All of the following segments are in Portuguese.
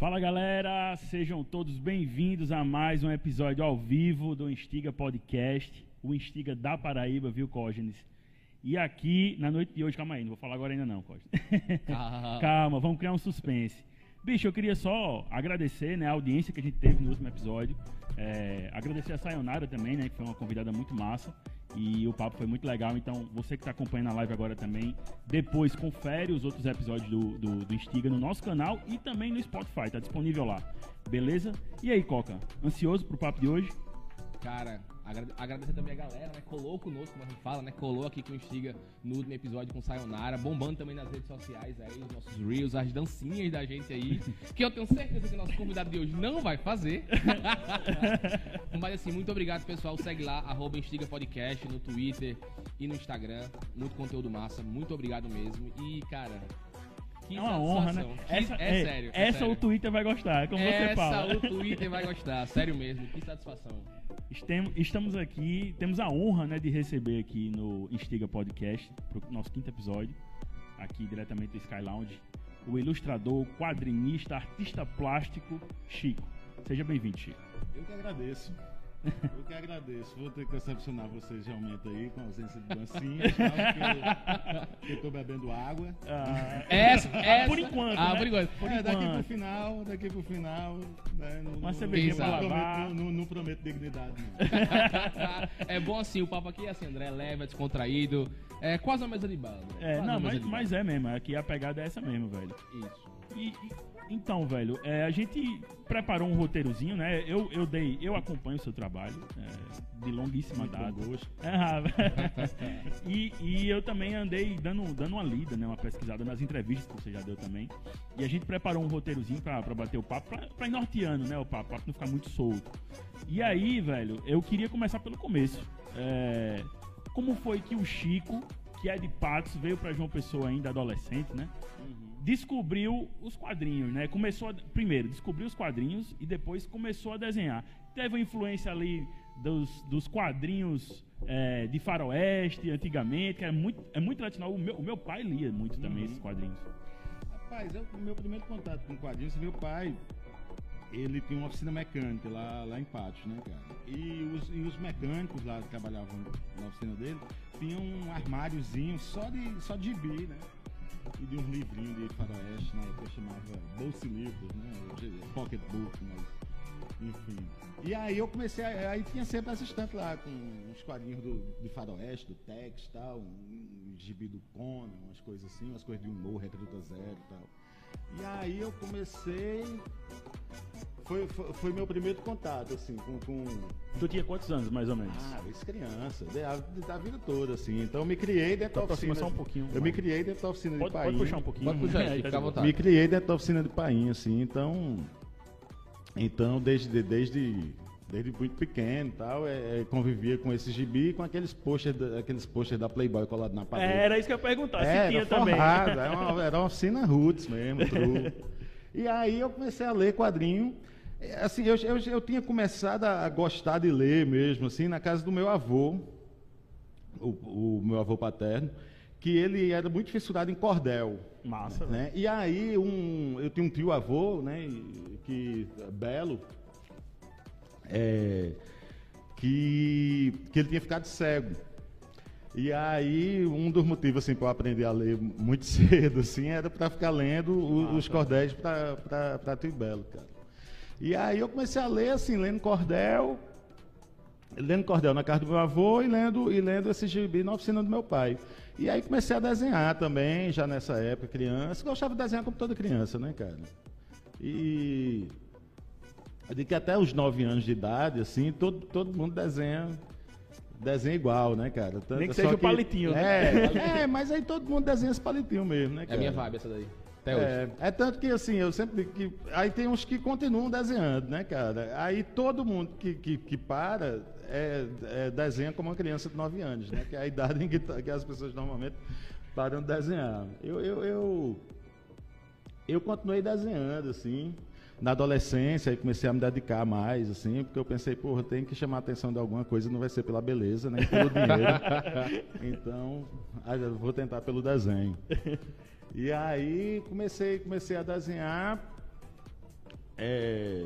Fala galera, sejam todos bem-vindos a mais um episódio ao vivo do Instiga Podcast, o Instiga da Paraíba, viu, Cógenes? E aqui, na noite de hoje, calma aí, não vou falar agora ainda não, Cógenes. calma, vamos criar um suspense. Bicho, eu queria só agradecer né, a audiência que a gente teve no último episódio. É, agradecer a Sayonara também, né? Que foi uma convidada muito massa. E o papo foi muito legal. Então, você que está acompanhando a live agora também, depois confere os outros episódios do, do, do Instiga no nosso canal e também no Spotify. Tá disponível lá. Beleza? E aí, Coca? Ansioso pro papo de hoje? Cara, agradecer também a galera, né? Colou conosco, como a gente fala, né? Colou aqui com o Instiga no último episódio com Sayonara, bombando também nas redes sociais aí, os nossos reels, as dancinhas da gente aí, que eu tenho certeza que o nosso convidado de hoje não vai fazer. Mas assim, muito obrigado, pessoal. Segue lá, arroba Instiga Podcast no Twitter e no Instagram. Muito conteúdo massa, muito obrigado mesmo. E, cara, que é uma honra, né? Essa, é, é, sério. É essa sério. o Twitter vai gostar, como essa você fala. Essa o Twitter vai gostar, sério mesmo. Que satisfação. Estamos aqui, temos a honra né, de receber aqui no Instiga Podcast, pro nosso quinto episódio, aqui diretamente do Sky Lounge, o ilustrador, quadrinista, artista plástico, Chico. Seja bem-vindo, Chico. Eu que agradeço. Eu que agradeço. Vou ter que decepcionar vocês realmente aí com a ausência de dancinhas, tá? porque eu tô bebendo água. Ah, essa, essa, por enquanto. Ah, né? por enquanto. Por é, daqui pro final, daqui pro final. Né? Não, Uma cervejinha pra lavar. Não, não, prometo dignidade, não. é bom assim, o papo aqui é assim, André, é leve, é descontraído. É quase uma mesa de bala. É, não, mas, mas é mesmo. Aqui a pegada é essa mesmo, velho. Isso. E, e, então, velho, é, a gente preparou um roteirozinho, né? Eu, eu dei, eu acompanho o seu trabalho é, de longuíssima Muito data. É, e, e eu também andei dando, dando uma lida, né? Uma pesquisada nas entrevistas que você já deu também. E a gente preparou um roteirozinho pra, pra bater o papo, pra, pra ir norteando, né? O papo, pra não ficar muito solto. E aí, velho, eu queria começar pelo começo. É, como foi que o Chico, que é de Patos, veio pra João Pessoa ainda adolescente, né? Uhum descobriu os quadrinhos, né? Começou a, primeiro descobriu os quadrinhos e depois começou a desenhar. Teve uma influência ali dos, dos quadrinhos é, de faroeste antigamente, que é muito, é muito tradicional. O meu, o meu pai lia muito também uhum. esses quadrinhos. Rapaz, eu, o meu primeiro contato com quadrinhos, meu pai, ele tinha uma oficina mecânica lá, lá em Patos, né, cara? E os, e os mecânicos lá que trabalhavam na oficina dele tinham um armáriozinho só de, só de gibi, né? E de uns livrinhos de faroeste, na época chamava Bolsa Livros, né? Pocketbook, mas enfim. E aí eu comecei, a, aí tinha sempre essa estante lá com uns quadrinhos do, de faroeste, do Tex tal, um, um gibi do Conan, umas coisas assim, umas coisas de humor, Recruta Zero e tal. E aí eu comecei. Foi, foi, foi, meu primeiro contato, assim, com, com. Tu tinha quantos anos, mais ou menos? Ah, isso criança, da, da vida toda, assim. Então eu me criei dentro da oficina. só um pouquinho. Eu mais. me criei dentro da oficina pode, de Painho. Pode puxar um pouquinho. Pode puxar, é, fica à vontade. Me criei dentro da oficina de Painho, assim, então. Então, desde, desde desde muito pequeno e tal, é, é, convivia com esse gibi com aqueles posters, aqueles posters da Playboy colados na parede. É, era isso que eu ia perguntar, é, se tinha também. Era uma, era uma oficina roots mesmo, true. e aí eu comecei a ler quadrinho. É, assim, eu, eu, eu tinha começado a gostar de ler mesmo, assim, na casa do meu avô, o, o meu avô paterno, que ele era muito fissurado em cordel. Massa. Né? E aí um, eu tinha um tio avô, né, que belo, é, que, que ele tinha ficado cego. E aí, um dos motivos assim, para eu aprender a ler muito cedo assim, era para ficar lendo o, os cordéis para Belo, cara. E aí eu comecei a ler, assim, lendo cordel, lendo cordel na casa do meu avô e lendo, e lendo esse gibi na oficina do meu pai. E aí comecei a desenhar também, já nessa época, criança. Gostava de desenhar como toda criança, né, cara? E de que até os 9 anos de idade, assim, todo, todo mundo desenha desenha igual, né, cara? Tanto, Nem que seja o palitinho. Né? É, é, mas aí todo mundo desenha esse palitinho mesmo, né, cara? É a minha vibe essa daí. Até hoje. É, é tanto que assim, eu sempre que aí tem uns que continuam desenhando, né, cara? Aí todo mundo que, que, que para é, é, desenha como uma criança de 9 anos, né? Que é a idade em que, que as pessoas normalmente param de desenhar. Eu, eu, eu, eu continuei desenhando, assim na adolescência, aí comecei a me dedicar mais, assim, porque eu pensei, porra, tem que chamar a atenção de alguma coisa, não vai ser pela beleza, nem pelo dinheiro. então, vou tentar pelo desenho. E aí comecei, comecei a desenhar. é,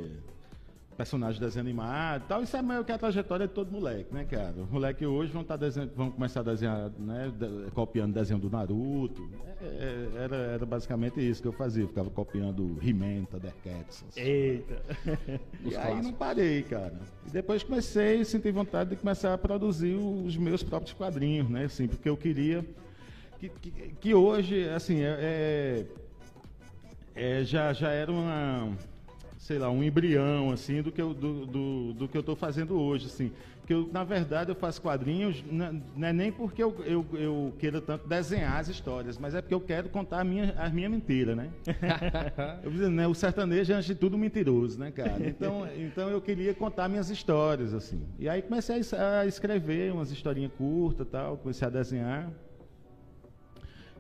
personagem de desenho animado e tal. Isso é meio que a trajetória de todo moleque, né, cara? Os moleques hoje vão, tá desenhando, vão começar a desenhar, né, de, copiando desenho do Naruto. É, é, era, era basicamente isso que eu fazia. Eu ficava copiando He-Man, Thundercats. assim. Eita. E aí não parei, cara. E depois comecei a sentir vontade de começar a produzir os meus próprios quadrinhos, né? Assim, porque eu queria que, que, que hoje, assim, é, é- é, já, já era uma, sei lá, um embrião, assim, do que eu, do, do, do que eu estou fazendo hoje, assim. Que eu, na verdade, eu faço quadrinhos, não é nem porque eu, eu, eu queira tanto desenhar as histórias, mas é porque eu quero contar a minha, a minha mentira, né? Eu né, o sertanejo é antes de tudo mentiroso, né, cara? Então, então eu queria contar minhas histórias, assim. E aí comecei a escrever umas historinhas curtas tal, comecei a desenhar.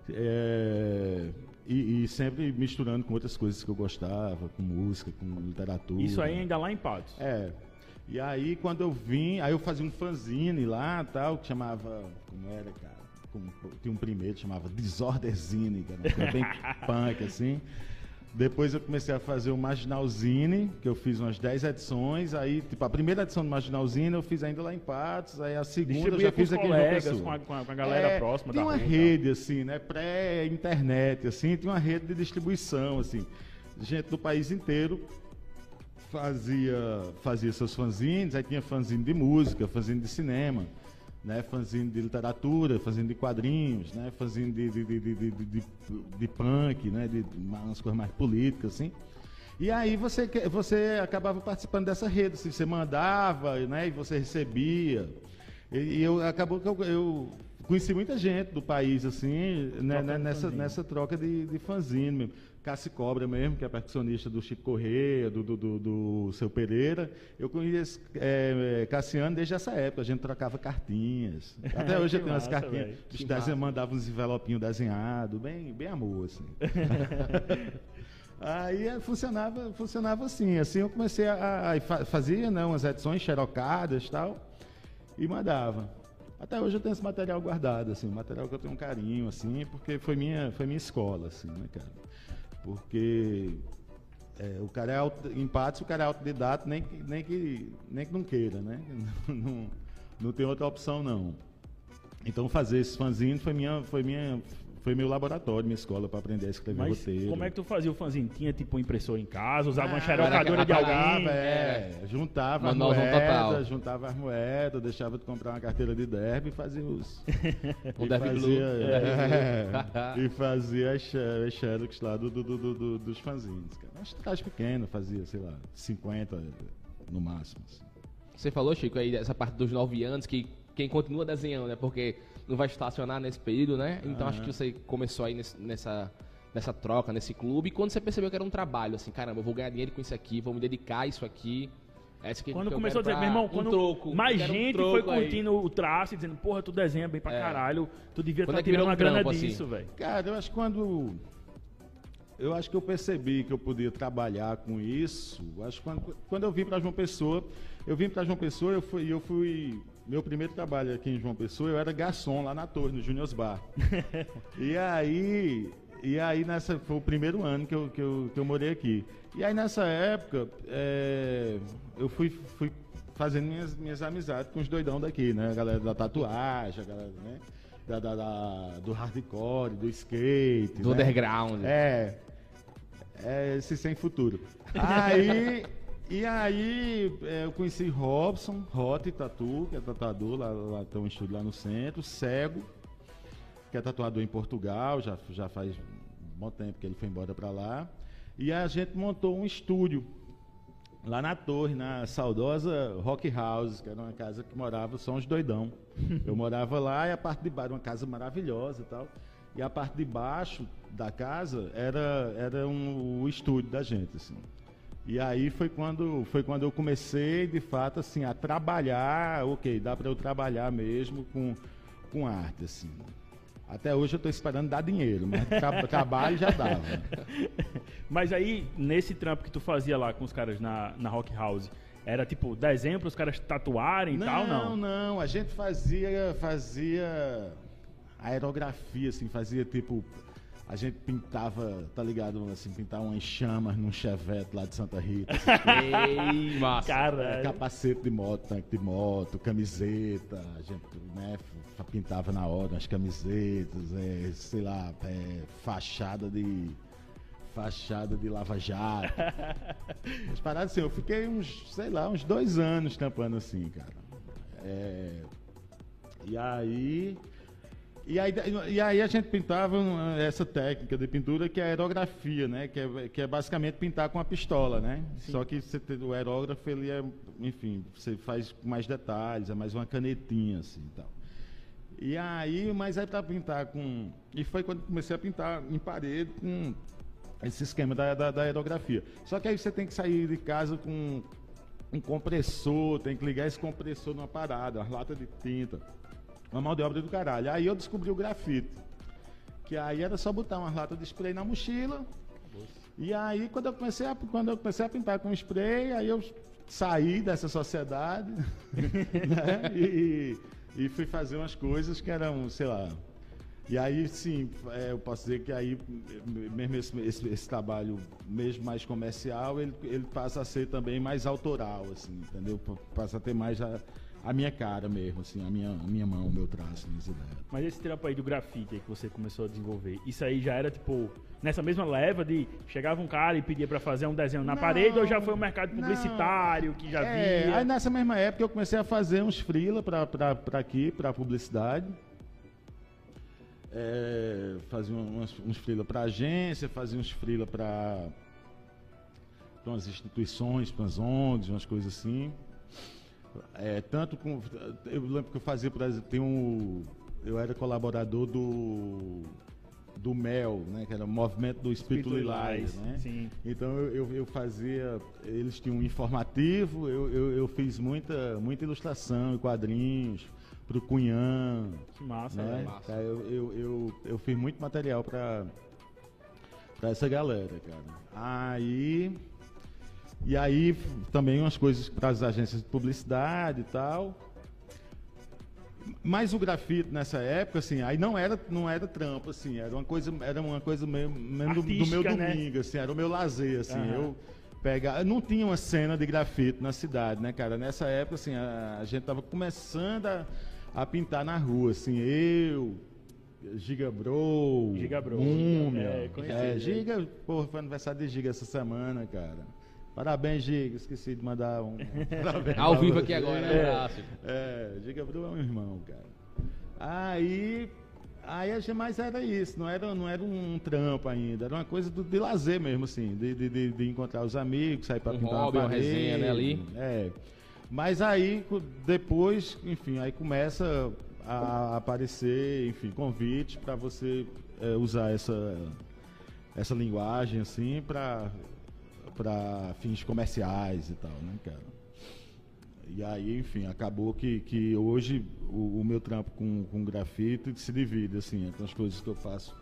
É, e, e sempre misturando com outras coisas que eu gostava, com música, com literatura. Isso aí ainda lá em Patos. É. E aí quando eu vim, aí eu fazia um fanzine lá, tal, que chamava, como era, cara? Como, tinha um primeiro que chamava Desorderzine, que era bem punk assim. Depois eu comecei a fazer o Marginalzine, que eu fiz umas 10 edições. Aí, tipo, a primeira edição do Marginalzine eu fiz ainda lá em Patos. Aí a segunda eu já fiz aqui em colegas, Pessoa. com a, com a- galera É, próxima Tinha da uma rua e rede, assim, né? Pré-internet, assim, tinha uma rede de distribuição, assim. Gente do país inteiro fazia, fazia seus fanzines, aí tinha fanzine de música, fanzine de cinema, né? Fanzine de literatura, fanzine de quadrinhos, né? Fanzine de, de, de, de, de, de- punk, né? De, umas coisas mais políticas, assim. E aí você, você acabava participando dessa rede, assim, você mandava, né? E você recebia. E, e eu acabou que eu, eu conheci muita gente do país, assim, né, né, nessa, nessa troca de, de fanzine mesmo. Cassi Cobra mesmo, que é percussionista do Chico Correia, do, do, do, do Seu Pereira. Eu conheço é, é, Cassiano desde essa época, a gente trocava cartinhas. Até hoje eu tenho umas massa, cartinhas. velho. Os desenhos massa. mandavam uns envelopinhos desenhados, bem, bem amor, assim. Aí eh, funcionava, funcionava assim. Assim eu comecei a, a fa- fazia né, umas edições xerocadas e tal, e mandava. Até hoje eu tenho esse material guardado, assim, um material que eu tenho um carinho, assim, porque foi minha, foi minha escola, assim, né, cara? Porque é, o cara é auto, em o cara é autodidata, nem que, nem que, nem que não queira, né? Não, não tem outra opção, não. Então fazer esse fanzine foi minha, foi minha, foi meu laboratório, minha escola para aprender a escrever Mas roteiro. como é que tu fazia o fanzine? Tinha tipo um impressor em casa, usava uma Ah, xerocadora de alguém? É, juntava as Manualzão total. moedas, juntava as moedas, deixava de comprar uma carteira de derby e fazia os. Um e Derby fazia, é, e fazia as xe- as xerox lá do, do, do- do- do- dos fanzines. Cara. Mas tiragem pequena, fazia, sei lá, 50 no máximo. assim. Você falou, Chico, aí dessa parte dos nove anos, que quem continua desenhando, né? Porque não vai estacionar nesse período, né? Então acho que você começou aí nesse- nessa, nessa troca, nesse clube. E quando você percebeu que era um trabalho, assim, caramba, eu vou ganhar dinheiro com isso aqui, vou me dedicar a isso aqui. É isso que, Quando que começou a dizer, meu irmão, um quando troco, mais um gente troco foi aí. curtindo o traço e dizendo, porra, tu desenha bem pra É. caralho, tu devia estar é que virou tirando uma um grana trampo, assim? disso, velho. Cara, eu acho que quando. Eu acho que eu percebi que eu podia trabalhar com isso. Acho que quando, quando eu vim para João Pessoa, eu vim para João Pessoa, eu fui, eu fui. Meu primeiro trabalho aqui em João Pessoa, eu era garçom lá na torre, no Juniors Bar. e aí. E aí nessa foi o primeiro ano que eu, que eu, que eu morei aqui. E aí nessa época, é, eu fui, fui fazendo minhas, minhas amizades com os doidão daqui, né? A galera da tatuagem, a galera, né? Da, da- da- do hardcore, do skate. Do né? underground. É. É esse sem futuro. Aí. E aí é, eu conheci Robson, Hot Tatu, que é tatuador, lá, lá tem um estúdio lá no centro, Cego, que é tatuador em Portugal, já, já faz um bom tempo que ele foi embora para lá. E a gente montou um estúdio lá na torre, na saudosa Rock House, que era uma casa que morava só uns doidão. Eu morava lá e a parte de baixo, uma casa maravilhosa e tal. E a parte de baixo da casa era, era um, o estúdio da gente, assim. E aí foi quando, foi quando eu comecei, de fato, assim, a trabalhar, ok, dá para eu trabalhar mesmo com, com arte, assim. Até hoje eu estou esperando dar dinheiro, mas tra trabalho já dava. Mas aí, nesse trampo que tu fazia lá com os caras na, na Rock House, era tipo desenho para os caras tatuarem e tal, não? não, a gente fazia, fazia aerografia, assim, fazia tipo A gente pintava, tá ligado? Assim, pintar umas chamas num chevette lá de Santa Rita. Ei, massa. Caralho. capacete de moto, tanque de moto, camiseta, a gente né, pintava na hora as camisetas, é, sei lá, é, fachada de. Fachada de lava-jato. Mas paradas assim, eu fiquei uns, sei lá, uns dois anos tampando assim, cara. É, e aí. E aí, e aí a gente pintava essa técnica de pintura que é a aerografia, né? Que é, que é basicamente pintar com a pistola, né? Só que você o aerógrafo, ele é, enfim, você faz mais detalhes, é mais uma canetinha, assim, tal. E aí, mas aí para pintar com... E foi quando comecei a pintar em parede com esse esquema da, da, da aerografia. Só que aí você tem que sair de casa com um compressor, tem que ligar esse compressor numa parada, uma lata de tinta. Uma mão de obra do caralho. Aí eu descobri o grafite. Que aí era só botar umas latas de spray na mochila. E aí quando eu comecei a, quando eu comecei a pintar com spray, aí eu saí dessa sociedade né? e, e fui fazer umas coisas que eram, sei lá. E aí sim, é, eu posso dizer que aí, mesmo esse, esse- esse trabalho, mesmo mais comercial, ele, ele passa a ser também mais autoral, assim, entendeu? Pa- Passa a ter mais a, a minha cara mesmo, assim, a minha, a minha mão, o meu traço, minhas ideias. Mas esse trampo aí do grafite aí que você começou a desenvolver, isso aí já era tipo nessa mesma leva de chegava um cara e pedia pra fazer um desenho na Não, parede ou já foi um mercado não. publicitário que já É, via? aí nessa mesma época eu comecei a fazer uns freela pra, pra aqui, pra publicidade. É, fazia uns, uns freela pra agência, fazia uns freela pra, pra umas instituições, umas ONGs, umas coisas assim. É, tanto com. Eu lembro que eu fazia, por exemplo, tem um. Eu era colaborador do. Do MEL, né? Que era o Movimento do Espírito, Espírito Lilás, né? sim. Então eu, eu, fazia, eles tinham um informativo, eu, eu, eu fiz muita, muita ilustração e quadrinhos pro Cunhã, Que massa, né? velho. Massa. Eu, eu, eu, eu fiz muito material para para essa galera, cara. Aí e aí também umas coisas para as agências de publicidade e tal. Mas o grafite nessa época, assim, aí não era, não era trampo, assim, era uma coisa, era uma coisa meio, meio do, do meu Artística, né? domingo, assim, era o meu lazer, assim, Aham. eu pegar, não tinha uma cena de grafite na cidade, né, cara? Nessa época, assim, a, a gente tava começando a, a pintar na rua, assim, eu, Giga Bro, Giga Bro, Múmia, é, é, né? Giga, porra, foi aniversário de Giga essa semana, cara. Parabéns, Giga, esqueci de mandar um parabéns Ao vivo aqui agora, É. abraço. É, Giga Bru é um irmão, cara. Aí, aí a gente mais era isso, não era, não era um trampo ainda, era uma coisa do- de lazer mesmo, assim, de, de, de- de encontrar os amigos, sair pra Um pintar hobby, uma uma parede. resenha, né, ali. É. Mas aí, depois, enfim, aí começa a aparecer, enfim, convites para você é, usar essa, essa linguagem, assim, para para fins comerciais e tal, né, cara? E aí, enfim, acabou que, que hoje o, o meu trampo com, com grafite se divide, assim, entre as coisas que eu faço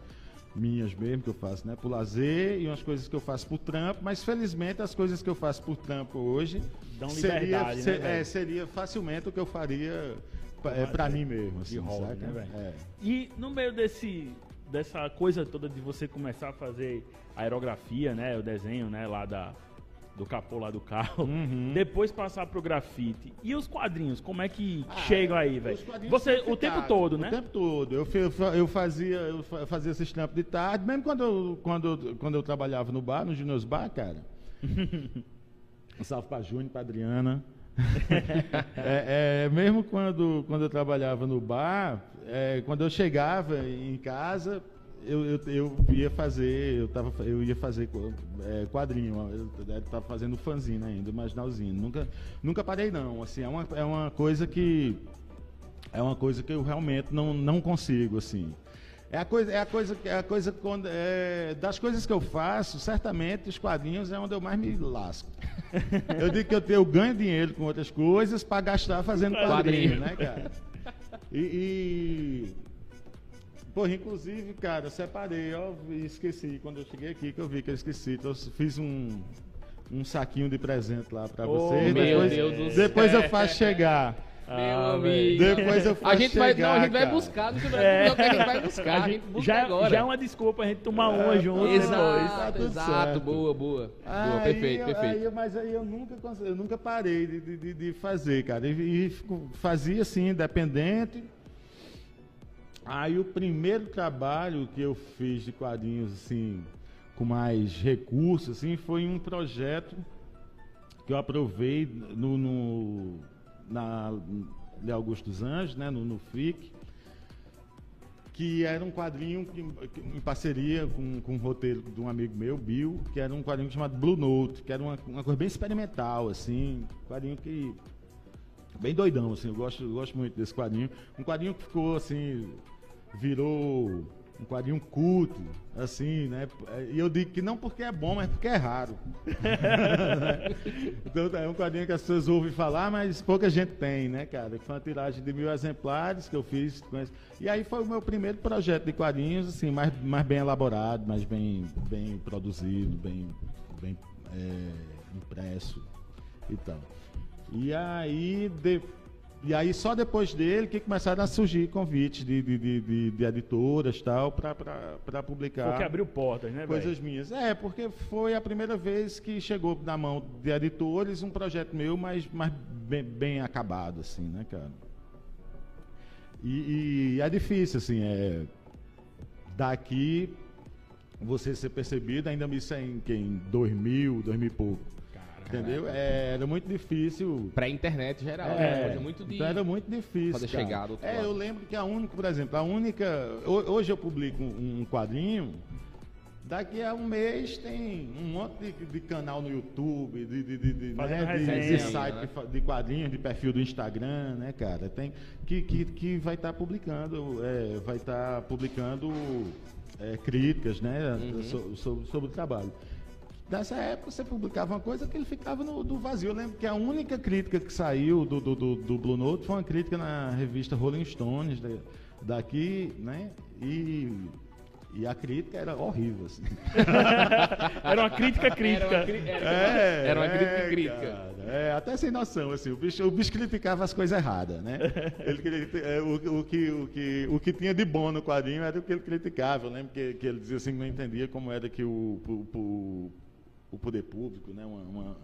minhas mesmo, que eu faço, né, por lazer, e umas coisas que eu faço por trampo, mas felizmente as coisas que eu faço por trampo hoje Dão seria, liberdade, né, é, seria facilmente o que eu faria pra- é, pra mim mesmo, assim, hobby, saca? né? É. E no meio desse dessa coisa toda de você começar a fazer a aerografia, né, o desenho, né, lá da do capô lá do carro, Uhum. depois passar pro grafite. E os quadrinhos, como é que Ah, chegam aí, velho? os quadrinhos Você o tempo todo, né? O tempo todo. Eu, eu fa- eu fazia, eu fa- fazia esses trampos de tarde, mesmo quando eu, quando, quando eu trabalhava no bar, no Juniors Bar, cara. um salve pra Júnior, pra Adriana. é, é, mesmo quando, quando eu trabalhava no bar, é, quando eu chegava em casa, eu, eu, eu ia fazer, eu, tava, eu ia fazer é, quadrinho, eu estava fazendo fanzine ainda, marginalzinho. Nunca, nunca parei não, assim, é uma, é uma coisa que é uma coisa que eu realmente não, não consigo, assim. É a coisa, é a coisa, é a coisa quando, é, das coisas que eu faço, certamente os quadrinhos é onde eu mais me lasco. Eu digo que eu, tenho- eu ganho dinheiro com outras coisas para gastar fazendo quadrinho, né, cara? E, e Pô, inclusive, cara, eu separei, ó, e esqueci quando eu cheguei aqui que eu vi que eu esqueci. Então eu fiz um, um saquinho de presente lá pra Oh, vocês. meu depois Deus do depois eu faço chegar. Meu Ah, amigo. Depois eu A faço gente vai, não, a chegar, gente vai cara. buscar, não se É. preocupe, não, que a gente vai buscar, a gente busca já, agora. já é uma desculpa pra gente tomar uma É, junto Exato, depois. Tá tudo exato, certo. boa, boa. boa, Aí perfeito, eu- perfeito. aí mas aí eu nunca, eu nunca parei de, de- de- fazer, cara. E, e fazia assim, independente. Aí o primeiro trabalho que eu fiz de quadrinhos, assim, com mais recursos, assim, foi um projeto que eu aprovei no, no na de Augusto dos Anjos, né, no, no FIC, que era um quadrinho que- em parceria com, com um roteiro de um amigo meu, Bill, que era um quadrinho chamado Blue Note, que era uma, uma coisa bem experimental, assim, um quadrinho que bem doidão, assim, eu gosto, eu gosto muito desse quadrinho. Um quadrinho que ficou assim, virou um quadrinho culto, assim, né? E eu digo que não porque é bom, mas porque é raro. então é um quadrinho que as pessoas ouvem falar, mas pouca gente tem, né, cara? Foi uma tiragem de mil exemplares que eu fiz. E aí foi o meu primeiro projeto de quadrinhos, assim, mais, mais bem elaborado, mais bem, bem produzido, bem, bem é, impresso e tal. E aí, de- e aí só depois dele que começaram a surgir convites de, de, de, de- editoras e tal para publicar Porque abriu portas, né, coisas velho? minhas. É, porque foi a primeira vez que chegou na mão de editores um projeto meu, mas, mas bem, bem acabado, assim, né, cara? E, e é difícil, assim, é daqui você ser percebido, ainda me isso em, em 2000, 2000 e pouco. Entendeu? É, era muito difícil. Pré-internet geral, É, né? Coisa muito de... então era muito difícil. fazer cara. chegar do outro É, lado. eu lembro que a única, por exemplo, a única. ho- Hoje eu publico um quadrinho. Daqui a um mês tem um monte de, de canal no YouTube, de, de, de, de, né, de- site né? de quadrinhos, de perfil do Instagram, né, cara? Tem, que, que, que vai estar publicando, é, vai estar publicando é, críticas, né, Uhum. so- so- sobre o trabalho. Nessa época você publicava uma coisa que ele ficava no do vazio. Eu lembro que a única crítica que saiu do, do, do, do Blue Note foi uma crítica na revista Rolling Stones da- daqui, né? E, e a crítica era horrível, assim. Era uma crítica Era crítica. uma, cri- era, É, era uma crítica é, crítica. cara, é, até sem noção, assim, o bicho, o bicho criticava as coisas erradas, né? Ele, é, o, o que, o, que, o que tinha de bom no quadrinho era o que ele criticava. Eu lembro que, que ele dizia assim que não entendia como era que o, o, o, o poder público, né? Uma, uma,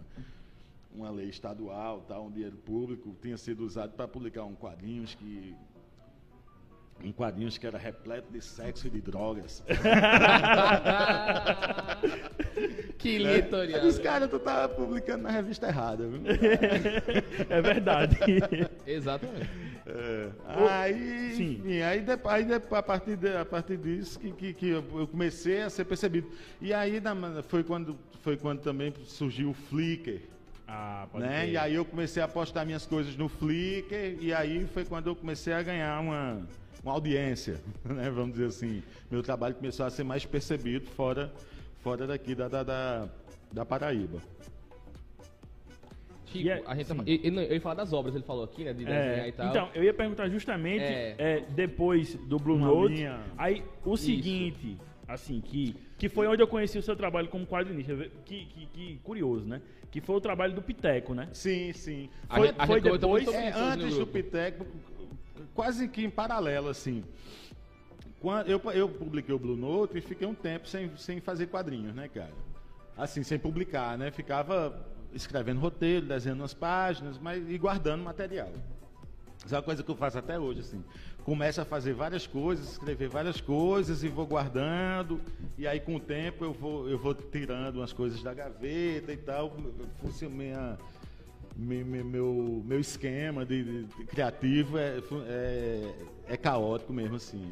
uma lei estadual, tal, um dinheiro público, tinha sido usado para publicar um quadrinhos que um quadrinhos que era repleto de sexo e de drogas. que Né? litorial. Eu disse, cara, tu tá publicando na revista errada, viu? É verdade. Exatamente. É. Aí, Sim. enfim, aí, depois, aí depois, a, partir de- a partir disso que, que, que eu comecei a ser percebido. E aí na- foi, quando, foi quando também surgiu o Flickr. Ah, Né? E aí eu comecei a postar minhas coisas no Flickr e aí foi quando eu comecei a ganhar uma, uma audiência, né? vamos dizer assim. Meu trabalho começou a ser mais percebido fora, fora daqui da, da, da, da Paraíba. Chico, E é- a gente tá, ele, ele- eu ia falar das obras, ele falou aqui, né? De desenhar É, e tal. então, eu ia perguntar justamente É. é, depois do Blue Uma Note. linha- Aí o seguinte, assim, que, que foi onde eu conheci o seu trabalho como quadrinista. Que, que, que curioso, né? Que foi o trabalho do Piteco, né? Sim, sim. A Foi, gente- a foi depois. É, isso no antes do. Piteco, quase que em paralelo, assim. Quando eu, eu publiquei o Blue Note e fiquei um tempo sem, sem fazer quadrinhos, né, cara? Assim, sem publicar, né? Ficava escrevendo roteiro, desenhando umas páginas, mas e guardando material. Isso é uma coisa que eu faço até hoje, assim. Começo a fazer várias coisas, escrever várias coisas e vou guardando. E aí, com o tempo, eu vou, eu vou tirando umas coisas da gaveta e tal. Funciona minha, me- me- meu, meu esquema de, de- de criativo é, é, é caótico mesmo, assim.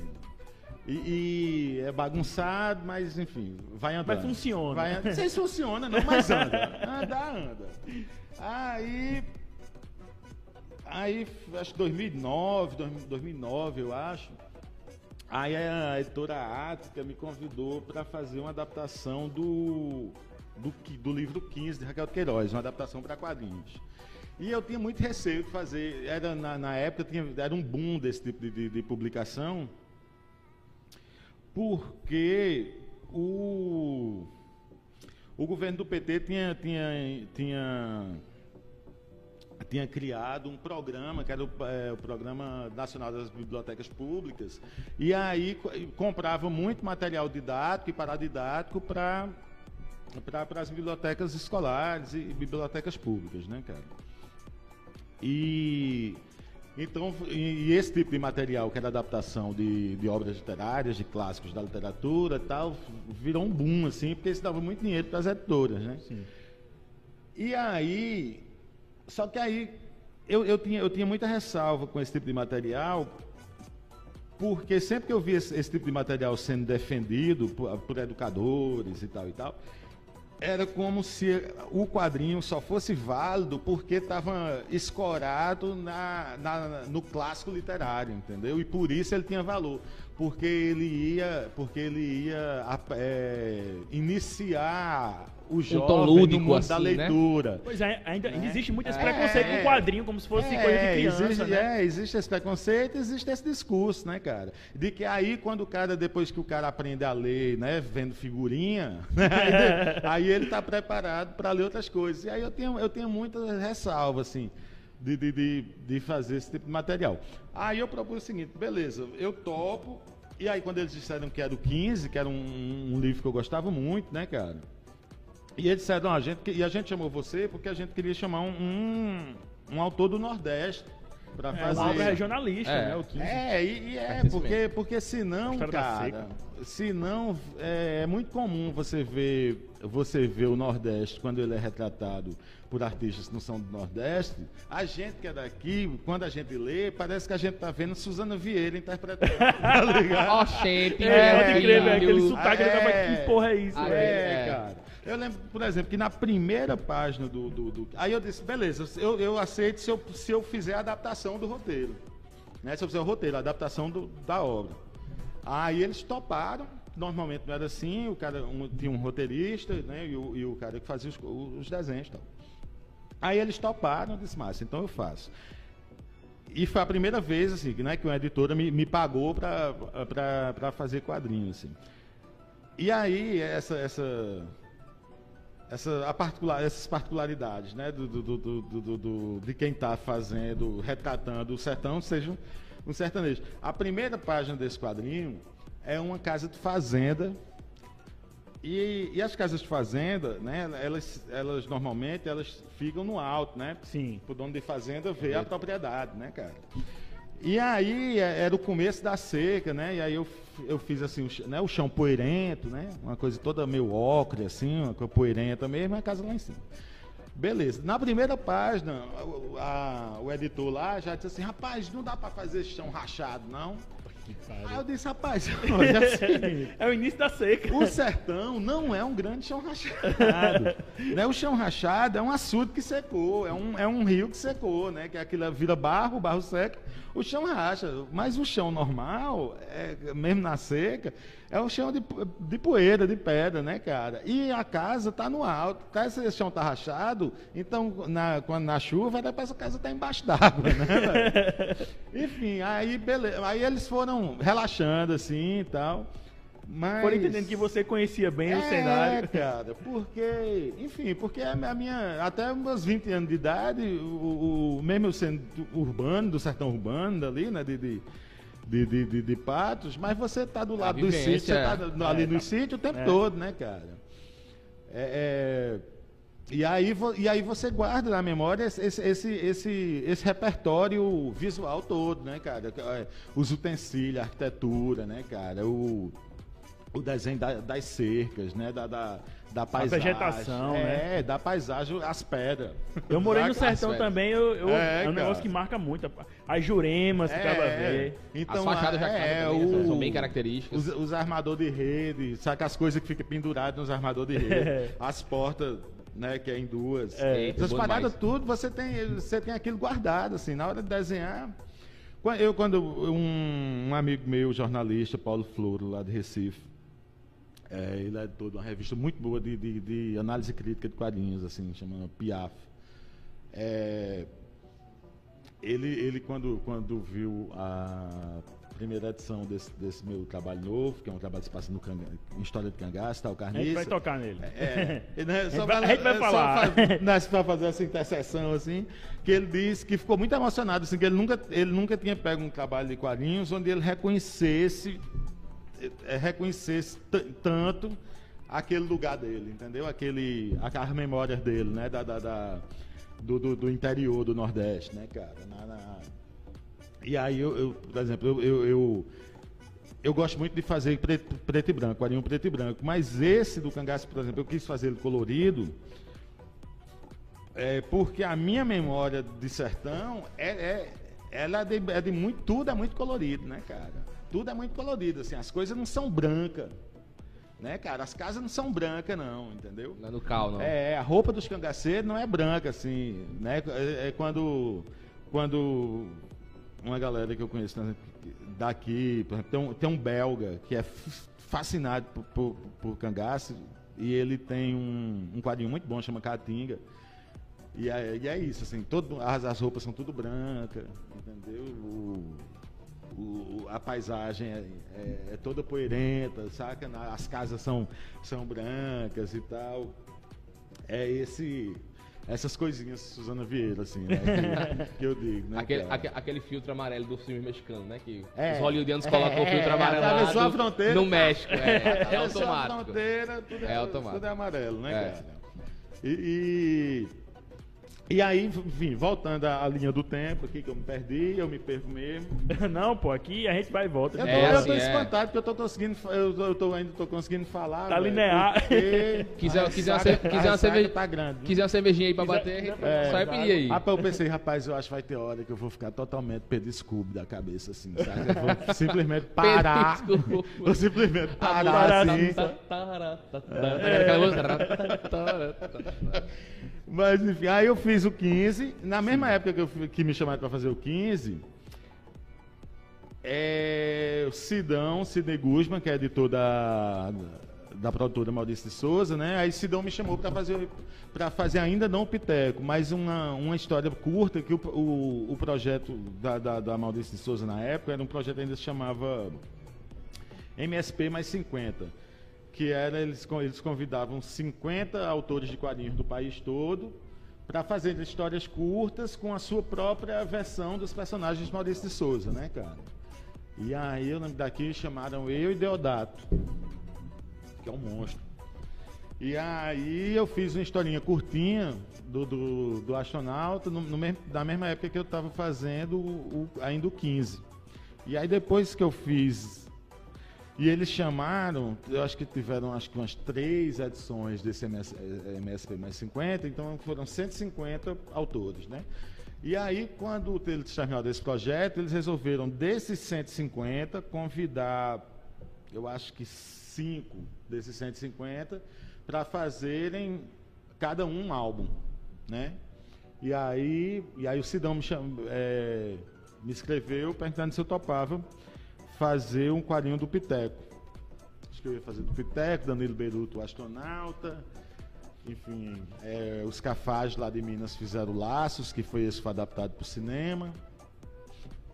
E, e é bagunçado, mas enfim, vai andando. Mas funciona. Vai, sei se funciona, não, mas anda. Andar, anda. Aí. Aí, acho que 2009, 2009, eu acho. Aí a editora Ática me convidou para fazer uma adaptação do, do, do livro 15 de Raquel Queiroz, uma adaptação para quadrinhos. E eu tinha muito receio de fazer, era, na, na época tinha, era um boom desse tipo de, de- de publicação, porque o, o governo do PT tinha, tinha, tinha, tinha criado um programa, que era o, é, o, Programa Nacional das Bibliotecas Públicas, e aí comprava muito material didático e paradidático para para as bibliotecas escolares e bibliotecas públicas, né, cara? E então, e, e, esse tipo de material, que era adaptação de, de obras literárias, de clássicos da literatura e tal, virou um boom, assim, porque isso dava muito dinheiro para as editoras, né? Sim. E aí, só que aí eu, eu, tinha, eu tinha muita ressalva com esse tipo de material, porque sempre que eu via esse, esse tipo de material sendo defendido por, por educadores e tal e tal, era como se o quadrinho só fosse válido porque estava escorado na, na, no clássico literário, entendeu? E por isso ele tinha valor, porque ele ia, porque ele ia é, iniciar o jovem um tom lúdico, no mundo assim, da né? leitura. Né? Pois é, ainda, ainda existe muito esse é, preconceito é, com quadrinho, como se fosse é, coisa de criança, existe, né? É, existe esse preconceito, existe esse discurso, né, cara? De que aí, quando o cara, depois que o cara aprende a ler, né, vendo figurinha, né, aí, aí, ele está preparado para ler outras coisas. E aí eu tenho, eu tenho muita ressalva, assim, de, de, de, de fazer esse tipo de material. Aí eu propus o seguinte, beleza, eu topo, e aí quando eles disseram que era o 15, que era um, um livro que eu gostava muito, né, cara? E eles disseram, a gente, e a gente chamou você porque a gente queria chamar um, um, um autor do Nordeste para é, fazer. Uma obra regionalista, é. né? O 15. É, e, e é, porque, porque senão, cara, senão é, é muito comum você ver, você ver o Nordeste quando ele é retratado por artistas que não são do Nordeste, a gente que é daqui, quando a gente lê, parece que a gente tá vendo Suzana Vieira interpretando. tá ligado? Ó, oh, shape, é, pode crer, velho. Aquele sotaque, é, tava, que porra é isso, é, é, cara. Eu lembro, por exemplo, que na primeira página do. do, do aí eu disse, beleza, eu, eu aceito se eu, se eu fizer a adaptação do roteiro. Né? Se eu fizer o roteiro, a adaptação do, da obra. Aí eles toparam, normalmente não era assim, o cara um, tinha um roteirista, né? E o, e o cara que fazia os, os desenhos e tal. Aí eles toparam, eu disse, mas então eu faço. E foi a primeira vez assim, né, que uma editora me, me pagou para fazer quadrinhos. Assim. E aí, essa, essa, essa, particular, essas particularidades né, do, do, do, do de quem está fazendo, retratando o sertão, seja um, um sertanejo. A primeira página desse quadrinho é uma casa de fazenda. E, e as casas de fazenda, né, elas, elas normalmente elas ficam no alto, né? Sim. O dono de fazenda vê a propriedade, né, cara? E aí é, era o começo da seca, né? E aí eu, eu fiz assim, o, né, o chão poeirento, né? Uma coisa toda meio ocre, assim, uma coisa poeirenta mesmo, a casa lá em cima. Beleza. Na primeira página, a, a, o editor lá já disse assim, rapaz, não dá para fazer chão rachado, não. Aí eu disse, rapaz, olha assim, é o início da seca. O sertão não é um grande chão rachado. né? O chão rachado é um açude que secou, é um, é um rio que secou, né? Que é aquilo vira barro, barro seco, o chão racha. Mas o chão normal, é, mesmo na seca, é um chão de, de poeira, de pedra, né, cara? E a casa tá no alto. Tá, esse chão tá rachado, então na, quando na chuva, era para essa casa tá embaixo d'água, né? Enfim, aí beleza. Aí eles foram relaxando assim e tal. Mas... Foram entendendo que você conhecia bem é, o cenário. É, cara, porque, enfim, porque a minha, até meus 20 anos de idade, o, o mesmo sendo urbano, do sertão urbano, dali, né, de, de de, de, de, de, patos, mas você está do lado do sítio, você está ali é, no sítio o tempo é. todo, né, cara? É, é, e, aí, e aí você guarda na memória esse, esse, esse, esse repertório visual todo, né, cara? É, os utensílios, a arquitetura, né, cara? O, o desenho da, das cercas, né? Da, da, da paisagem. A vegetação, é, né? É, da paisagem, as pedras. Eu morei no sertão também, eu, eu é, é, um negócio que marca muito. As juremas que é, ver. Então, as fachadas já é, o, são bem características. Os, os armadores de rede, sabe as coisas que ficam penduradas nos armadores de rede, é. as portas né, que é em duas. É, Essas paradas tudo, você tem, você tem aquilo guardado, assim, na hora de desenhar. Eu, quando um, um amigo meu, jornalista, Paulo Floro, lá de Recife, é, ele é editor de uma revista muito boa de, de, de, análise crítica de quadrinhos, assim, chamada Piaf. É, ele, ele quando, quando viu a primeira edição desse, desse meu trabalho novo, que é um trabalho que se passa no canga, em história de cangaço, tal, A carniça. gente vai tocar nele. É, e, né, só vai- a gente vai é, falar. Só faz, né, pra fazer essa interseção, assim, que ele disse que ficou muito emocionado, assim, que ele nunca, ele nunca tinha pego um trabalho de quadrinhos onde ele reconhecesse, é, reconhecesse t- tanto aquele lugar dele, entendeu? Aquele, aquelas memórias dele, né? Da, da- da- do, do, do interior do Nordeste, né, cara? Na- na- E aí, eu, eu, por exemplo, eu, eu, eu, eu gosto muito de fazer preto, preto e branco, quadrinho preto e branco. Mas esse do cangaço, por exemplo, eu quis fazer ele colorido é, porque a minha memória de sertão é, é, ela é de, é de muito, tudo é muito colorido, né, cara? Tudo é muito colorido, assim, as coisas não são brancas, né, cara? As casas não são brancas, não, entendeu? Não é no cal, não. É, a roupa dos cangaceiros não é branca, assim, né? É, é quando, quando uma galera que eu conheço daqui, por exemplo, tem um, tem um belga que é fascinado por, por, por cangaço e ele tem um, um quadrinho muito bom, chama Caatinga. E é, e é isso, assim, todo, as, as roupas são tudo brancas, entendeu? O, o- a paisagem é, é- é toda poeirenta, saca? As casas são, são brancas e tal. É esse. Essas coisinhas, Suzana Vieira, assim, né? Que, que eu digo, né? Aquele, aque- aquele filtro amarelo do filme mexicano, né? Que É. os hollywoodianos colocam o filtro É, amarelo a fronteira. no México. É, é Atravessou a automático. fronteira, tudo é, É automático. tudo é amarelo, né, É. cara? E, e, e aí, enfim, voltando à linha do tempo aqui, que eu me perdi, eu me perco mesmo. Não, pô, aqui a gente vai e volta. Eu tô, É, eu assim, tô é. espantado porque eu tô conseguindo, eu, tô- eu tô, ainda tô conseguindo falar. Tá linear. porque Quiser- a quiser quiser a uma cerveja- Tá grande. Quiser uma cervejinha aí pra Quiser- bater, É. só é pedir aí. Rapaz, eu pensei, rapaz, eu acho que vai ter hora que eu vou ficar totalmente Pedro Scooby da cabeça, assim, sabe? Eu vou simplesmente parar. Vou simplesmente parar, assim. Tá, tá, tá, tá. Mas enfim, aí eu fiz o 15. Na mesma época que, eu, que me chamaram para fazer o 15, é, o Sidão, Sidney Guzman, que é editor da, da produtora Maurício de Souza, né? Aí Sidão me chamou para fazer para fazer ainda não o Piteco, mas uma, uma história curta que o, o, o projeto da, da, da Maurício de Souza na época era um projeto que ainda se chamava MSP mais 50, que era eles, eles convidavam 50 autores de quadrinhos do país todo para fazer histórias curtas com a sua própria versão dos personagens de Maurício de Souza, né, cara? E aí eu lembro daqui chamaram eu e Deodato, que é um monstro. E aí eu fiz uma historinha curtinha do, do, do astronauta no, no na mesma época que eu estava fazendo o, o- ainda o 15. E aí depois que eu fiz e eles chamaram, eu acho que tiveram acho que umas três edições desse MS, eh, MSP mais 50, então foram 150 autores, né? E aí, quando eles terminaram esse projeto, eles resolveram, desses 150, convidar, eu acho que cinco desses 150, para fazerem cada um um álbum, né? E aí, e aí o Sidão me, cham, eh, me escreveu perguntando se eu topava fazer um quadrinho do Piteco. Acho que eu ia fazer do Piteco, Danilo Beruto, o astronauta. Enfim, é, os Cafás lá de Minas fizeram Laços, que foi esse que foi adaptado para o cinema.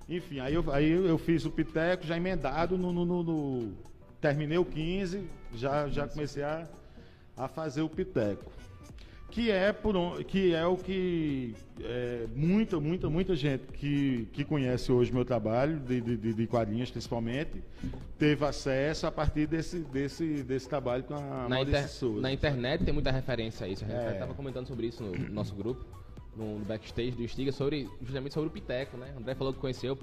Enfim, aí eu, aí eu fiz o Piteco já emendado no, no- no- no- Terminei o 15, já, já comecei a, a fazer o Piteco. Que é, por, que é o que é, muita, muita, muita gente que, que conhece hoje meu trabalho, de, de, de- quadrinhos principalmente, teve acesso a partir desse, desse, desse trabalho com a Na, inter- Souza. na internet tem muita referência a isso. A gente É. estava comentando sobre isso no nosso grupo, no, no backstage do Stiga, sobre, justamente sobre o Piteco, né? O André falou que conheceu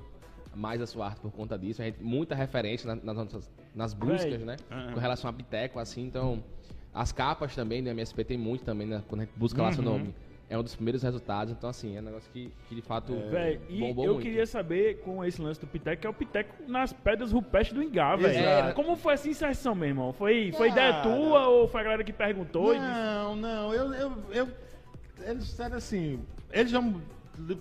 mais a sua arte por conta disso. A gente, muita referência na- nas, nossas, nas buscas, né? Aham. Com relação a Piteco, assim, então... As capas também, do MSP tem muito também, né? Quando a gente busca lá seu Uhum. nome. É um dos primeiros resultados, então assim, é um negócio que, que de fato Véi, e bombou eu muito. queria saber com esse lance do Piteco, que é o Piteco nas pedras rupestres do Ingá, velho. Como foi essa inserção, meu irmão? Foi, foi ideia tua ou foi a galera que perguntou? e disse- Não, não, eu, eu, eu- eles disseram assim, eles dão,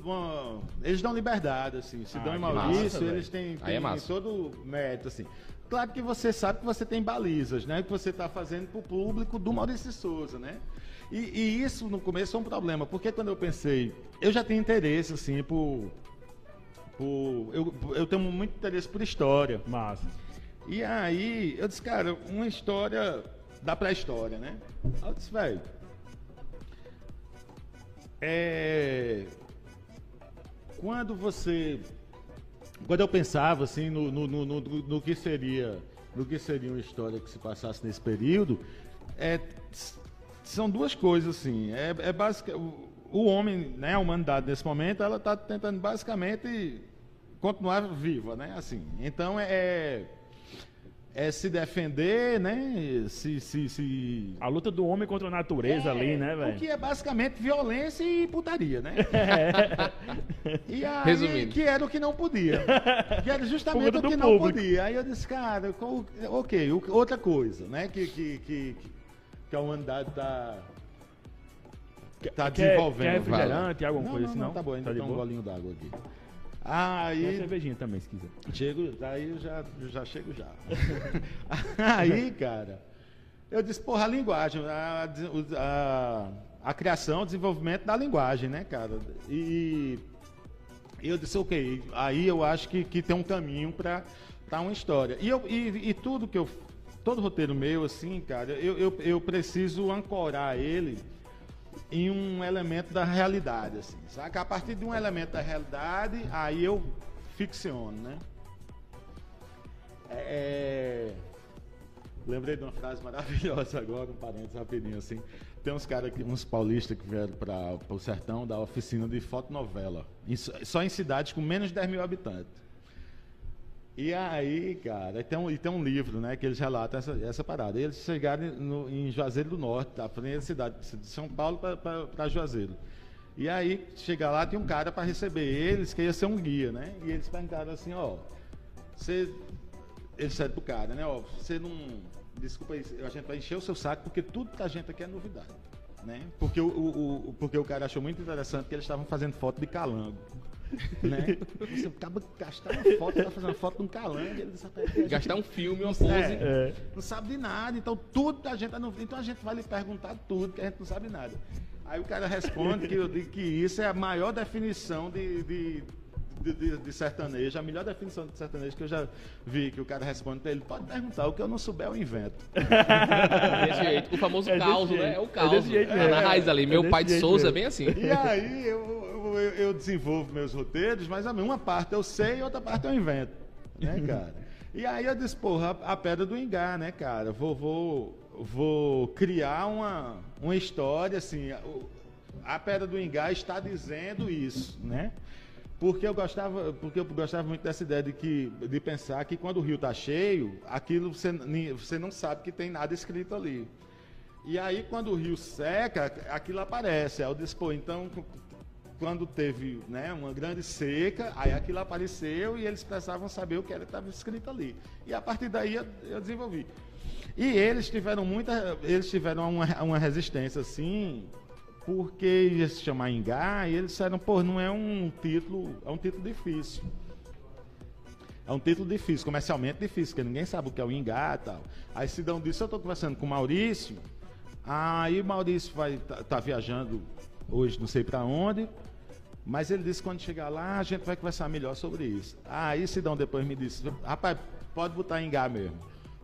uma- eles dão liberdade, assim, se Ah, dão em Maurício, massa, eles têm, Aí é têm massa. todo mérito, assim. Claro que você sabe que você tem balizas, né, que você está fazendo para o público do Maurício Souza, né. E, e isso no começo é um problema, porque quando eu pensei, eu já tenho interesse, assim, por por eu, eu tenho muito interesse por história. Massa. E aí, eu disse, cara, uma história da pré-história, né? Aí eu disse, velho. É. Quando você. Quando eu pensava assim no, no, no, no, no que seria. No que seria uma história que se passasse nesse período, é, são duas coisas assim. É, é básica, o, o homem, né, a humanidade nesse momento, ela está tentando basicamente continuar viva, né? Assim. Então é é se defender, né? Se, se, se... A luta do homem contra a natureza é, ali, né, velho? O que é basicamente violência e putaria, né? É. E aí, Resumindo. que era o que não podia. Que era justamente o que não público. podia. Aí eu disse, cara, ok, outra coisa, né? Que, que, que, que a humanidade está tá Quer, desenvolvendo. quer refrigerante, alguma não, coisa não, assim, não, tá bom, ainda de tem um boa? golinho d'água aqui. Tem Aí, cervejinha também, se quiser. Chego, daí eu já, eu já chego já. aí, cara, eu disse, porra, a linguagem, a, a, a criação, o desenvolvimento da linguagem, né, cara? E eu disse, ok, aí eu acho que, que tem um caminho para uma história. E, eu, e, e tudo que eu. Todo roteiro meu, assim, cara, eu, eu, eu preciso ancorar ele em um elemento da realidade, assim, saca? A partir de um elemento da realidade, aí eu ficciono, né? É... Lembrei de uma frase maravilhosa agora, um parênteses rapidinho, assim. Tem uns caras, que- uns paulistas que vieram para o sertão da oficina de fotonovela, em- só em cidades com menos de 10 mil habitantes. E aí, cara, tem um, e tem um livro, né, que eles relatam essa, essa parada. Eles chegaram no- em Juazeiro do Norte, da frente da cidade de São Paulo para Juazeiro. E aí, chega lá, tem um cara para receber eles, que ia ser um guia, né? E eles perguntaram assim, ó, você... Eles disseram pro cara, né, ó, você não... Desculpa aí, a gente vai encher o seu saco, porque tudo da gente aqui é novidade, né? Porque o, o, o- porque o cara achou muito interessante que eles estavam fazendo foto de calango. Né? Você acaba gastar uma foto, tá fazendo uma foto de um calango. Ele disse, "Rapaz, a gente Gastar um filme, uma pose. É. É. não sabe de nada, então tudo a gente não, então a gente vai lhe perguntar tudo que a gente não sabe nada. Aí o cara responde que, eu digo que isso é a maior definição de, de, de, de- de sertanejo, a melhor definição de sertanejo que eu já vi, que o cara responde pra ele, pode perguntar, o que eu não souber eu invento. Desse jeito. O famoso É caos, né? É o É caos. desse jeito É, na raiz ali. É Meu pai de Souza é mesmo. bem assim. E aí eu, eu, eu desenvolvo meus roteiros, mas a uma parte eu sei e outra parte eu invento, né, cara? E aí eu disse, porra, a, pedra do Ingá, né, cara? Vou, vou, vou criar uma, uma história, assim, a, pedra do Ingá está dizendo isso, né? Porque eu gostava, porque eu gostava muito dessa ideia de que de pensar que quando o rio está cheio, aquilo você, você não sabe que tem nada escrito ali. E aí, quando o rio seca, aquilo aparece. Aí eu disse, pô, então, quando teve né, uma grande seca, aí aquilo apareceu e eles precisavam saber o que era que estava escrito ali. E a partir daí eu, eu desenvolvi. E eles tiveram muita. Eles tiveram uma, uma resistência assim, porque ia se chamar Ingá, e eles disseram, pô, não é um título, é um título difícil. É um título difícil, comercialmente difícil, porque ninguém sabe o que é o Ingá e tal. Aí se dão disso, eu estou conversando com o Maurício, aí o Maurício vai tá, tá viajando hoje, não sei para onde, mas ele disse quando chegar lá, a gente vai conversar melhor sobre isso. Aí Sidão depois me disse, rapaz, pode botar Ingá mesmo.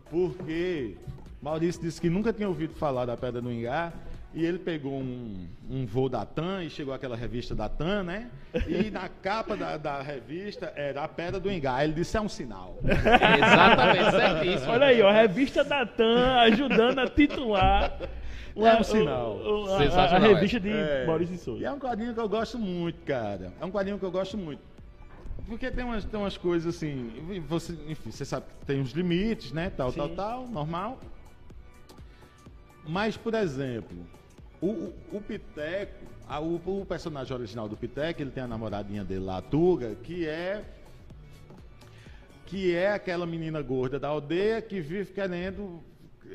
Porque Maurício disse que nunca tinha ouvido falar da Pedra do Ingá. E ele pegou um, um voo da TAM e chegou aquela revista da TAM, né? E na capa da, da revista era a Pedra do Ingá. Ele disse, é um sinal. Exatamente, certíssimo. Olha aí, ó, a revista da TAM ajudando a titular É um sinal. o- o- a, a revista de É. Maurício E Souza. é um quadrinho que eu gosto muito, cara. É um quadrinho que eu gosto muito. Porque tem umas, tem umas coisas assim. e Você, enfim, você sabe que tem os limites, né? Tal, tal, Sim. tal, normal. Mas, por exemplo, o, o, o Piteco, a- o, o personagem original do Piteco, ele tem a namoradinha dele lá, a Tuga, que é. Que é aquela menina gorda da aldeia que vive querendo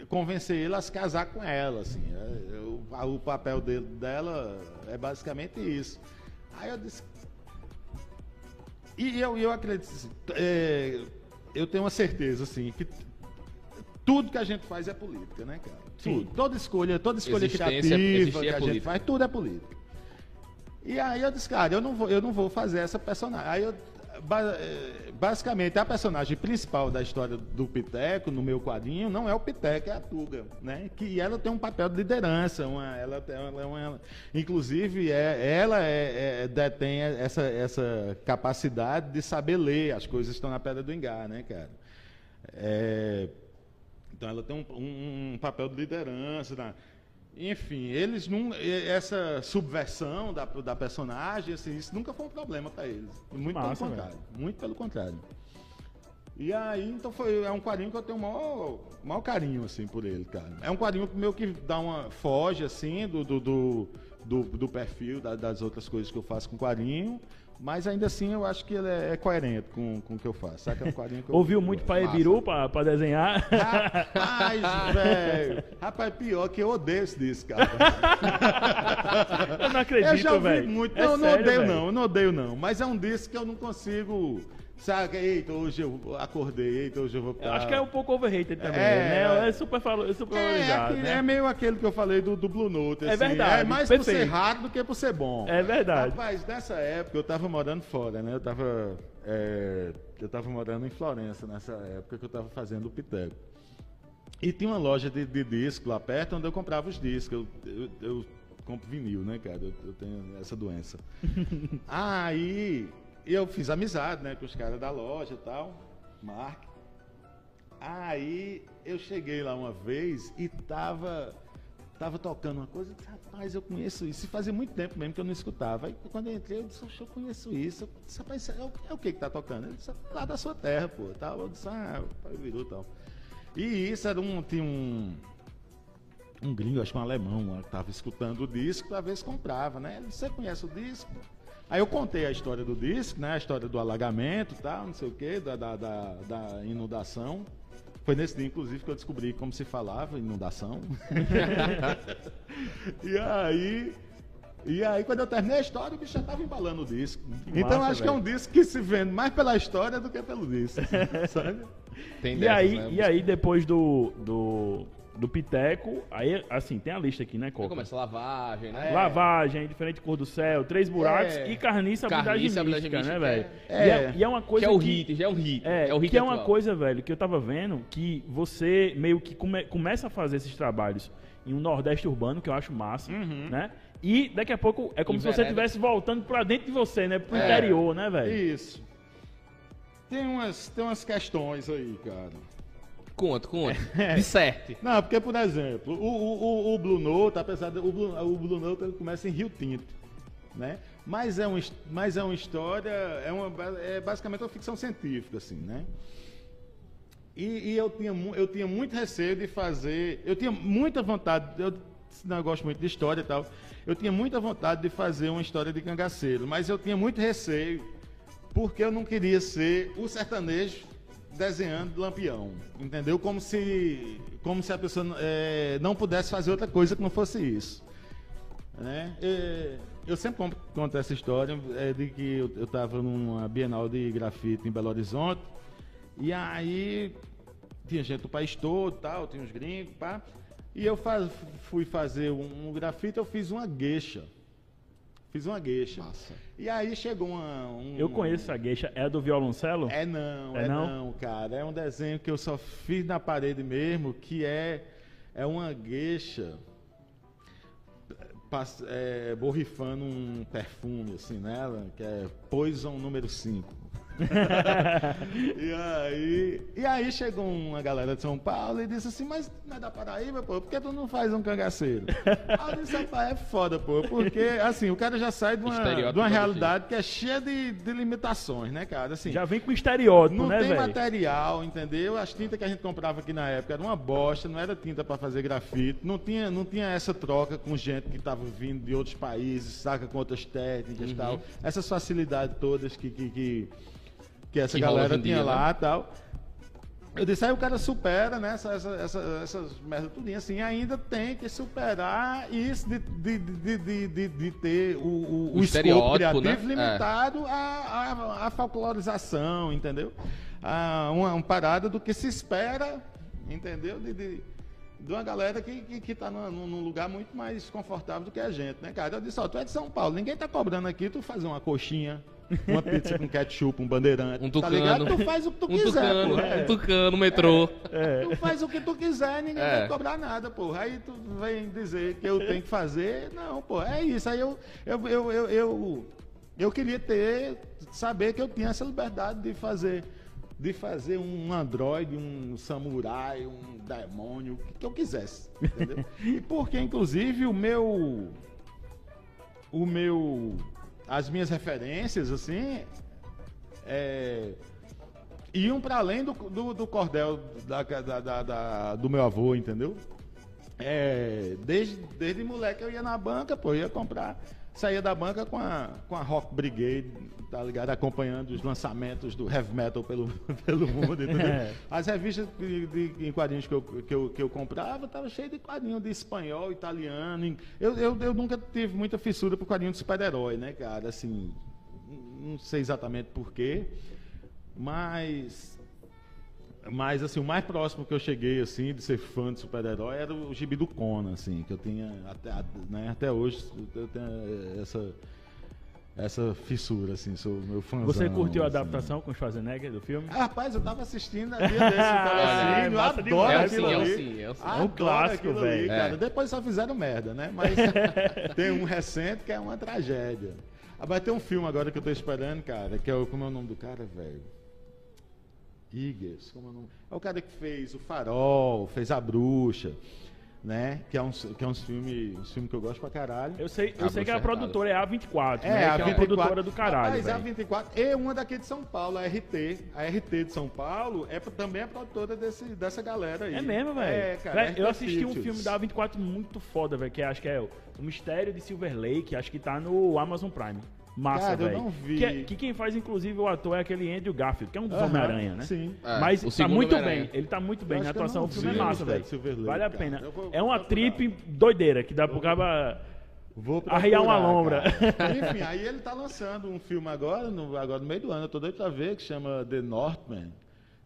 convencer ele a se casar com ela, assim. É, o, a- o papel dele, dela é basicamente isso. Aí eu disse. E eu, eu acredito, assim, é, eu tenho uma certeza, assim, que tudo que a gente faz é política, né, cara? Tudo. Toda escolha, toda escolha Existência- criativa que é a gente faz, tudo é política. E aí eu disse, cara, eu não vou, eu não vou fazer essa personagem. Aí eu é, basicamente, a personagem principal da história do Piteco, no meu quadrinho, não é o Piteco, é a Tuga, né? Que ela tem um papel de liderança, uma, ela, tem- ela, é uma- inclusive, é, ela é, é- detém essa, essa capacidade de saber ler as coisas estão na Pedra do Engar, né, cara? É, então ela tem um, um- um papel de liderança. na- enfim, eles não. Essa subversão da, da personagem, assim, isso nunca foi um problema para eles. Muito Massa, pelo contrário. Muito pelo contrário. E aí, então foi, é um quadrinho que eu tenho o maior, maior carinho, assim, por ele, cara. É um quadrinho meu que dá uma. foge, assim, do, do, do, do- do perfil da- das outras coisas que eu faço com quadrinho. Mas ainda assim eu acho que ele é, é coerente com, com o que eu faço. Sabe que é um quadrinho que eu- Ouviu muito gosto. Pai Biru pra, pra desenhar? Rapaz, velho. Rapaz, pior que eu odeio esse disco, cara. eu não acredito, eu já ouvi velho. muito. É eu não sério, odeio, velho. não. Eu não odeio, não. Mas é um disco que eu não consigo. Sabe, eita, hoje eu acordei, eita, hoje eu vou. Eu acho que é um pouco overrated também, É, né? é. É super, é super É, valorizado, aquele- né? é meio aquele que eu falei do, do Blue Note. É assim. verdade, É mais por ser perfeito. raro do que por ser bom. É verdade. Rapaz, nessa época eu tava morando fora, né? Eu tava. é, eu tava morando em Florença nessa época que eu tava fazendo o Piteco. E tinha uma loja de, de disco lá perto onde eu comprava os discos. Eu, eu, eu compro vinil, né, cara? Eu, eu tenho essa doença. Aí eu fiz amizade, né, com os caras da loja e tal, Mark. Aí eu cheguei lá uma vez e tava tava tocando uma coisa, rapaz, eu conheço isso. E fazia muito tempo mesmo que eu não escutava. Aí quando eu entrei, eu disse, "Oxe, eu conheço isso. Eu disse, rapaz, é, o, é o que que tá tocando? Ele disse, lá da sua terra, pô. Tal. Eu disse, ah, pai virou tal. E isso era um, tinha um, um gringo, acho que um alemão, que tava escutando o disco se comprava, né? Você conhece o disco? Aí eu contei a história do disco, né? A história do alagamento e tal, não sei o quê, da, da, da, da inundação. Foi nesse dia, inclusive, que eu descobri como se falava inundação. e aí. E aí, quando eu terminei a história, o bicho já tava embalando o disco. então, massa, acho que é um disco que se vende mais pela história do que pelo disco. sabe? Tem E dessas, aí, né? e aí, depois do, do, do Piteco, aí, assim, tem a lista aqui, né, Aí Coca? começa a lavagem, né? É. Lavagem, diferente cor do céu, três buracos É. e carniça, habilidade Carniça, mística, habilidade né, mística, velho? é. E, é, e é uma Que coisa é o que- hit, já é um hit. É, é o hit que é uma coisa, velho, que eu tava vendo que você meio que come- começa a fazer esses trabalhos em um Nordeste urbano, que eu acho massa, Uhum. né? E daqui a pouco é como se você estivesse voltando pra dentro de você, né? Pro É. interior, né, velho? Isso. Tem umas, tem umas questões aí, cara. Conta, conta. É. Disserte. Não, porque, por exemplo, o, o, o- Blue Note, apesar de. O Blue, o Blue Note ele começa em Rio Tinto, né? Mas é, um, mas é uma história, é, uma, é basicamente uma ficção científica, assim, né? E, e eu, tinha, eu tinha muito receio de fazer. Eu tinha muita vontade. Eu, não, eu gosto muito de história e tal. Eu tinha muita vontade de fazer uma história de cangaceiro, mas eu tinha muito receio porque eu não queria ser o sertanejo desenhando lampião, entendeu? Como se, como se a pessoa eh, não pudesse fazer outra coisa que não fosse isso. Né? Eh, eu sempre conto, essa história eh, de que eu estava numa Bienal de grafite em Belo Horizonte e aí tinha gente do país todo, tal, tinha uns gringos, pá. E eu faz, fui fazer um, um grafite, eu fiz uma gueixa. Fiz uma gueixa. Massa. E aí chegou uma, um... Eu conheço essa gueixa. É a do violoncelo? É não, É é, não? não? cara. É um desenho que eu só fiz na parede mesmo, que é, é uma gueixa é, borrifando um perfume assim nela, que é Poison número 5. e, aí, e aí chegou uma galera de São Paulo e disse assim, mas não é da Paraíba, pô, por que tu não faz um cangaceiro? Aí eu disse, é foda, pô, porque assim, o cara já sai de uma, de uma realidade que é cheia de, de limitações, né, cara? Assim, Já vem com estereótipo, não né, tem velho? material, entendeu? As tintas que a gente comprava aqui na época era uma bosta, não era tinta para fazer grafite, não tinha, não tinha essa troca com gente que estava vindo de outros países, saca com outras técnicas e Uhum. tal. Essas facilidades todas que, que, que, que essa Que galera tinha dia, lá e tal. Eu disse, aí o cara supera, né? Essa, essa, essa, essas merda tudinho assim, ainda tem que superar isso de, de, de, de, de, de ter o, o, O o escopo estereótipo, criativo né? limitado à, à folclorização, entendeu? A uma, uma parada do que se espera, entendeu? De, de, de uma galera que, que, que tá num, num lugar muito mais confortável do que a gente, né, cara? Eu disse, ó, tu é de São Paulo, ninguém tá cobrando aqui tu fazer uma coxinha, uma pizza com ketchup, um bandeirante. Um Tá tucano. ligado? Tu faz o que tu Um quiser, tucano, pô. É. um tucano, metrô. Tu faz o que tu quiser, ninguém É. vai cobrar nada, pô. Aí tu vem dizer que eu tenho que fazer. Não, pô, é isso. Aí eu, eu, eu, eu, eu, eu queria ter, saber que eu tinha essa liberdade de fazer. De fazer um androide, um samurai, um demônio, o que eu quisesse. Entendeu? e porque, inclusive, o meu. O meu. As minhas referências, assim. É, iam para além do, do, do cordel da, da- da- do meu avô, entendeu? É, desde, desde moleque eu ia na banca, pô, ia comprar, saía da banca com a, com a Rock Brigade, tá ligado? Acompanhando os lançamentos do heavy metal pelo, pelo mundo? É. As revistas de, de- em quadrinhos que eu, que eu, que eu comprava tava cheio de quadrinhos de espanhol, italiano. Eu, eu, eu nunca tive muita fissura por quadrinho de super-herói, né, cara? Assim, não sei exatamente porquê, mas mas assim, o mais próximo que eu cheguei assim de ser fã de super-herói era o gibi do Conan, assim, que eu tinha até, né, até hoje eu tenho essa essa fissura assim, sou meu fãzão. Você curtiu a assim. adaptação com o Schwarzenegger do filme? Ah, rapaz, eu tava assistindo a dia desse, é eu massa adoro demais. É o aquilo é o ali. sim, é o sim. Adoro um clássico, velho. cara. É. Depois só fizeram merda, né? Mas tem um recente que é uma tragédia. Ah, Vai ter um filme agora que eu tô esperando, cara, que é o. Como é o nome do cara, velho? Iges, como é o nome? É o cara que fez O Farol, fez A Bruxa, né? Que é um, que é um filme, um filme que eu gosto pra caralho. Eu sei, eu Ah, sei que a é produtora é a 24, É, né? a que é uma 24. produtora do caralho, Rapaz, a velho. 24 e uma daqui de São Paulo, a RT. A RT de São Paulo é, também é produtora desse, dessa galera aí. É mesmo, velho. É, cara. Véi, eu assisti um filme da 24 muito foda, velho, que acho que é o Mistério de Silver Lake, acho que tá no Amazon Prime. Massa, Cara, eu velho. não vi. Que, é- que quem faz, inclusive, o ator é aquele Andrew Garfield, que é um dos Aham, Homem-Aranha, né? Sim. É, Mas o tá muito bem, ele tá muito bem na atuação, o filme é massa, velho. Vale a pena. Vou- É uma trip doideira, que dá pro caba... Vou Arriar uma lombra. cara. Enfim, aí ele tá lançando um filme agora, no, agora no meio do ano, eu tô doido pra ver, que chama The Northman,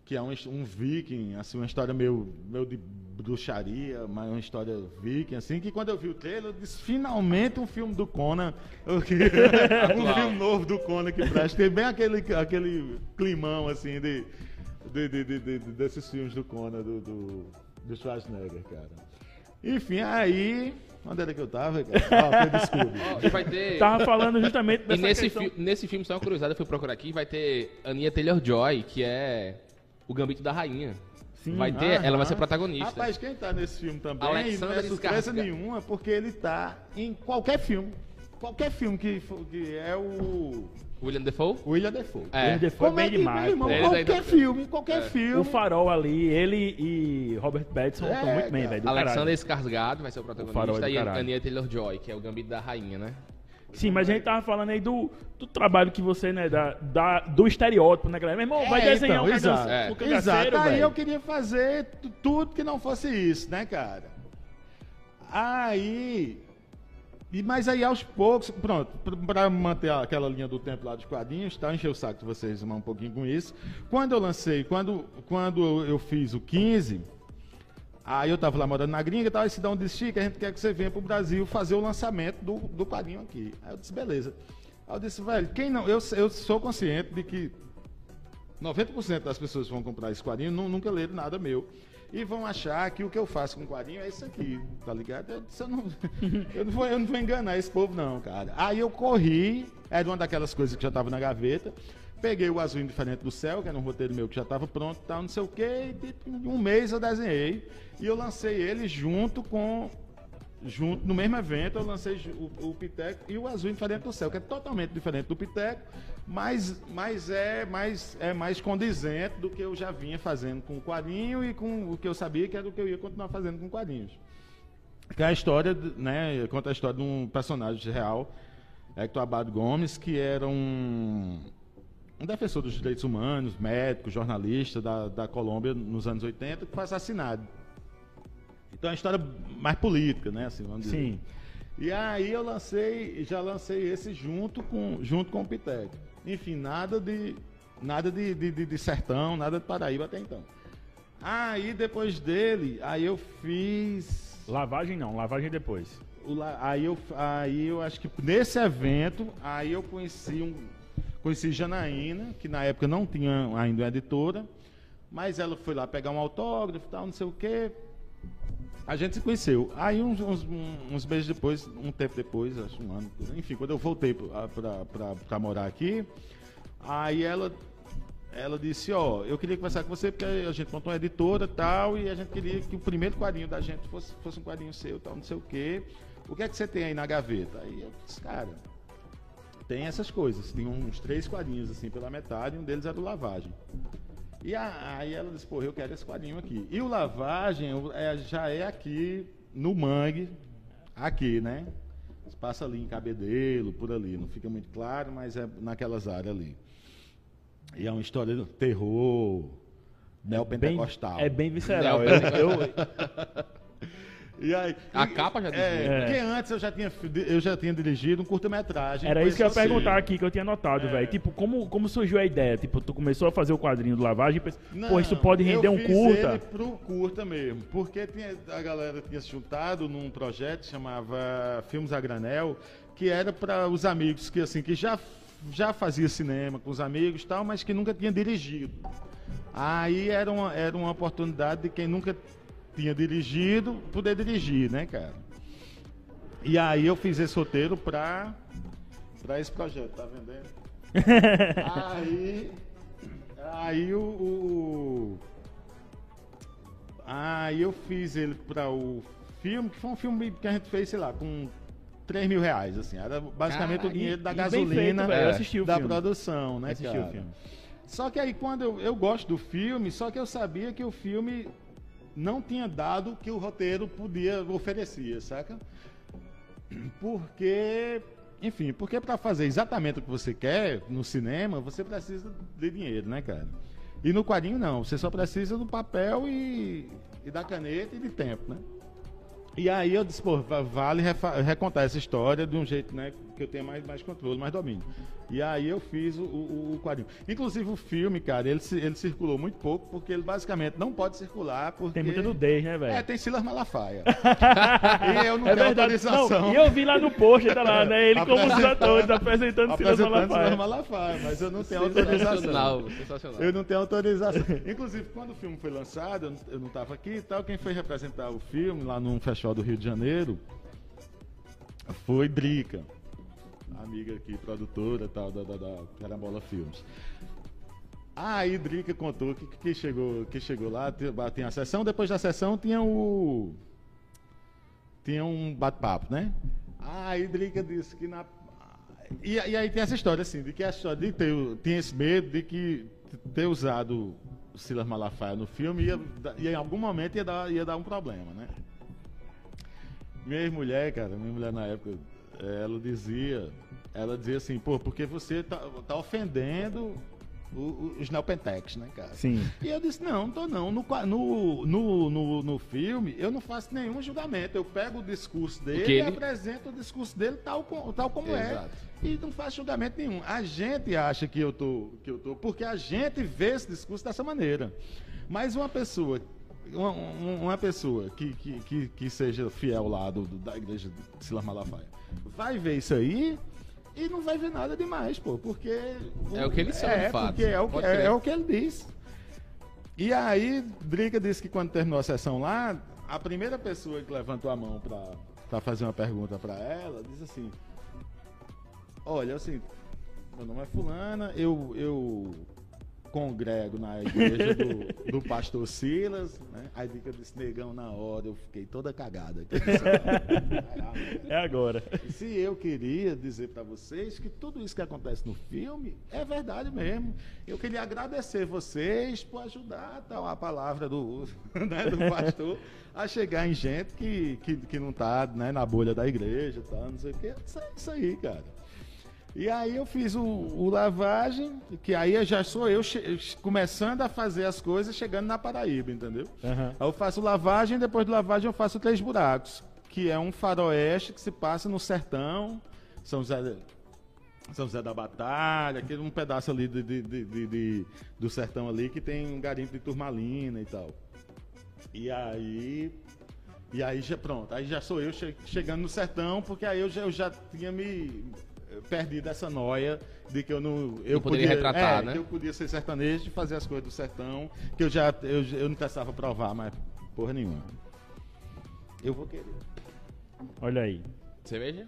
que é um, um viking, assim, uma história meio, meio de bruxaria, mas uma história viking, assim, que quando eu vi o trailer, eu disse, finalmente um filme do Conan, um filme novo do Conan que presta, tem bem aquele, aquele climão, assim, de, de, de- de- de- desses filmes do Conan, do, do, do Schwarzenegger, cara. Enfim, aí... Onde era que eu tava, cara? Ah. Ó, e vai ter. Tava falando justamente E dessa nesse, questão... fi- nesse filme, só uma curiosidade, eu fui procurar aqui, vai ter Aninha Taylor-Joy, que é o Gambito da Rainha. Sim. vai ter, ela vai ser Aham. protagonista. Rapaz, quem tá nesse filme também Alexandre não é surpresa nenhuma, porque ele tá em qualquer filme. Qualquer filme que, que é o William Defoe? William Defoe. É. Ele foi Como bem é que, demais. irmão. Eles qualquer ainda- filme, qualquer É. filme. O farol ali, ele e Robert Pattinson estão É, muito bem, velho. Alexander. Skarsgård vai ser o farol é protagonista do e a caralho. Aninha Taylor-Joy, que é o Gambito da Rainha, né? Sim, mas a gente tava falando aí do, do trabalho que você, né, da, da- do estereótipo, né, galera? Meu irmão, vai É, desenhar então, um, exato. É. um Exato, aí eu queria fazer tu- tudo que não fosse isso, né, cara? Aí. E, mas aí aos poucos, pronto, pr- pra manter aquela linha do tempo lá dos quadrinhos, tá? Encher o saco de vocês um pouquinho com isso. Quando eu lancei, quando, quando eu fiz o 15, aí eu tava lá morando na gringa e tal, esse Sidão disse, Chico, a gente quer que você venha pro Brasil fazer o lançamento do, do quadrinho aqui. Aí eu disse, beleza. Aí eu disse, velho, quem não. Eu, eu sou consciente de que 90% das pessoas que vão comprar esse quadrinho nu- nunca leram nada meu. E vão achar que o que eu faço com o quadrinho é isso aqui, tá ligado? Eu, disse, eu não, eu, não vou, eu não vou enganar esse povo, não, cara. Aí eu corri, era uma daquelas coisas que já estava na gaveta. Peguei o Azul Indiferente do Céu, que era um roteiro meu que já estava pronto, tal, não sei o quê. E tipo, um mês eu desenhei. E eu lancei ele junto com junto no mesmo evento, eu lancei o, o Piteco e o Azul Indiferente do Céu, que é totalmente diferente do Piteco, mas, mas é, mais, é mais condizente do que eu já vinha fazendo com o quadrinho e com o que eu sabia que era o que eu ia continuar fazendo com quadrinhos. Que é a história, né, conta a história de um personagem real, Hector Abad Gomes, que era um, um defensor dos direitos humanos, médico, jornalista da, da Colômbia nos anos 80, que foi assassinado. Então é uma história mais política, né? Assim, vamos dizer. Sim. E aí eu lancei, já lancei esse junto com, junto com o Pitec. Enfim, nada de nada de, de, de- de sertão, nada de Paraíba até então. Aí depois dele, aí eu fiz Lavagem não, lavagem depois. la- aí eu aí eu acho que nesse evento, aí eu conheci um conheci Janaína, que na época não tinha ainda uma editora, mas ela foi lá pegar um autógrafo, tal, não sei o quê. A gente se conheceu. Aí uns, uns, uns meses depois, um tempo depois, acho um ano, enfim, quando eu voltei para morar aqui, aí ela ela disse, ó, eu queria conversar com você porque a gente montou uma editora tal, e a gente queria que o primeiro quadrinho da gente fosse, fosse um quadrinho seu, tal, não sei o quê. O que é que você tem aí na gaveta? Aí eu disse, cara, tem essas coisas. Tem uns três quadrinhos assim pela metade, e um deles era o Lavagem. E a, aí ela disse, pô, eu quero esse quadrinho aqui. E o Lavagem é, já é aqui no Mangue, aqui, né? Passa ali em Cabedelo, por ali. Não fica muito claro, mas é naquelas áreas ali. E é uma história do terror neopentecostal. É bem visceral. eu, eu, aí, a capa já dizia. É, porque antes eu já tinha, eu já tinha dirigido um curta-metragem. Era isso que eu ia perguntar aqui, que eu tinha notado, é. velho. Tipo, como, como surgiu a ideia? Tipo, tu começou a fazer o quadrinho do Lavagem e pensou, pô, isso pode render um curta? Ele pro curta mesmo. Porque tinha, a galera tinha se juntado num projeto que chamava Filmes a Granel, que era para os amigos que, assim, que já, já fazia cinema com os amigos e tal, mas que nunca tinha dirigido. Aí era uma, era uma oportunidade de quem nunca tinha dirigido, poder dirigir, né, cara? E aí eu fiz esse roteiro pra, pra esse projeto, tá vendendo? aí. Aí o, o, Aí eu fiz ele para o filme, que foi um filme que a gente fez, sei lá, com 3 mil reais, assim. Era basicamente Cara, o dinheiro e, da gasolina feito, da filme. produção, né, cara? O filme. Só que aí quando eu, eu gosto do filme, só que eu sabia que o filme não tinha dado o que o roteiro podia oferecer, saca? Porque, enfim, porque para fazer exatamente o que você quer no cinema, você precisa de dinheiro, né, cara? E no quadrinho não, você só precisa do papel e, e da caneta e de tempo, né? E aí eu disse, pô, vale recontar essa história de um jeito, né, que eu tenha mais, mais controle, mais domínio. E aí eu fiz o, o, o, quadrinho. Inclusive o filme, cara, ele, ele circulou muito pouco, porque ele basicamente não pode circular. Porque... Tem muita nudez, né, velho? É, tem Silas Malafaia. e eu não é tenho verdade. autorização. e eu vi lá no post, tá lá, né? Ele como dos atores apresentando, Silas Malafaia. Silas Malafaia, mas eu não tenho autorização. Sensacional. Eu não tenho autorização. Inclusive, quando o filme foi lançado, eu não estava aqui e tal, quem foi representar o filme lá num festival do Rio de Janeiro foi Drica amiga aqui, produtora tal, da, da, da Carambola Filmes. A Idrica contou que, que, chegou, que chegou lá, tinha a sessão, depois da sessão tinha o. Tinha um bate-papo, né? A Idrica disse que na. E, e, aí tem essa história, assim, de que a história de ter. Tinha esse medo de que ter usado Silas Malafaia no filme ia, ia, em algum momento ia dar, ia dar um problema, né? Minha mulher, cara, minha mulher na época, ela dizia ela dizia assim, pô, porque você tá, tá ofendendo os neopentex, né, cara? Sim. E eu disse, não, não tô não. No, no, no, no, no filme, eu não faço nenhum julgamento. Eu pego o discurso dele ele... e apresento o discurso dele tal, tal como é. Exato. é. E não faço julgamento nenhum. A gente acha que eu tô, que eu tô, porque a gente vê esse discurso dessa maneira. Mas uma pessoa uma, uma, pessoa que, que, que, que, seja fiel lá do, do, da igreja de Silas Malafaia vai ver isso aí e não vai ver nada demais, pô, porque. O, é o que ele sabe, é, fato. É o, é, é, o que ele diz. E aí, Drica disse que quando terminou a sessão lá, a primeira pessoa que levantou a mão pra, pra fazer uma pergunta pra ela, disse assim: Olha, assim, meu nome é Fulana, eu, eu congrego na igreja do, do pastor Silas, né? Aí fica desse negão na hora, eu fiquei toda cagada. é agora. Se eu queria dizer para vocês que tudo isso que acontece no filme é verdade mesmo. Eu queria agradecer vocês por ajudar tal, a palavra do, né, do pastor a chegar em gente que, que, que não está né, na bolha da igreja, tá, não sei o quê. Isso, isso aí, cara. E aí eu fiz o, o lavagem, que aí já sou eu começando a fazer as coisas chegando na Paraíba, entendeu? Uhum. Aí eu faço lavagem, depois do lavagem eu faço Três Buracos, que é um faroeste que se passa no sertão, São José, São José da Batalha, aquele um pedaço ali de, de, de, do sertão ali que tem um garimpo de turmalina e tal. E aí e aí já pronto, aí já sou eu che chegando no sertão, porque aí eu já, eu já tinha me perdi dessa noia de que eu não. Eu poderia podia, retratar, é, né? Que eu podia ser sertanejo e fazer as coisas do sertão, que eu já. Eu, eu não precisava provar, mas porra nenhuma. Eu vou querer. Olha aí. Cerveja?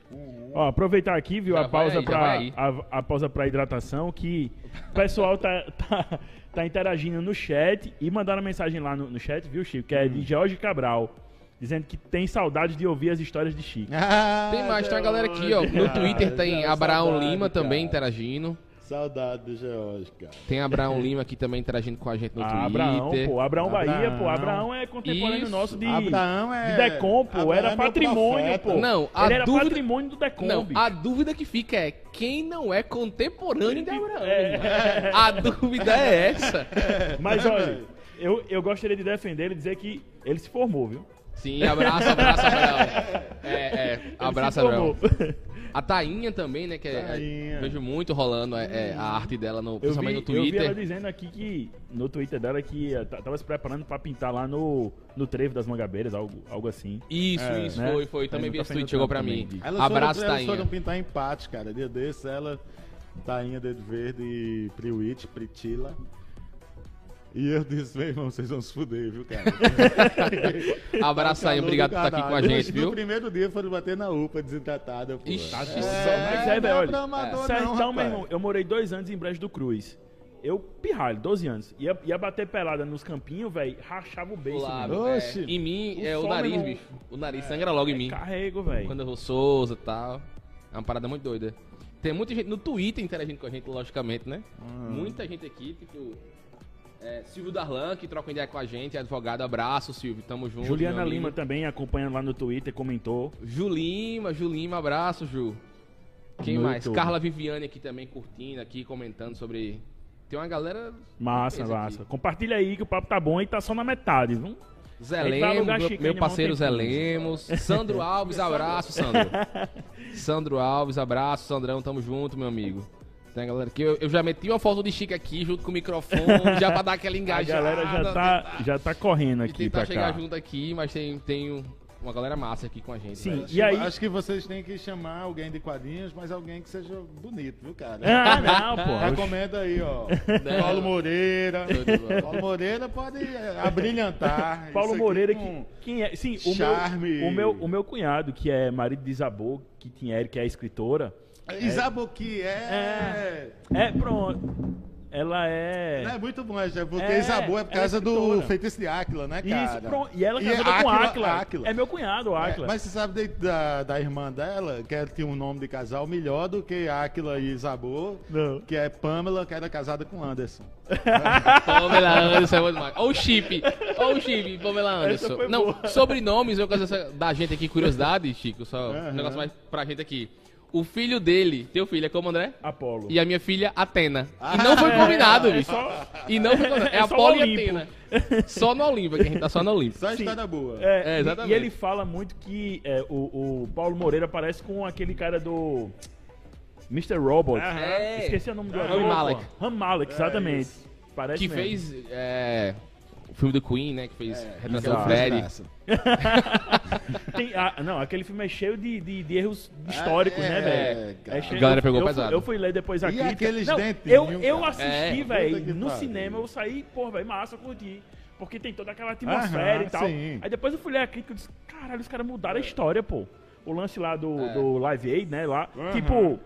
Ó, aproveitar aqui, viu, Já a pausa para a, a pausa para hidratação, que o pessoal tá, tá, tá interagindo no chat e mandaram mensagem lá no, no chat, viu, Chico? Que é Hum. de Jorge Cabral, dizendo que tem saudade de ouvir as histórias de Chico. Ah, Tem mais, tem uma galera aqui, ó. No Twitter tem Abraão Lima também interagindo. Saudade do George, cara. Tem Abraão Lima aqui também interagindo com a gente no Ah, Twitter. Abraão, pô, Abraão Bahia, pô, Abraão é contemporâneo Isso. nosso de, Abraão é. de Decom, pô, Abraão era é patrimônio, pô. Não, a Ele era dúvida- patrimônio do Decom, Não, bicho. a dúvida que fica é quem não é contemporâneo de Abraão. É. A dúvida é essa. Mas olha, eu, eu gostaria de defender ele e dizer que ele se formou, viu? Sim, abraço, abraço, Abraão. É, é, abraço, Abraão. A Tainha também, né? Que é- Tainha. vejo muito rolando é, é, a arte dela, no, Eu vi, principalmente no eu vi ela Twitter. dizendo aqui que no Twitter dela que tava se preparando pra pintar lá no, no trevo das Mangabeiras, algo, algo assim. Isso, É, isso, né? foi, foi. Também Tá vi indo esse tweet, chegou pra mim. também, Elas Abraço, foram, elas Tainha. foram pintar empate, cara. Dia desse, ela, Tainha, Dedo Verde e Priwit, Pritila. E eu disse, meu irmão, vocês vão se fuder, viu, cara? Abraço. Calor Obrigado do por estar aqui com a gente, No viu? primeiro dia foram bater na UPA desintetada, pô. Ixi, Tá É, só, mas é, velho, olha. é amador, Sertão, não, meu rapaz. irmão, eu morei dois anos em Brejo do Cruz. Eu, pirralho, 12 anos. Ia, ia bater pelada nos campinhos, velho, rachava o beijo. Meu. é, em mim O é o nariz, meu irmão. bicho. O nariz sangra logo em mim. Carrego, velho. Quando eu vou Souza e tal. É uma parada muito doida. Tem muita gente no Twitter interagindo com a gente, logicamente, né? Ah. Muita gente aqui, tipo. É, Silvio Darlan, que troca ideia com a gente, é advogado. Abraço, Silvio. Tamo junto. Juliana. Lima também acompanhando lá no Twitter, comentou. Ju Lima, Ju Lima, abraço, Ju. Quem No mais? Carla Viviane aqui também curtindo, aqui comentando sobre. Tem uma galera. Massa, massa. aqui. Compartilha aí que o papo tá bom e tá só na metade, viu? Zé Lemos, meu, meu parceiro Zé. Lemos. Sandro Alves, abraço, Sandro. Sandro Alves, abraço, Sandrão, tamo junto, meu amigo. A galera aqui. Eu, eu já meti uma foto de Chico aqui junto com o microfone, já pra dar aquela A engajada. galera já tá, já tá correndo aqui tentar pra chegar cá. junto aqui, mas tem, tem uma galera massa aqui com a gente. Sim. velho. Acho, E aí- acho que vocês têm que chamar alguém de quadrinhos, mas alguém que seja bonito, viu, cara? Ah, não, pô. Recomenda aí, ó. Não. Paulo Moreira. Paulo Moreira pode é, abrilhantar. Paulo Moreira, com- que, quem é? Sim, o charme. meu, o, meu, o meu cunhado, que é marido de Isabô, que tinha que é escritora. Isaboqui é... É, pronto. Ela é. Não, é muito bom, é porque É, Isabu é por ela é causa do escritora. feitiço de Áquila, né, cara? Isso, pronto. E ela E casada com Áquila- Áquila. Áquila. É meu cunhado, o É, Áquila. mas você sabe de- da, da irmã dela, que ela tinha um nome de casal melhor do que Áquila e Isabu, Não. que é Pamela, que era casada com Anderson. Pamela Anderson é muito demais. Ou o chip. Ou o chip, Pamela Anderson. foi Não, boa. sobrenomes, eu coisa da gente aqui, curiosidade, Chico, só Aham. um negócio mais pra gente aqui. O filho dele, teu filho é como André? Apolo. E a minha filha, Atena. E não foi combinado, bicho. E não foi combinado. É, É só Apolo e. Atena. Só no Olimpo, que a gente tá só no Olimpo. Só história boa. É, É, e- exatamente. E ele fala muito que é, o, o Paulo Moreira parece com aquele cara do Mr. Robot. É. Esqueci o nome do ator, Malek. pô. Rami Malek, exatamente. Parece Que mesmo. fez é, filme do Queen, né? Que fez Retração do exato. Freddy. Tem- ah, não, aquele filme é cheio de, de, de erros históricos, É, né, velho? cara. cheio- A galera pegou eu, fui- pesado. Eu fui ler depois a E crítica. aqueles não, eu, eu assisti, É. Velho, no cinema, eu saí, pô, velho, massa, curti. Porque tem toda aquela atmosfera Aham, e tal. sim. Aí depois eu fui ler a crítica e disse, caralho, os caras mudaram a história, pô. O lance lá do, É. do Live Aid, né, lá. Aham. Tipo,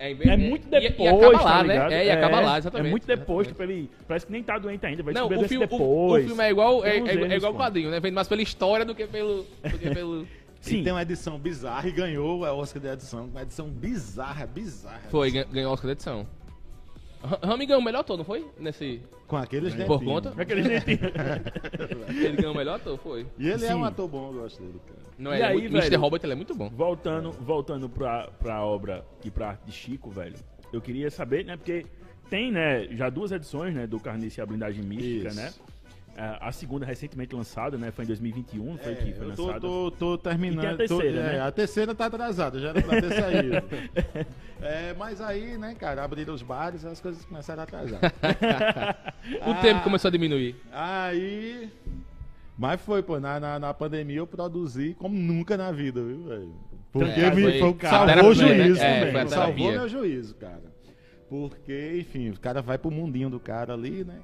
É, é muito e- depois, E, acaba tá lá, ligado? né? É, e acaba lá, exatamente. É muito depois, Exatamente. tipo, ele parece que nem tá doente ainda, vai Não, descobrir o filme, o- depois. o, filme é igual, é, é- é erros, igual pô. quadrinho, né? Vem mais pela história do que pelo. Do que pelo... Sim. E tem uma edição bizarra e ganhou a Oscar de edição. Uma edição bizarra, bizarra. Foi, gan- ganhou o Oscar da edição. Ra- Rami ganhou o melhor ator, não foi? Nesse... Com aqueles Por dentinhos. conta? Aquele dentinho. Ele ganhou o melhor ator, foi. E ele é Sim. um ator bom, eu gosto dele, cara. Não, E é aí, muito, Mr. velho? Robert ele é muito bom. Voltando, voltando pra, pra obra e pra arte de Chico, velho, eu queria saber, né, porque tem, né, já duas edições, né, do Carnice e a Blindagem Mística, Isso. né? É, A segunda recentemente lançada, né, foi em 2021, foi que foi É, eu tô, lançada. tô, tô terminando. E tem a terceira, tô- é, né? A terceira tá atrasada, já era pra ter saído. É, mas aí, né, cara, abriram os bares as coisas começaram a atrasar. O Ah. tempo começou a diminuir. Aí. Mas foi, pô, na, na, na pandemia eu produzi como nunca na vida, viu, velho? Porque É, me, foi- foi o que a salvou o juízo né? É, também. a salvou meu juízo, cara. Porque, enfim, o cara vai pro mundinho do cara ali, né?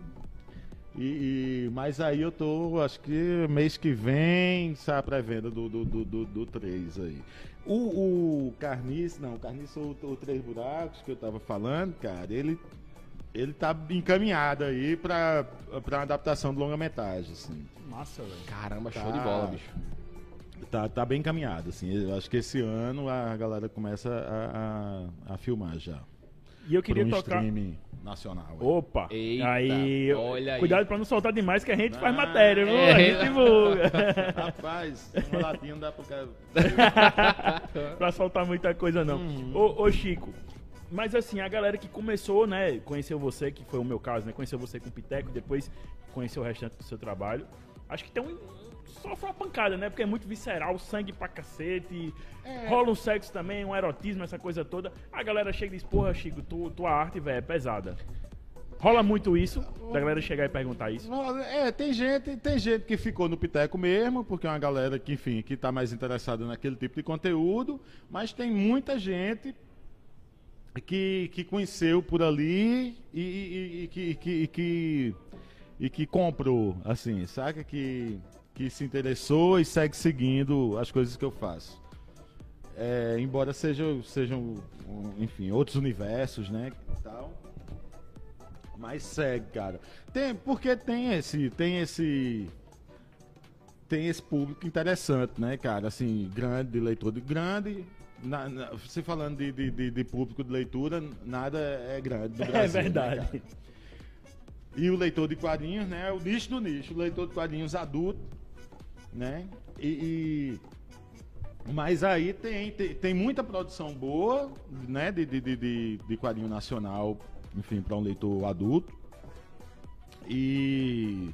E, e- mas aí eu tô, acho que mês que vem sai a pré-venda do, do, do, do, do 3 aí. O, o Carnice, não, o Carnice, o, o Três Buracos que eu tava falando, cara, ele, ele tá encaminhado aí pra, pra adaptação de longa-metragem, assim. Massa, velho. Caramba, show Tá. de bola, bicho. Tá, tá bem encaminhado, assim. Eu acho que esse ano a galera começa a, a, a filmar já. E eu queria um tocar. streaming nacional. Opa! Eita, aí, olha aí. cuidado pra não soltar demais, que a gente faz Ah, matéria, viu? é. A gente divulga. Rapaz, uma latinha não dá pro cara. pra soltar muita coisa, não. Uhum. Ô, ô, Chico, mas assim, a galera que começou, né, conheceu você, que foi o meu caso, né, conheceu você com o Piteco, depois conheceu o restante do seu trabalho, acho que tem um... Sofre uma pancada, né? Porque é muito visceral, sangue pra cacete. É. Rola um sexo também, um erotismo, essa coisa toda. A galera chega e diz, porra, Chico, tu, tua arte, velho, é pesada. Rola muito isso, da galera chegar e perguntar isso. É, tem gente, tem gente que ficou no Piteco mesmo, porque é uma galera que, enfim, que tá mais interessada naquele tipo de conteúdo, mas tem muita gente que, que conheceu por ali e, e- e que, que, que, e que comprou, assim, saca? Que, que se interessou e segue seguindo as coisas que eu faço. É, embora sejam, sejam, enfim, outros universos, né? Tal. Mas segue, cara. Tem, porque tem esse, tem esse, tem esse público interessante, né, cara? Assim, grande, de leitor de grande. Na, na- você falando de, de, de- de público de leitura, nada é grande no Brasil. É né, verdade. cara? E o leitor de quadrinhos, né? O nicho do nicho, o leitor de quadrinhos adulto, né? E, e- mas aí tem, tem, tem muita produção boa, né? De, de, de, de, de quadrinho nacional, enfim, para um leitor adulto. E,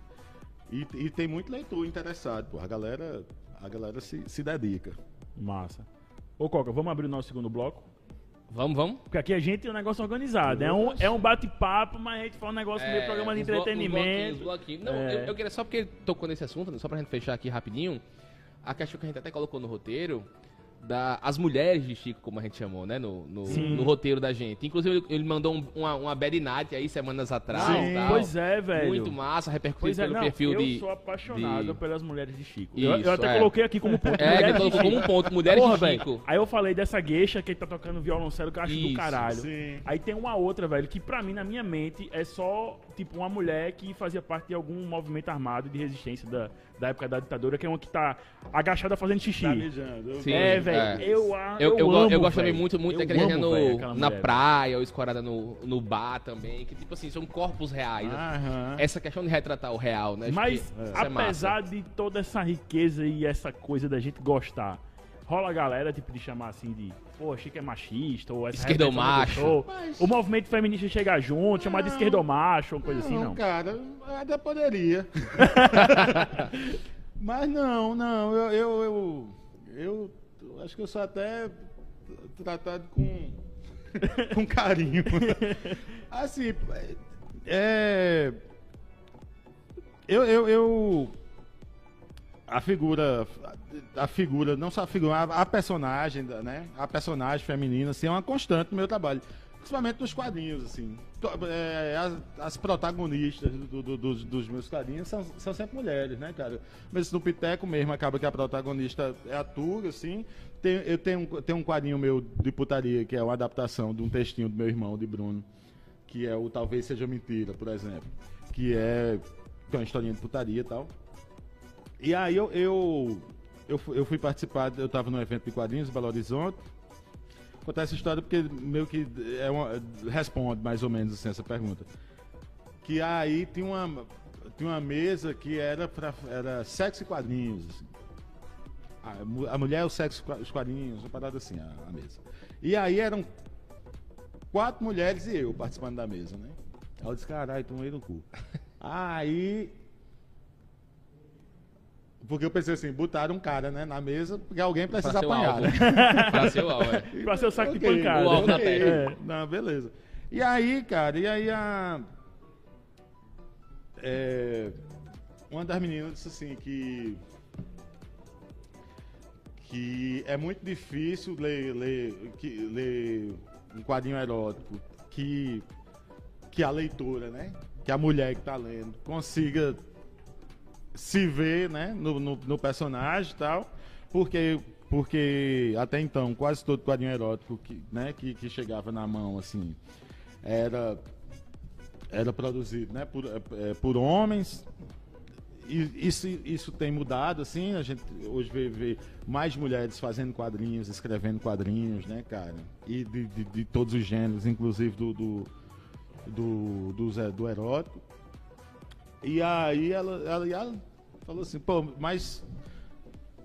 e, e tem muito leitor interessado, pô. A galera, a galera se, se dedica. Massa. Ô, Coca, vamos abrir o nosso segundo bloco? Vamos, vamos? Porque aqui a gente tem um negócio organizado. É um, é um bate-papo, mas a gente fala um negócio meio programa de os blo- os entretenimento. bloquinhos, bloquinhos. Não, É. eu, eu queria só porque ele tocou nesse assunto, né, só pra gente fechar aqui rapidinho. A questão que a gente até colocou no roteiro, da, as mulheres de Chico, como a gente chamou, né? No, no, no roteiro da gente. Inclusive, ele, mandou um- uma, uma bad night aí semanas atrás. Sim. tal. Pois é, velho. Muito massa, repercutiu Pois é, pelo não, perfil eu de. sou apaixonado de- pelas mulheres de Chico. Isso, eu, eu até é. coloquei aqui como ponto. É, ele mulheres de colocou Chico. como um ponto, mulheres Porra, de. Chico. Aí eu falei dessa gueixa que ele tá tocando violoncelo que eu acho do Isso, caralho. sim. Aí tem uma outra, velho, que pra mim, na minha mente, é só, tipo, uma mulher que fazia parte de algum movimento armado de resistência da, da época da ditadura, que é uma que tá agachada fazendo xixi. Tá mijando. eu Sim. É, velho, é. eu, a- Eu, eu, go- amo, eu gosto muito, muito Eu daquele amo, no, aquela na praia ou escorada no, no bar também, que tipo assim, são corpos reais. né? Aham. Essa questão de retratar o real, né? Mas, é apesar de toda essa riqueza e essa coisa da gente gostar, rola a galera, tipo, de chamar assim de, pô, Chico é machista, ou essa Esquerdomacho. não. Mas- O movimento feminista chega junto, chamar de Não. esquerdomacho, uma coisa assim, não. cara, até poderia. Mas não, não, eu, eu, eu, eu acho que eu sou até tratado com, com carinho. Assim, é. Eu, eu, eu. A figura. A figura, não só a figura, a, a personagem, né? A personagem feminina, assim, é uma constante no meu trabalho. Principalmente nos quadrinhos, assim. É, as, as protagonistas do- do- dos, dos meus quadrinhos são, são sempre mulheres, né, cara? Mas no Piteco mesmo acaba que a protagonista é a Tuga, assim. Tem, eu tenho, tenho um quadrinho meu de putaria, que é uma adaptação de um textinho do meu irmão, de Bruno, que é o Talvez Seja Mentira, por exemplo. Que é, que é uma historinha de putaria e tal. E aí eu, eu, eu, fui, eu fui participar, eu estava num evento de quadrinhos em Belo Horizonte. Contar essa história porque meio que é uma, responde mais ou menos assim, essa pergunta. Que aí tinha uma, tinha uma mesa que era, pra, era sexo e quadrinhos. assim. A, a mulher, o sexo e os quadrinhos, uma parada assim, a, a mesa. E aí eram quatro mulheres e eu participando da mesa, né? Aí eu disse, caralho, tomei no cu. Aí porque eu pensei assim, botaram um cara né, na mesa, porque alguém precisa Pra apanhar. Né? pra ser o alvo, é. Pra ser o saco de Ok, pancada. O alvo da terra. É. Não, beleza. E aí, cara, e aí a. é, uma das meninas disse assim que. que é muito difícil ler, ler, que, ler um quadrinho erótico que, que a leitora, né? Que a mulher que está lendo consiga se ver né, no, no, no personagem e tal, porque, porque até então quase todo quadrinho erótico que, né, que, que chegava na mão assim era, era produzido né, por, é, por homens, isso, isso tem mudado, assim, a gente hoje vê, vê, mais mulheres fazendo quadrinhos, escrevendo quadrinhos, né, cara? E de, de, de todos os gêneros, inclusive do, do, do, do, do erótico. E aí ela, ela, ela, falou assim, pô, mas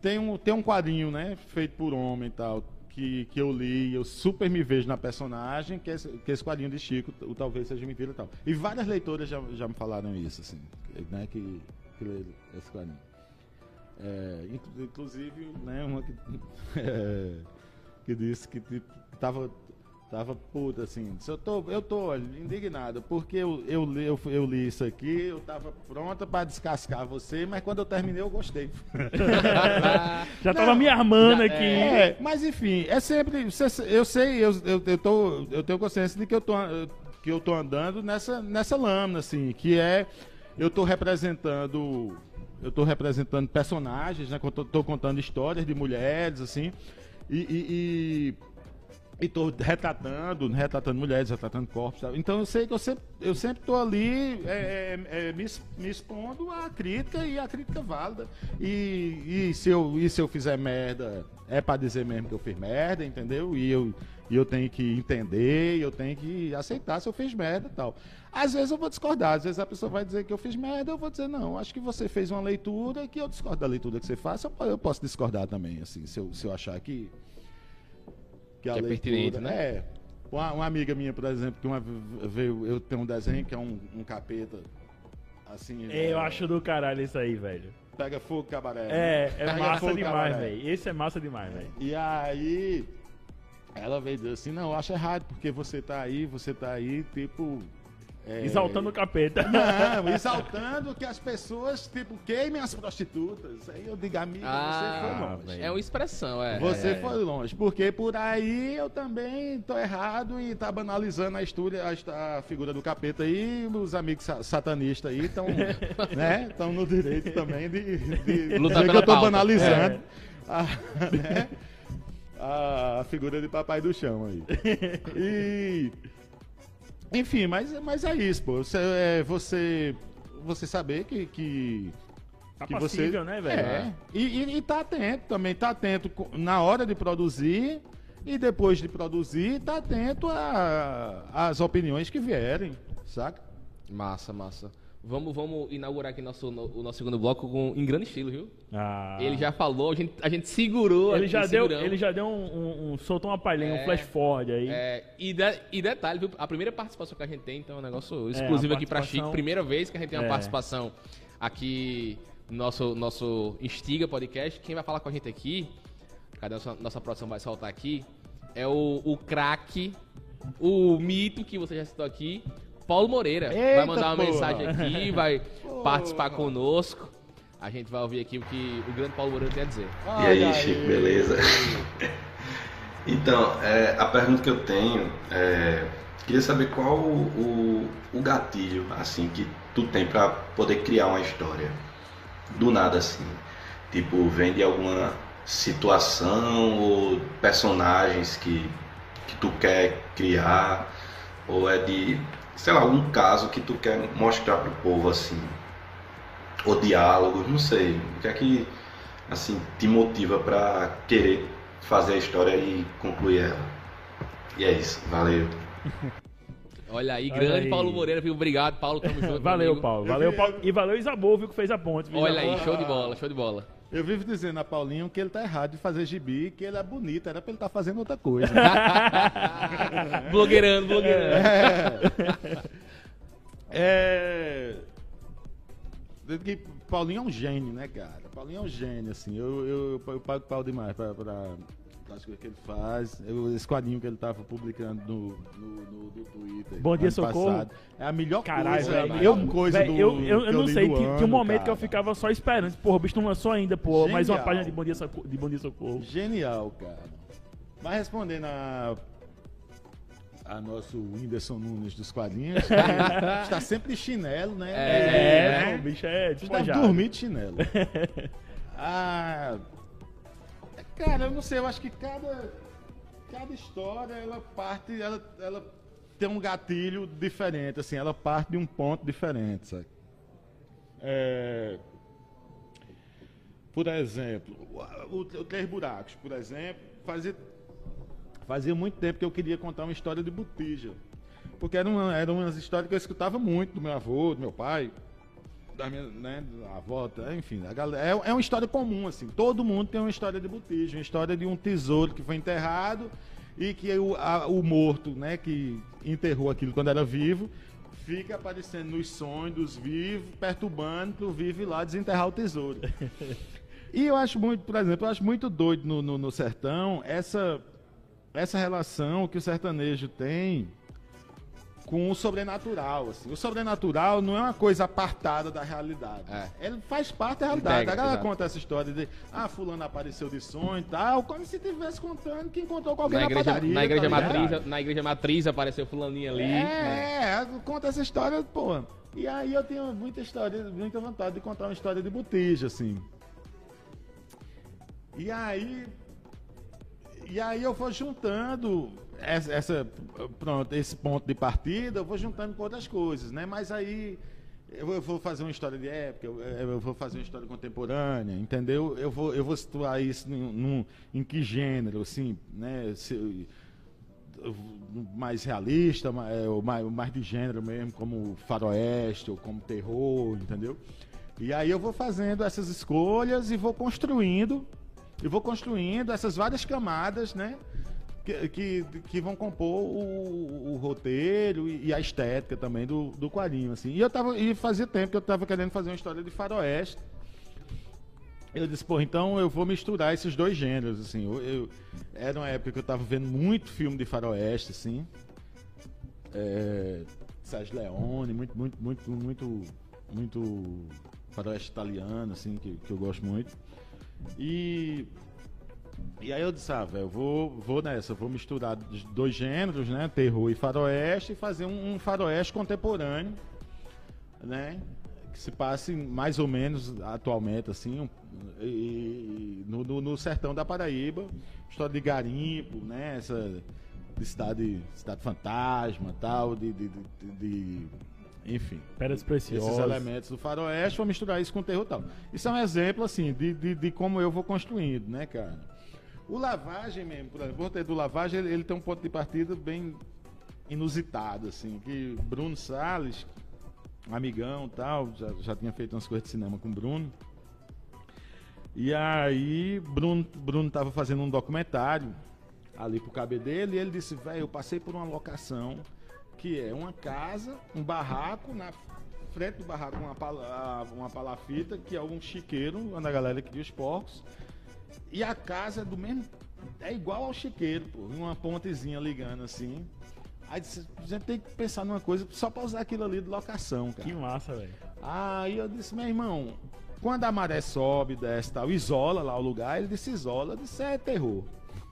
tem um, tem um quadrinho, né, feito por homem e tal, que, que eu li, eu super me vejo na personagem, que, é esse, que esse quadrinho de Chico, o Talvez Seja Mentira e tal. E várias leitoras já, já me falaram isso, assim, né, que que lê esse quadrinho. É, inclusive, né, uma que, é, que disse que tipo, tava, tava puta assim. Eu tô, eu tô indignado, porque eu, eu, li, eu, eu li isso aqui, eu tava pronta para descascar você, mas quando eu terminei eu gostei. já tava Não, me armando já, aqui. É, mas enfim, é sempre. Eu sei, eu, eu, eu, tô, eu tenho consciência de que eu tô, que eu tô andando nessa, nessa lâmina, assim, que é eu estou representando eu estou representando personagens, né? Estou contando histórias de mulheres, assim, e estou retratando, retratando mulheres, retratando corpos. Então eu sei que eu sempre eu sempre estou ali é, é, é, me, me, expondo à crítica e a crítica válida. E, e, se eu, e se eu fizer merda, é para dizer mesmo que eu fiz merda, entendeu? E eu, e eu tenho que entender, eu tenho que aceitar se eu fiz merda e tal. Às vezes eu vou discordar, às vezes a pessoa vai dizer que eu fiz merda, eu vou dizer, não, acho que você fez uma leitura que eu discordo da leitura que você faz, eu posso discordar também, assim, se eu, se eu achar que. Que, a que é leitura, né? É. Uma, uma, amiga minha, por exemplo, que uma veio, eu tenho um desenho que é um, um capeta. Assim. É, eu acho do caralho isso aí, velho. Pega fogo, cabaré. É, né? é massa demais, velho. Esse é massa demais, velho. E aí. Ela veio dizer assim, não, eu acho errado, porque você tá aí, você tá aí, tipo, é... Exaltando o capeta. Não, exaltando que as pessoas, tipo, queimem as prostitutas. Aí eu digo, amigo, ah, você foi longe. É uma expressão, é. Você é, foi longe. Porque por aí eu também tô errado e tá banalizando a história, a, a figura do capeta aí. Os amigos satanistas aí estão né, tão no direito também de, de Lutar dizer que eu tô pauta. banalizando. É. A, né, a figura de papai do chão aí. E enfim, mas, mas é isso, pô. Você, é, você, você saber que. que Tá que passível, você, né, velho? É. E, e, e tá atento também, tá atento na hora de produzir e depois de produzir, tá atento às opiniões que vierem, saca? Massa, massa. Vamos, vamos inaugurar aqui nosso, no, o nosso segundo bloco com, em grande estilo, viu? Ah. Ele já falou, a gente, a gente segurou. Ele já deu, ele já deu um, um, um soltou uma palhinha, é, um flash forward aí. É, e, de, e detalhe, viu? A primeira participação que a gente tem, então, é um negócio é, exclusivo é, aqui pra Chico. Primeira vez que a gente tem uma é. participação aqui no nosso, nosso Instiga Podcast. Quem vai falar com a gente aqui, cadê a nossa, nossa produção vai soltar aqui, é o, o craque, o mito que você já citou aqui, Paulo Moreira. Eita, vai mandar uma porra. mensagem aqui, vai porra. participar conosco. A gente vai ouvir aqui o que o grande Paulo Moreira tem a dizer. E aí, Chico, beleza? então, é, a pergunta que eu tenho é. Queria saber qual o, o, o gatilho, assim, que tu tem para poder criar uma história. Do nada, assim. Tipo, vem de alguma situação ou personagens que, que tu quer criar, ou é de sei lá, algum caso que tu quer mostrar pro povo assim, ou diálogos, não sei, o que é que assim te motiva para querer fazer a história e concluir ela. E é isso, valeu. Olha aí, Olha grande aí. Paulo Moreira, viu? Obrigado, Paulo, tamo junto. valeu, amigo. Paulo. Valeu, Paulo. E valeu Isabô, viu, que fez a ponte. Viu? Olha aí, show de bola, show de bola. Eu vivo dizendo a Paulinho que ele tá errado de fazer gibi, que ele é bonito, era pra ele estar tá fazendo outra coisa. blogueirando, blogueirando. É. é... Que Paulinho é um gênio, né, cara? Paulinho é um gênio, assim. Eu, eu, eu pago pau demais pra, pra, das coisas que ele faz. Eu, esse quadrinho que ele tava publicando no, no, no, no Twitter. Bom dia, socorro. passado. É a melhor Caralho, coisa. a Eu, melhor coisa velho, do, eu, eu, que eu não sei, tinha, um momento que eu cara. ficava só esperando. Porra, o bicho não lançou ainda, pô. Mais uma página de Bom Dia Socorro. De Bom Dia Socorro. Genial, cara. Mas respondendo a, a nosso Whindersson Nunes dos quadrinhos, está sempre de chinelo, né? É, né? pô, o bicho é Está despojado. dormindo de chinelo. ah, cara, eu não sei, eu acho que cada, cada história, ela parte, ela, ela tem um gatilho diferente, assim, ela parte de um ponto diferente, sabe? É, por exemplo, o, o, o Três Buracos, por exemplo, fazia, fazia muito tempo que eu queria contar uma história de botija. Porque eram uma, era umas histórias que eu escutava muito do meu avô, do meu pai, da minha né, avó, tá, enfim. A galera, é, é uma história comum, assim. Todo mundo tem uma história de botija, uma história de um tesouro que foi enterrado e que o, a- o morto, né, que enterrou aquilo quando era vivo, fica aparecendo nos sonhos dos vivos, perturbando pro vivo ir lá desenterrar o tesouro. E eu acho muito, por exemplo, eu acho muito doido no, no, no sertão essa, essa relação que o sertanejo tem com o sobrenatural. Assim. O sobrenatural não é uma coisa apartada da realidade. É. Ele faz parte da realidade. Integra, a galera exato. conta essa história de ah, fulano apareceu de sonho e tal, como se estivesse contando que encontrou alguém Na igreja, padaria. na, igreja tá matriz, na igreja matriz apareceu fulaninho ali. É, é, conta essa história, pô. E aí eu tenho muita história, muita vontade de contar uma história de botija, assim. E aí. E aí eu vou juntando essa, essa- pronto, esse ponto de partida, eu vou juntando com outras coisas, né? Mas aí eu vou fazer uma história de época, eu, vou fazer uma história contemporânea, entendeu? Eu vou, eu vou situar isso num, num- em que gênero, assim, né? Se- mais realista, é, mais, mais de gênero mesmo, como faroeste ou como terror, entendeu? E aí eu vou fazendo essas escolhas e vou construindo, e vou construindo essas várias camadas, né? Que, que, que vão compor o, o roteiro e, e a estética também do, do quadrinho, assim. E eu tava, e fazia tempo que eu tava querendo fazer uma história de faroeste. Eu disse, pô, então eu vou misturar esses dois gêneros, assim. Eu, eu- era uma época que eu tava vendo muito filme de faroeste, assim. É, Sérgio Leone, muito, muito, muito, muito, muito faroeste italiano, assim, que, que eu gosto muito. E, e aí eu disse, ah, velho, eu vou, vou nessa, vou misturar dois gêneros, né? Terror e faroeste, e fazer um, um faroeste contemporâneo, né? Que se passe mais ou menos atualmente, assim, um- e- no, no- no sertão da Paraíba, história de garimpo, né? Essa de cidade, cidade fantasma, tal, de, de, de- de- enfim Pedras esses preciosas. elementos do faroeste, vou misturar isso com o terror tal. Isso é um exemplo, assim, de, de, de como eu vou construindo, né, cara? O Lavagem mesmo, por exemplo, do Lavagem, ele, ele tem um ponto de partida bem inusitado, assim, que Bruno Salles, amigão e tal, já, já tinha feito umas coisas de cinema com o Bruno. E aí, Bruno, Bruno tava fazendo um documentário ali pro KB dele, e ele disse, velho, eu passei por uma locação que é uma casa, um barraco, na frente do barraco uma, pala- uma palafita, que é um chiqueiro, onde a galera cria os porcos. E a casa é do mesmo. É igual ao chiqueiro, pô. Uma pontezinha ligando assim. Aí disse, a gente tem que pensar numa coisa só pra usar aquilo ali de locação, cara. Que massa, velho. Aí eu disse, meu irmão, quando a maré sobe, desce e tal, isola lá o lugar, ele disse isola, eu disse, é terror.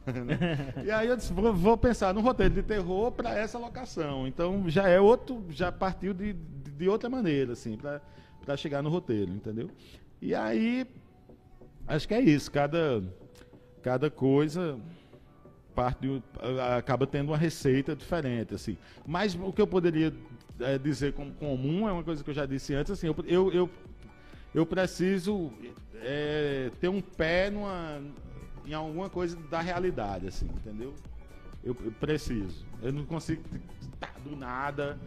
Né? e aí eu disse, vou, vou pensar no roteiro de terror para essa locação. Então já é outro, já partiu de, de, de outra maneira, assim, para chegar no roteiro, entendeu? E aí, acho que é isso, cada, cada coisa parte de- acaba tendo uma receita diferente, assim. Mas o que eu poderia eh, dizer como comum é uma coisa que eu já disse antes, assim, eu, eu, eu, eu preciso eh, ter um pé numa, em alguma coisa da realidade, assim, entendeu? Eu, eu preciso. Eu não consigo tá, do nada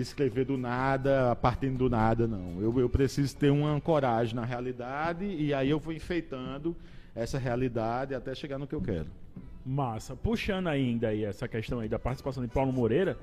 escrever do nada, partindo do nada, não. Eu, eu preciso ter uma ancoragem na realidade e aí eu vou enfeitando essa realidade até chegar no que eu quero. Massa. Puxando ainda aí essa questão aí da participação de Paulo Moreira,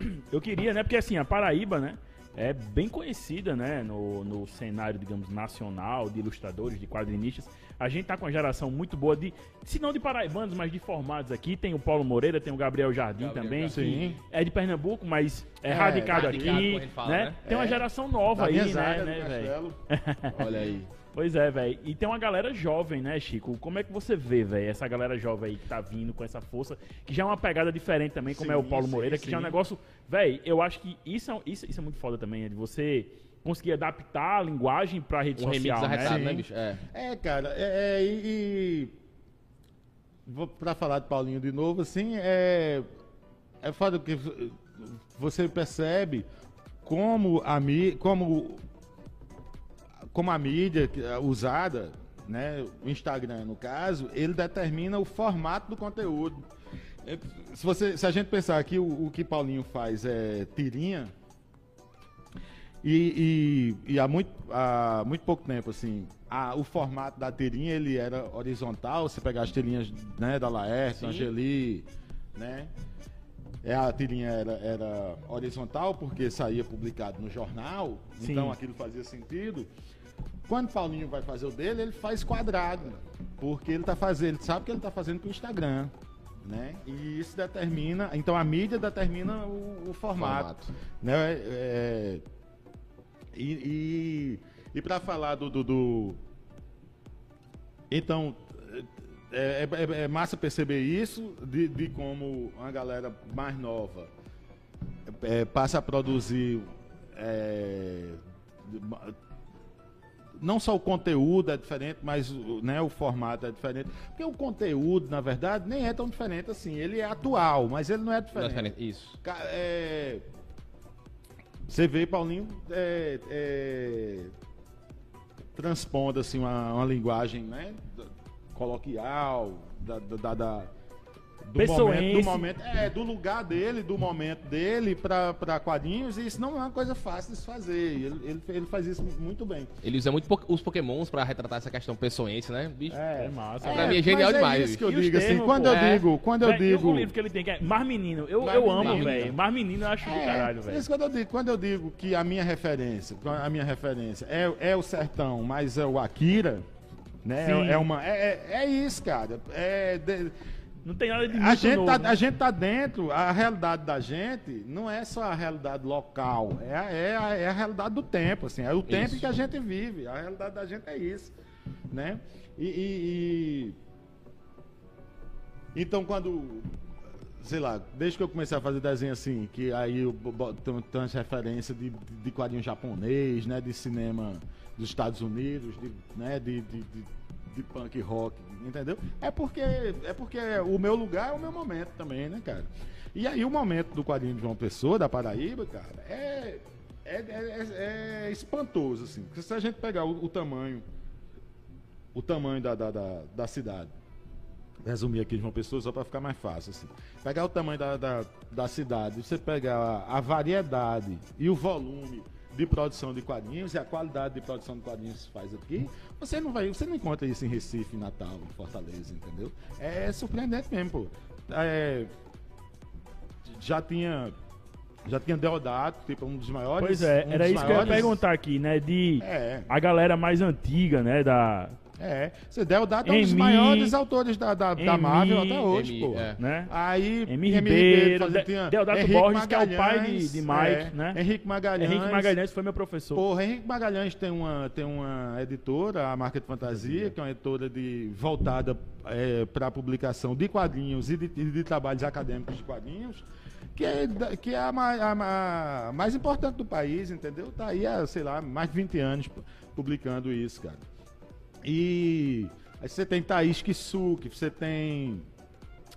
eu queria, né? Porque assim, a Paraíba, né? É bem conhecida, né, no, no cenário, digamos, nacional, de ilustradores, de quadrinistas. A gente tá com uma geração muito boa de, se não de paraibanos, mas de formados aqui. Tem o Paulo Moreira, tem o Gabriel Jardim Gabriel também, Jardim. que é de Pernambuco, mas é, É, radicado, radicado, aqui, fala, né? né? Tem uma É. geração nova Da aí, né, né, velho? Castelo. Olha aí. Pois é, velho. E tem uma galera jovem, né, Chico? Como é que você vê, velho, essa galera jovem aí que tá vindo com essa força, que já é uma pegada diferente também, como Sim, é o Paulo sim, Moreira, que sim. já é um negócio. Velho, eu acho que isso é, isso, isso é muito foda também, é de você conseguir adaptar a linguagem pra rede Um remix social, né? né, Sim. bicho? É. É, cara, é, é, e, e vou para falar de Paulinho de novo, assim, é é foda que você percebe como a mi, como como a mídia é usada, né, o Instagram no caso, ele determina o formato do conteúdo. É, Se, você, se a gente pensar que o, o que Paulinho faz é tirinha, e, e- e há, muito, há muito pouco tempo, assim, a- o formato da tirinha ele era horizontal, você pegar as tirinhas né, da Laerte, Sim. Angeli, né? É, a tirinha era, era horizontal porque saía publicado no jornal, Sim. então aquilo fazia sentido. Quando Paulinho vai fazer o dele, ele faz quadrado, porque ele tá fazendo, ele sabe que ele está fazendo para o Instagram, né? E isso determina, então a mídia determina o, o formato, Formato. né? É, e e, e para falar do, do, do- então é, é- é massa perceber isso de, de como uma galera mais nova é, passa a produzir é, não só o conteúdo é diferente, mas o- né, o formato é diferente. Porque o conteúdo, na verdade, nem é tão diferente assim. Ele é atual, mas ele não é Não é diferente. diferente. Isso. É, Você vê Paulinho é, é, transpondo assim, uma, uma linguagem né, coloquial, da- da- da- do, Pessoense. momento, do momento, é, do lugar dele, do momento dele para quadrinhos, e isso não é uma coisa fácil de se fazer. Ele, ele, ele faz isso muito bem. Ele usa muito po- os pokémons pra retratar essa questão pessoense, né? Bicho, É massa. Pra mim é genial mas demais, É isso que eu E digo assim, termos, quando pô, eu é. digo, quando eu digo, o livro que ele tem, que é Mar Menino. Eu, Mar eu amo, velho. Mar Menino eu acho do caralho, É, velho. isso quando eu digo, quando eu digo que a minha referência, a minha referência é, é o sertão, mas é o Akira, né? Sim. É, é uma, é, é- é isso, cara. É de- Não tem nada de a gente novo, tá, né? a gente tá dentro, a realidade da gente não é só a realidade local, é, a- é, a, é a realidade do tempo, assim, é o tempo Isso. que a gente vive. A realidade da gente é isso, né? E, e- e- então quando sei lá, desde que eu comecei a fazer desenho assim, que aí eu tenho tantas referências de, de, de quadrinho japonês, né, de cinema dos Estados Unidos, de, né, de, de, de, de punk rock, entendeu? É porque é porque o meu lugar é o meu momento também, né, cara? E aí o momento do quadrinho de João Pessoa, da Paraíba, cara, é é, é, é- é espantoso, assim. Porque se a gente pegar o, o tamanho o tamanho da, da, da, da cidade resumir aqui de uma pessoa só para ficar mais fácil. Assim. Pegar o tamanho da, da, da cidade, você pegar a variedade e o volume de produção de quadrinhos e a qualidade de produção de quadrinhos que se faz aqui, você não vai, você não encontra isso em Recife, Natal, em Fortaleza, entendeu? É surpreendente mesmo, pô. É, já tinha já tinha Deodato, tipo um dos maiores. Pois é, um era isso que eu ia maiores- perguntar aqui, né? De É. a galera mais antiga, né? Da. É, você Deodato é um dos maiores autores da, da, da Marvel até hoje, pô. é. Né? Aí, M. Ribeiro, De- Deodato Borges, que é o pai de- de Mike, né? Henrique Magalhães. Henrique Magalhães foi meu professor. Porra, Henrique Magalhães tem uma, tem uma editora, a Marca de Fantasia, que é uma editora de, voltada para a publicação de quadrinhos e de, e de trabalhos acadêmicos de quadrinhos, que é, que é a, a ma- mais importante do país, entendeu? Tá aí há, sei lá, mais de 20 anos pu- publicando isso, cara. E aí você tem Thaís Kisuke, você tem.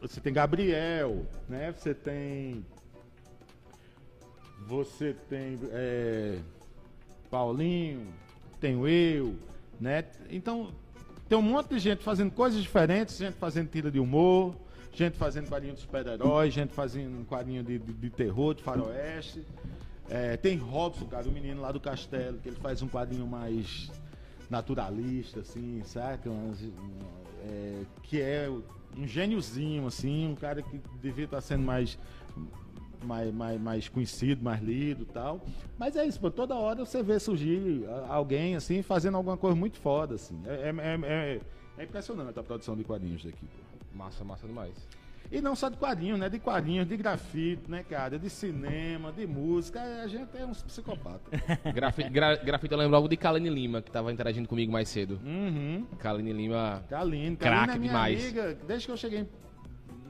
Você tem Gabriel, né? Você tem. Você tem é, Paulinho, tenho eu, né? Então, tem um monte de gente fazendo coisas diferentes, gente fazendo tira de humor, gente fazendo quadrinho de super-heróis, gente fazendo quadrinho de, de, de terror, de faroeste. É, tem Robson, cara, o menino lá do Castelo, que ele faz um quadrinho mais naturalista, assim, saca? É, que é um gêniozinho, assim, um cara que devia estar sendo mais mais, mais, mais conhecido, mais lido tal. Mas é isso, pô, toda hora você vê surgir alguém assim fazendo alguma coisa muito foda, assim. É, é, é- é impressionante a produção de quadrinhos daqui, pô. Massa, massa demais. E não só de quadrinhos, né? De quadrinhos, de grafite, né, cara? De cinema, de música. A gente é uns psicopatas. Grafite, gra, grafite eu lembro logo de Kaline Lima, que tava interagindo comigo mais cedo. uhum. Kaline Lima, Kaline. Craque é demais. amiga desde que eu cheguei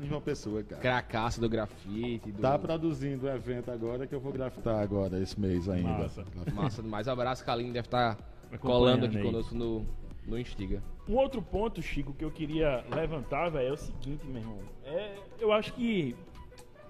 em João Pessoa, cara. cracaço do grafite. Do... Tá produzindo o evento agora que eu vou grafitar agora esse mês ainda. Massa. Massa demais. Abraço, Kaline deve estar Acompanhando colando aqui aí. conosco no, no Instiga. Um outro ponto, Chico, que eu queria levantar, velho, é o seguinte, meu irmão. É, eu acho que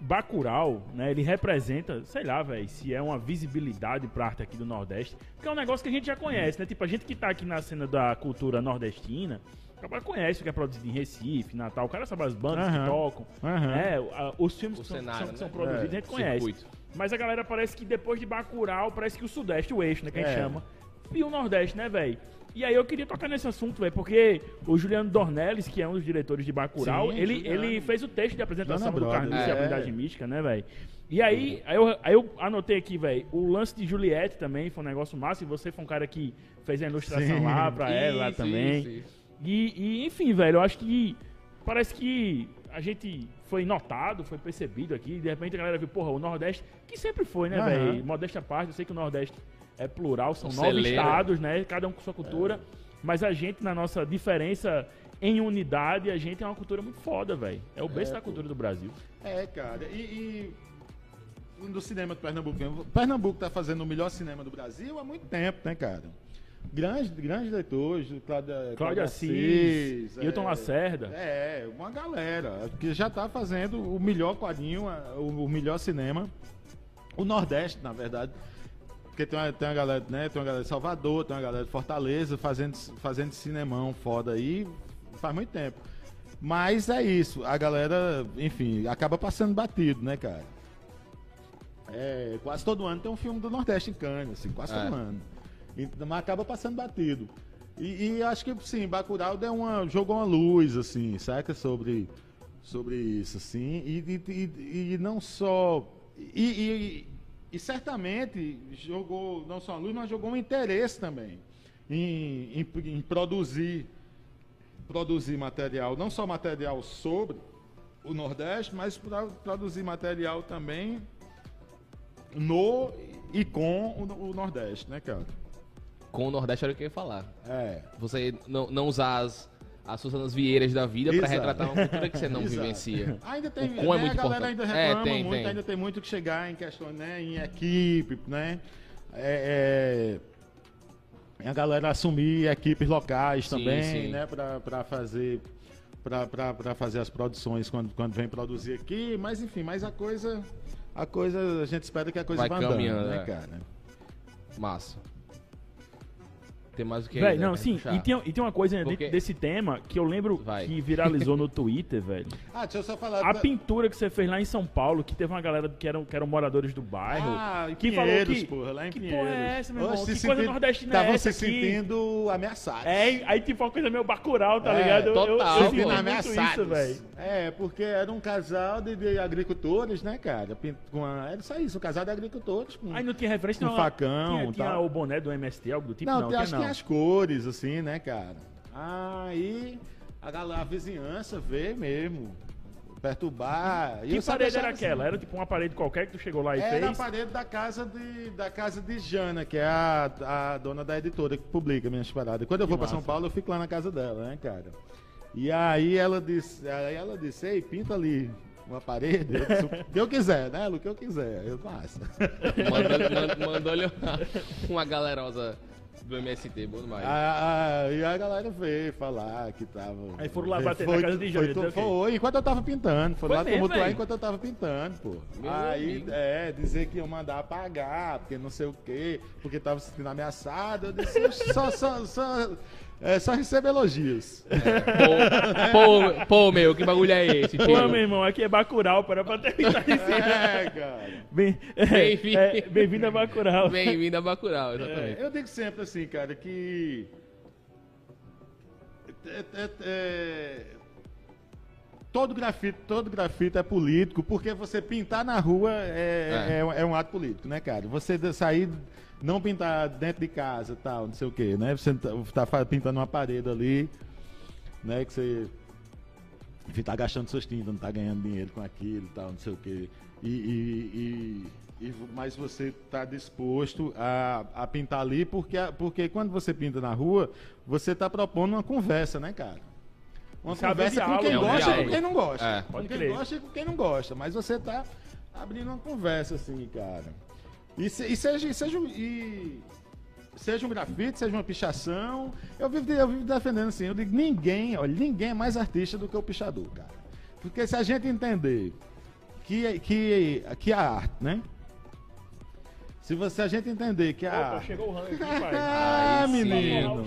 Bacurau, né, ele representa, sei lá, velho, se é uma visibilidade pra arte aqui do Nordeste, porque é um negócio que a gente já conhece, né? Tipo, a gente que tá aqui na cena da cultura nordestina, acaba conhece o que é produzido em Recife, Natal, o cara sabe as bandas que Aham. tocam, Aham. né? Os filmes O que são, cenário, são- que são né? produzidos, É, a gente conhece. circuito. Mas a galera parece que depois de Bacurau, parece que o Sudeste, o eixo, né, que a gente É. chama, e o Nordeste, né, velho? E aí eu queria tocar nesse assunto, velho, porque o Juliano Dornelles, que é um dos diretores de Bacurau, Sim, ele, Juliano. ele fez o texto de apresentação Juliano do Brother, Carniça e a. Habilidade Mística, né, velho? E aí, aí, eu, aí eu anotei aqui, velho, o lance de Juliette também foi um negócio massa, e você foi um cara que fez a ilustração Sim. lá pra ela Isso, também. isso, isso. E, e, enfim, velho, eu acho que parece que a gente foi notado, foi percebido aqui, de repente a galera viu, porra, o Nordeste, que sempre foi, né, Aham. velho? Modéstia à parte, eu sei que o Nordeste é plural, são nove estados, né? Cada um com sua cultura, mas a gente, na nossa diferença em unidade, a gente é uma cultura muito foda, velho. É o berço É, da cultura do Brasil. É, cara. E, e do cinema do Pernambuco. Pernambuco tá fazendo o melhor cinema do Brasil há muito tempo, né, cara? Grandes, grandes diretores, Cláudio, Cláudio Assis, Hilton Lacerda. É, uma galera que já tá fazendo o melhor quadrinho, o melhor cinema. O Nordeste, na verdade. Porque tem uma, tem uma galera, né? Tem uma galera de Salvador, tem uma galera de Fortaleza fazendo, fazendo cinemão foda aí faz muito tempo. Mas é isso, a galera, enfim, acaba passando batido, né, cara? É, quase todo ano tem um filme do Nordeste em Cannes, assim, quase É. todo ano. Mas acaba passando batido. E, e acho que, sim, Bacurau deu uma, jogou uma luz, assim, saca? Sobre, sobre isso, assim. E, e, e- e não só... E, e- certamente jogou, não só uma luz, mas jogou um interesse também em, em, em produzir produzir material, não só material sobre o Nordeste, mas para produzir material também no e com o, o Nordeste, né, cara? Com o Nordeste era o que eu ia falar. É. Você não, não usar as, as Susanas Vieiras da vida Exato. retratar uma cultura que você não vivencia. Ainda tem, O com é né, muito a galera importante. ainda É, reclama tem, muito, tem. ainda tem muito que chegar em questões, né, em equipe, né? É, é, a galera assumir equipes locais Sim, também, sim. né, para fazer para fazer as produções quando, quando vem produzir aqui, mas enfim, mas a coisa a coisa a gente espera que a coisa Vai vá andando, caminhando, né, é. cara? Massa. Tem mais o que né, não, pra sim, puxar? e tem, e tem uma coisa Porque- dentro desse tema que eu lembro Vai. que viralizou no Twitter, velho. Ah, deixa eu só falar A da- pintura que você fez lá em São Paulo, que teve uma galera que eram, que eram moradores do bairro. Ah, em que falou que- porra, lá em que Pinheiros. porra é essa, meu irmão? Oxe, Que se coisa sentindo- nordestina é Estavam essa se aqui? sentindo ameaçados. É, aí tipo uma coisa meio bacural, tá É, ligado? Eu- eu- total, eu, senti muito ameaçados. isso, velho. É, porque era um casal de, de agricultores, né, cara? Com a, era só isso, um casal de agricultores. Com... Aí não tinha referência, não. facão, Tinha, tinha o boné do MST, algo do tipo? não, Não, acho que as cores, assim, né, cara? Aí a galera, a vizinhança vê mesmo. Perturbar. E Que parede era assim. aquela? Era tipo uma parede qualquer que tu chegou lá e Era a fez? parede da casa de, da casa de Jana, que é a, a dona da editora que publica minhas paradas. Quando eu Que vou pra São. Paulo, eu fico lá na casa dela, né, cara? E aí ela disse, aí ela disse, ei, pinta ali uma parede, eu disse, o que eu quiser, né? O que eu quiser. Eu faço. Mandou-lhe mand- Mandou-lhe uma, uma galerosa do MST, bom demais. Ah, ah, e a galera veio falar que tava. Aí foram lá bater na casa de Jana, Foi, quê? foi, enquanto eu tava pintando. Foi, Foi lá tumultuar enquanto eu tava pintando, pô. Meu Aí, amigo. é, dizer que iam mandar apagar, porque não sei o quê, porque tava se sentindo ameaçado. Eu disse, só, só, só, é, só recebo elogios. Pô, pô, pô, meu, que bagulho é esse, Pô, tio? meu irmão, aqui é Bacurau, para pra terminar esse... É, cara. Bem- Bem-vindo. é, Bem-vindo a Bacurau. Bem-vindo a Bacurau, exatamente. É, eu digo sempre assim, cara, que. é- é- é- todo grafite, todo grafite é político, porque você pintar na rua é, é. é, é um ato político, né, cara? Você sair, não pintar dentro de casa tal, não sei o quê, né? Você tá, tá pintando uma parede ali, né? Que você enfim, tá gastando suas tintas, não tá ganhando dinheiro com aquilo e tal, não sei o quê. E, e, e, e mas você está disposto a, a pintar ali, porque, porque quando você pinta na rua, você está propondo uma conversa, né, cara? Uma abre conversa com quem gosta e com quem não gosta. É, com pode quem crer. gosta e com quem não gosta. Mas você tá abrindo uma conversa, assim, cara. E, se- e seja, seja, um- e seja um grafite, seja uma pichação. Eu vivo, eu vivo defendendo assim. Eu digo, ninguém, olha, ninguém é mais artista do que o pichador, cara. Porque se a gente entender que, que, que a arte, né? Se você, a gente entender que a Opa, chegou o aqui, pai. Ah, menino.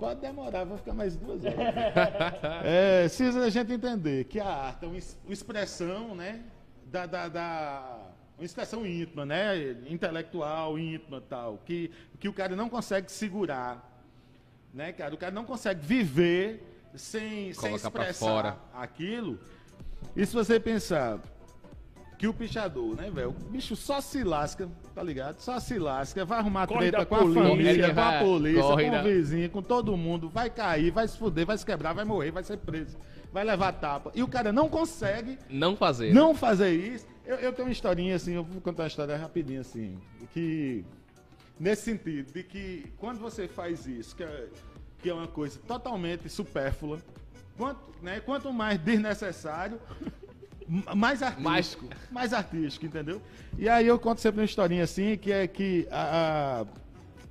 Pode demorar, vai ficar mais duas horas. é, se a gente entender que a arte é uma expressão, né? Da, da, da- uma expressão íntima, né? Intelectual, íntima tal. Que, que o cara não consegue segurar. Né, cara? O cara não consegue viver sem, sem expressar fora. aquilo. E se você pensar que o pichador, né, velho? O bicho só se lasca, tá ligado? Só se lasca, vai arrumar Corre treta com a polícia. família, com a Corre polícia, com da- o vizinho, com todo mundo, vai cair, vai se fuder, vai se quebrar, vai morrer, vai ser preso, vai levar tapa. E o cara não consegue Não fazer. não fazer isso. Eu, eu tenho uma historinha assim, eu vou contar uma história rapidinho assim, que nesse sentido de que quando você faz isso, que é, que é uma coisa totalmente supérflua, quanto, né, quanto mais desnecessário, mais artístico, Mais- mais artístico, entendeu? E aí eu conto sempre uma historinha assim, que é que a, a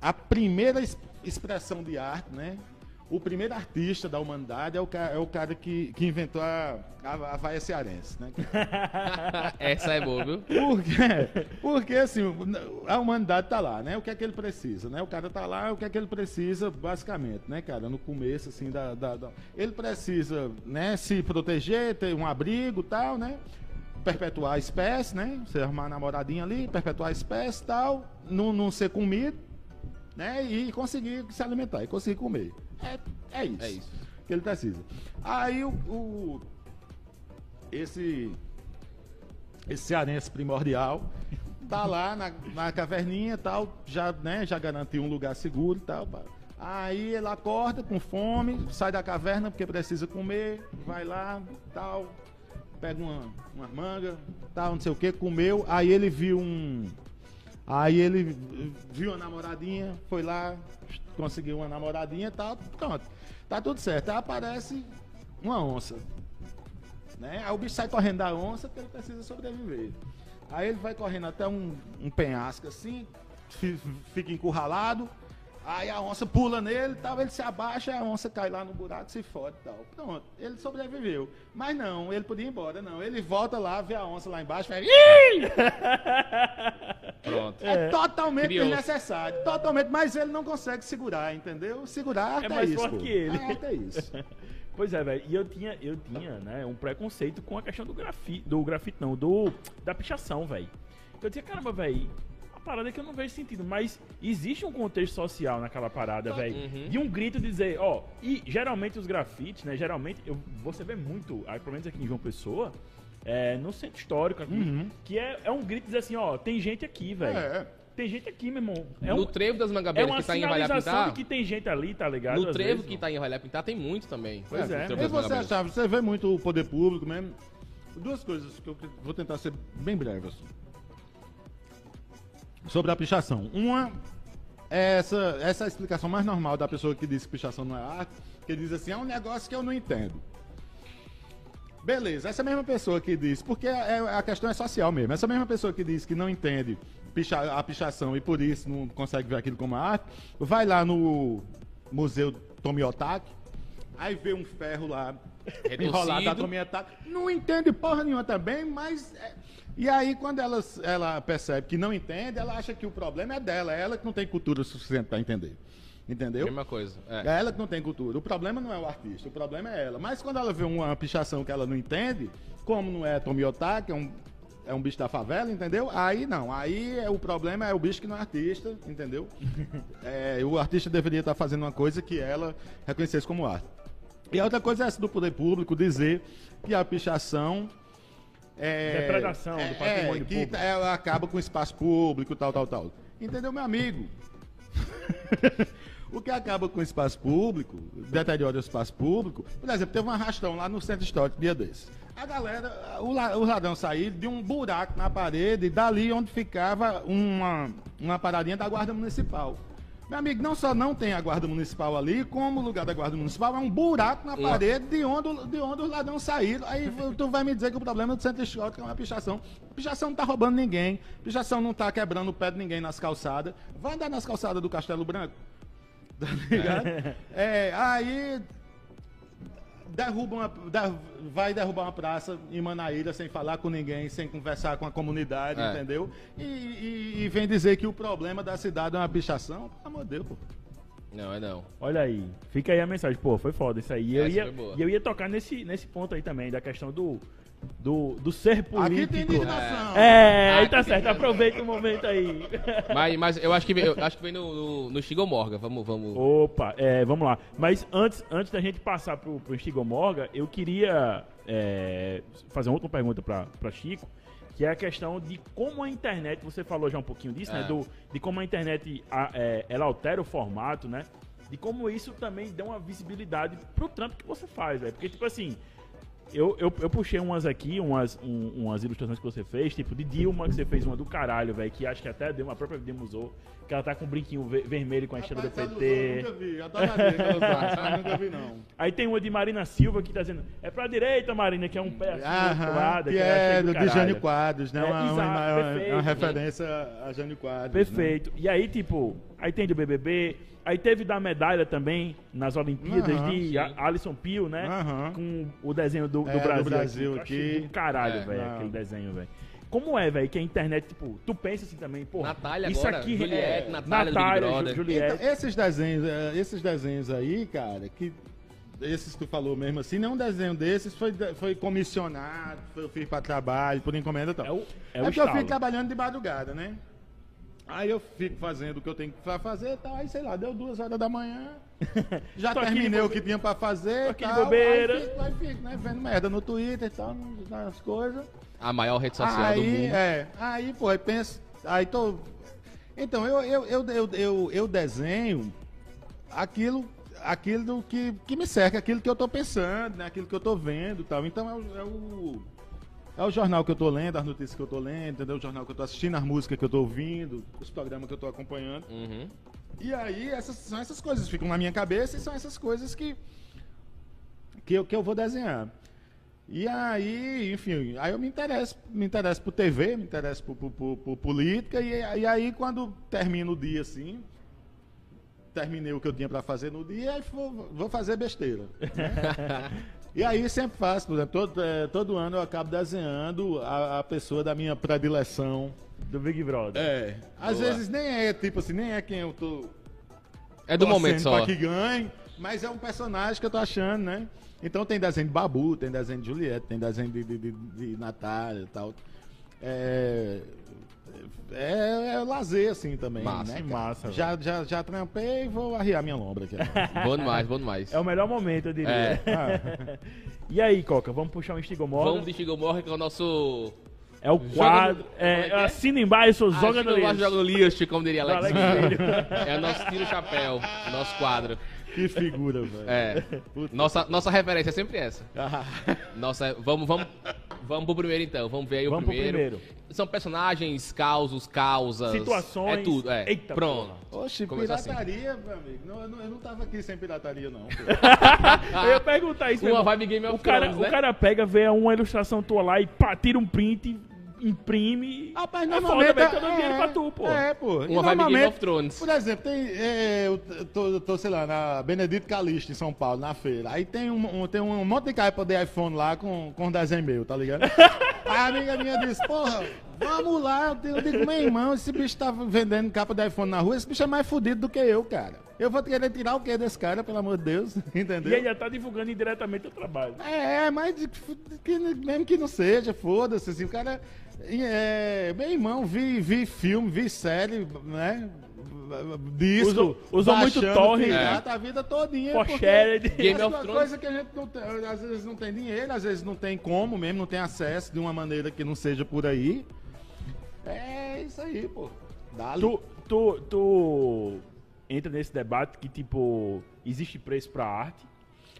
a primeira es- expressão de arte, né? O primeiro artista da humanidade é o, ca- é o cara que, que inventou a, a, a vaia cearense, né? Essa é boa, viu? Por quê? Porque assim, a humanidade tá lá, né? O que é que ele precisa, né? O cara tá lá, o que é que ele precisa, basicamente, né, cara? No começo, assim, da. da- da- Ele precisa, né, se proteger, ter um abrigo e tal, né? Perpetuar a espécie, né? Você arrumar uma namoradinha ali, perpetuar a espécie e tal, não, não ser comido, né? E conseguir se alimentar, e conseguir comer. É, é isso. É isso. Que ele precisa. Aí o- o esse esse cearense primordial tá lá na, na caverninha e tal, já, né, já garantiu um lugar seguro e tal. Aí ele acorda com fome, sai da caverna porque precisa comer, vai lá, tal, pega uma, uma manga, tal, não sei o que, comeu, aí ele viu um. Aí ele viu a namoradinha, foi lá, conseguiu uma namoradinha e tal, pronto. Tá tudo certo. Aí aparece uma onça. Né? Aí o bicho sai correndo da onça porque ele precisa sobreviver. Aí ele vai correndo até um, um penhasco assim, fi- fica encurralado. Aí a onça pula nele e tal, ele se abaixa, a onça cai lá no buraco e se fode e tal. Pronto, ele sobreviveu. Mas não, ele podia ir embora, não. Ele volta lá, vê a onça lá embaixo, faz. "Ih!" Pronto. É, totalmente Criou. desnecessário. Totalmente, mas ele não consegue segurar, entendeu? Segurar É é, mais isso. forte pô. que ele. É isso. Pois é, velho. E eu tinha, eu tinha, né, um preconceito com a questão do grafite, do grafite não, do da pichação, velho. Eu dizia, caramba, velho, parada é que eu não vejo sentido, mas existe um contexto social naquela parada, velho. Uhum. De um grito dizer, ó, e geralmente os grafites, né, geralmente eu, você vê muito, pelo menos aqui em João Pessoa, é, no centro histórico aqui, Uhum. que é, é um grito dizer assim, ó, tem gente aqui, velho. É. Tem gente aqui, meu irmão. É, no um, trevo das é mangabeiras uma que tá em Valhar sinalização Pintar, de que tem gente ali, tá ligado? no trevo vezes, que não. tá em Valhar Pintar tem muito também. Pois é. no trevo E das você achava, você vê muito o poder público mesmo. Duas coisas que eu vou tentar ser bem breve assim. Sobre a pichação. Uma é essa, essa é a explicação mais normal da pessoa que diz que pichação não é arte, que diz assim, é um negócio que eu não entendo. Beleza, essa mesma pessoa que diz, porque é- a questão é social mesmo, essa mesma pessoa que diz que não entende picha- a pichação e por isso não consegue ver aquilo como arte, vai lá no Museu Tomiotaki, aí vê um ferro lá Retorcido. enrolado da Tomiotaki, não entende porra nenhuma também, mas... é- E aí quando ela, ela percebe que não entende, ela acha que o problema é dela, é ela que não tem cultura suficiente para entender. Entendeu? Mesma coisa. É. É ela que não tem cultura. O problema não é o artista, o problema é ela. Mas quando ela vê uma pichação que ela não entende, como não é Tomiotaki, é um, é um bicho da favela, entendeu? Aí não. Aí é, o problema é o bicho que não é artista, entendeu? É, o artista deveria estar fazendo uma coisa que ela reconhecesse como arte. E a outra coisa é essa do poder público dizer que a pichação é, Depredação do é, patrimônio é, que público. é, acaba com o espaço público, tal, tal, tal. Entendeu, meu amigo? o que acaba com o espaço público, deteriora o espaço público, por exemplo, teve um arrastão lá no centro histórico dia desses. A galera, o, la- o ladrão saiu de um buraco na parede, dali onde ficava uma, uma paradinha da guarda municipal. Meu amigo, não só não tem a guarda municipal ali, como o lugar da guarda municipal é um buraco na parede de onde, de onde os ladrões saíram. Aí tu vai me dizer que o problema do centro histórico é uma pichação. Pichação não tá roubando ninguém, pichação não tá quebrando o pé de ninguém nas calçadas. Vai andar nas calçadas do Castelo Branco. Tá ligado? É, aí derruba uma, der- vai derrubar uma praça em Manaíra sem falar com ninguém, sem conversar com a comunidade, É. entendeu? E, e- e vem dizer que o problema da cidade é uma pichação. Pelo amor de Deus, pô. Não, é não. Olha aí, fica aí a mensagem. Pô, foi foda isso aí. E eu ia, foi boa. e eu ia tocar nesse, nesse ponto aí também, da questão do, do, do ser Aqui tem político. indignação. É, aí Ah, tá certo, aproveita o momento aí. Mas, mas eu acho que vem, eu acho que vem no, no, no Chico Morga. Vamos, vamos. Opa, é, vamos lá. Mas antes, antes da gente passar pro, pro Stigo Morga, eu queria é, fazer uma outra pergunta pra, pra Chico, que é a questão de como a internet, você falou já um pouquinho disso, né? É. Do, de como a internet a- é, ela altera o formato, né? De como isso também dá uma visibilidade pro trampo que você faz, velho. Porque, tipo assim, eu, eu, eu puxei umas aqui, umas, um- umas ilustrações que você fez, tipo de Dilma, que você fez uma do caralho, velho, que acho que até deu uma própria Dilma usou, que ela tá com um brinquinho ve- vermelho com a estrela do PT. Eu nunca vi, adoraria que ela usasse, mas nunca vi, não. Aí tem uma de Marina Silva que tá dizendo, é pra direita, Marina, que é um pé assim, Aham, lado, que eu é do do. Jânio Quadros, né? É, uma, uma, exato, uma- uma perfeito. referência a Jânio Quadros. Perfeito. E aí, tipo, aí tem do BBB, aí teve da medalha também nas Olimpíadas Aham, de sim. Alisson Pio, né? Aham. Com o desenho do, do É, do Brasil. Brasil Eu achei aqui. do caralho, É. velho, aquele desenho, velho. Como é, velho, que a internet, tipo, tu pensa assim também, pô. Natália isso agora, aqui Juliette, é, Natália do Natália, Juliette. Então, esses desenhos, eh, esses desenhos aí, cara, que esses que tu falou mesmo assim, nenhum desenho desses foi, foi comissionado, foi, eu fiz pra trabalho, por encomenda e tal. É o, é É, o porque eu estalo. fico trabalhando de madrugada, né? Aí eu fico fazendo o que eu tenho pra fazer e tal. Aí, sei lá, deu duas horas da manhã. Já Tô de terminei o que tinha pra fazer. Tô aqui de tal, bobeira. Aí fico, aí fico, né? Vendo merda no Twitter e tal, nas coisas. A maior rede social aí, do mundo. é. Aí, pô, aí penso. Aí tô. Então, eu, eu, eu, eu, eu, eu desenho aquilo. Aquilo que, que me cerca, aquilo que eu tô pensando, né? aquilo que eu tô vendo e tal. Então é o, é o, é o jornal que eu tô lendo, as notícias que eu tô lendo, entendeu? O jornal que eu tô assistindo, as músicas que eu tô ouvindo, os programas que eu tô acompanhando. Uhum. E aí, essas, são essas coisas que ficam na minha cabeça e são essas coisas que, que, eu, que eu vou desenhar. E aí, enfim, aí eu me interesso, me interesso por TV, me interesso por, por, por- por política, e, e aí quando termina o dia assim, terminei o que eu tinha para fazer no dia, aí vou, vou fazer besteira. né? e aí sempre faço, por exemplo, todo, eh, todo ano eu acabo desenhando a, a pessoa da minha predileção. Do Big Brother. É, às Boa. vezes nem é tipo assim, nem é quem eu tô É do momento só. Pra que ganhe, mas é um personagem que eu tô achando, né? Então tem desenho de Babu, tem desenho de Juliette, tem desenho de, de, de, de Natália e tal. É, é, é lazer, assim, também, Massa. né? Cara? massa, já, já, já trampei e vou arriar minha lombra aqui. Bom demais, bom demais. É o melhor momento, eu diria. É. Ah, E aí, Coca, vamos puxar um estigomorga? Vamos de Chico Morga, que é o nosso. É o quadro. no- É, é é? assina embaixo, Ah, joga no lixo. joga no lixo, como diria Do Alex. É o nosso tiro chapéu, o nosso quadro. que figura, velho. É. Nossa, nossa referência é sempre essa. Ah, Nossa, vamos, vamos, vamos pro primeiro então. Vamos ver aí Vamos o pro primeiro. primeiro. São personagens, causos, causas. Situações. É tudo, é. Eita, Pronto. Oxe, Começa assim. pirataria, meu amigo. Não, eu, não, eu não tava aqui sem pirataria, não. Eu ia perguntar isso. Uma vibe Game of o cara, Thrones, né? O cara pega, vê uma ilustração tua lá e pá, tira um print, imprime. Rapaz, é normalmente... foda, velho, todo dinheiro pra tu, pô. É, pô. Uma vibe Game of Thrones. Por exemplo, tem, é, eu tô, eu tô, sei lá, na Benedito Calixto, em São Paulo, na feira. Aí tem um, um- tem um monte de caipa de iPhone lá com, com desenho meu, tá ligado? Aí a amiga minha disse, porra, vamos lá. Eu digo, meu irmão, esse bicho tá vendendo capa de iPhone na rua, esse bicho é mais fudido do que eu, cara. Eu vou querer tirar o que desse cara, pelo amor de Deus, entendeu? E ele já tá divulgando indiretamente o trabalho. É, mas de- que, mesmo que não seja, foda-se. Assim, o cara. É, meu irmão, vi, vi filme, vi série, né? disco. Usou- usou muito torrent. pirata a vida todinha. For porque shared. Game é of uma Thrones. coisa que a gente não tem, às vezes não tem dinheiro, às vezes não tem como mesmo, não tem acesso de uma maneira que não seja por aí. É isso aí, pô. Dá Tu, tu, tu entra nesse debate que, tipo, existe preço pra arte.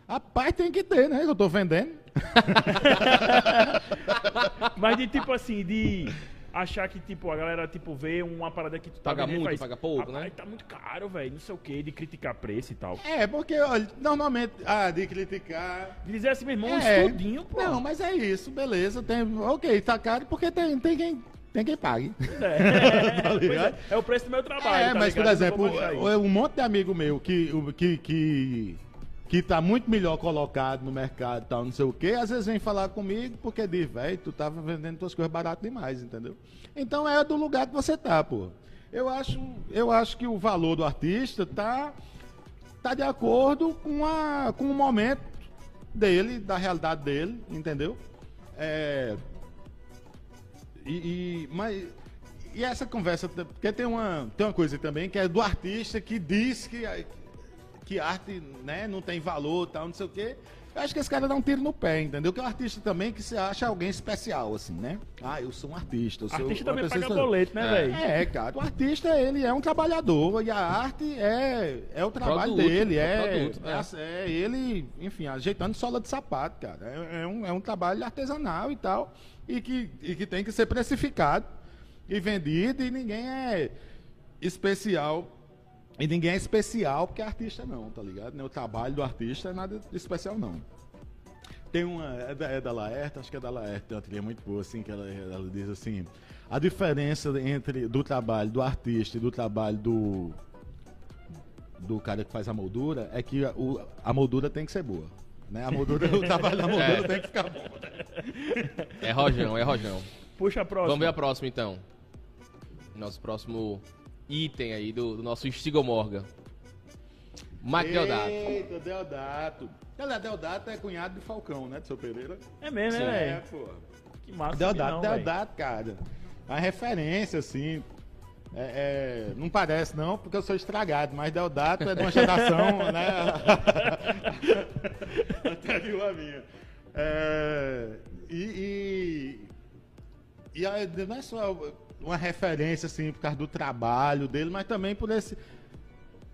Rapaz, tem que ter, né? Que eu tô vendendo. Mas de, tipo assim, de achar que, tipo, a galera, tipo, vê uma parada que tu tá Paga vendendo e muito, faz, paga pouco, "Rapaz, né?" tá muito caro, velho, não sei o que, de criticar preço e tal. É, porque, olha, normalmente, ah, de criticar. De dizer assim, meu irmão, É. estudinho, pô. Não, mas é isso, beleza. Tem, ok, tá caro porque tem, tem, quem, tem quem pague. É, Tá Pois ligado? é, é o preço do meu trabalho. É, tá mas por ligado? Eu exemplo, não vou baixar isso. um monte de amigo meu que, o- que, que, que tá muito melhor colocado no mercado tal, não sei o quê, às vezes vem falar comigo porque diz, velho, tu tava vendendo tuas coisas barato demais, entendeu? Então é do lugar que você tá, pô. Eu acho, eu acho que o valor do artista tá, tá de acordo com, a, com o momento dele, da realidade dele, entendeu? É, e, e- mas e essa conversa porque tem uma tem uma coisa também que é do artista que diz que que arte né não tem valor tal não sei o quê eu acho que esse cara dá um tiro no pé entendeu que é um artista também que se acha alguém especial assim né ah eu sou um artista eu sou Artista também paga especial. boleto, né, É. velho? É, cara, o artista, ele é um trabalhador e a arte é, é o trabalho Produto, dele, é é, produto, é, é. a- é ele, enfim, ajeitando sola de sapato, cara. É, é um, é um trabalho artesanal e tal, e que, e que tem que ser precificado e vendido, e ninguém é especial. E ninguém é especial porque é artista não, tá ligado? O trabalho do artista é nada especial não. Tem uma, é da, é da Laerta, acho que é da Laerta, tem uma trilha muito boa, assim, que ela, ela diz assim, a diferença entre do trabalho do artista e do trabalho do do cara que faz a moldura é que a, o- a moldura tem que ser boa. Né? A moldura, o trabalho da moldura É. tem que ficar bom. É Rojão, é Rojão. Puxa a próxima. Vamos ver a próxima então. Nosso próximo item aí do, do nosso Stigomorga. Mike Deodato. Eita, Deodato. Ela, Deodato é cunhado de Falcão, né, de seu Pereira? É mesmo, Sim. né, É, velho? pô. Que massa. Deodato, não. Deodato, cara. A referência, assim. é- é, não parece, não, porque eu sou estragado, mas Deodato é de uma geração, né? Anterior a minha. É, e. E, e a- não é só uma referência, assim, por causa do trabalho dele, mas também por esse.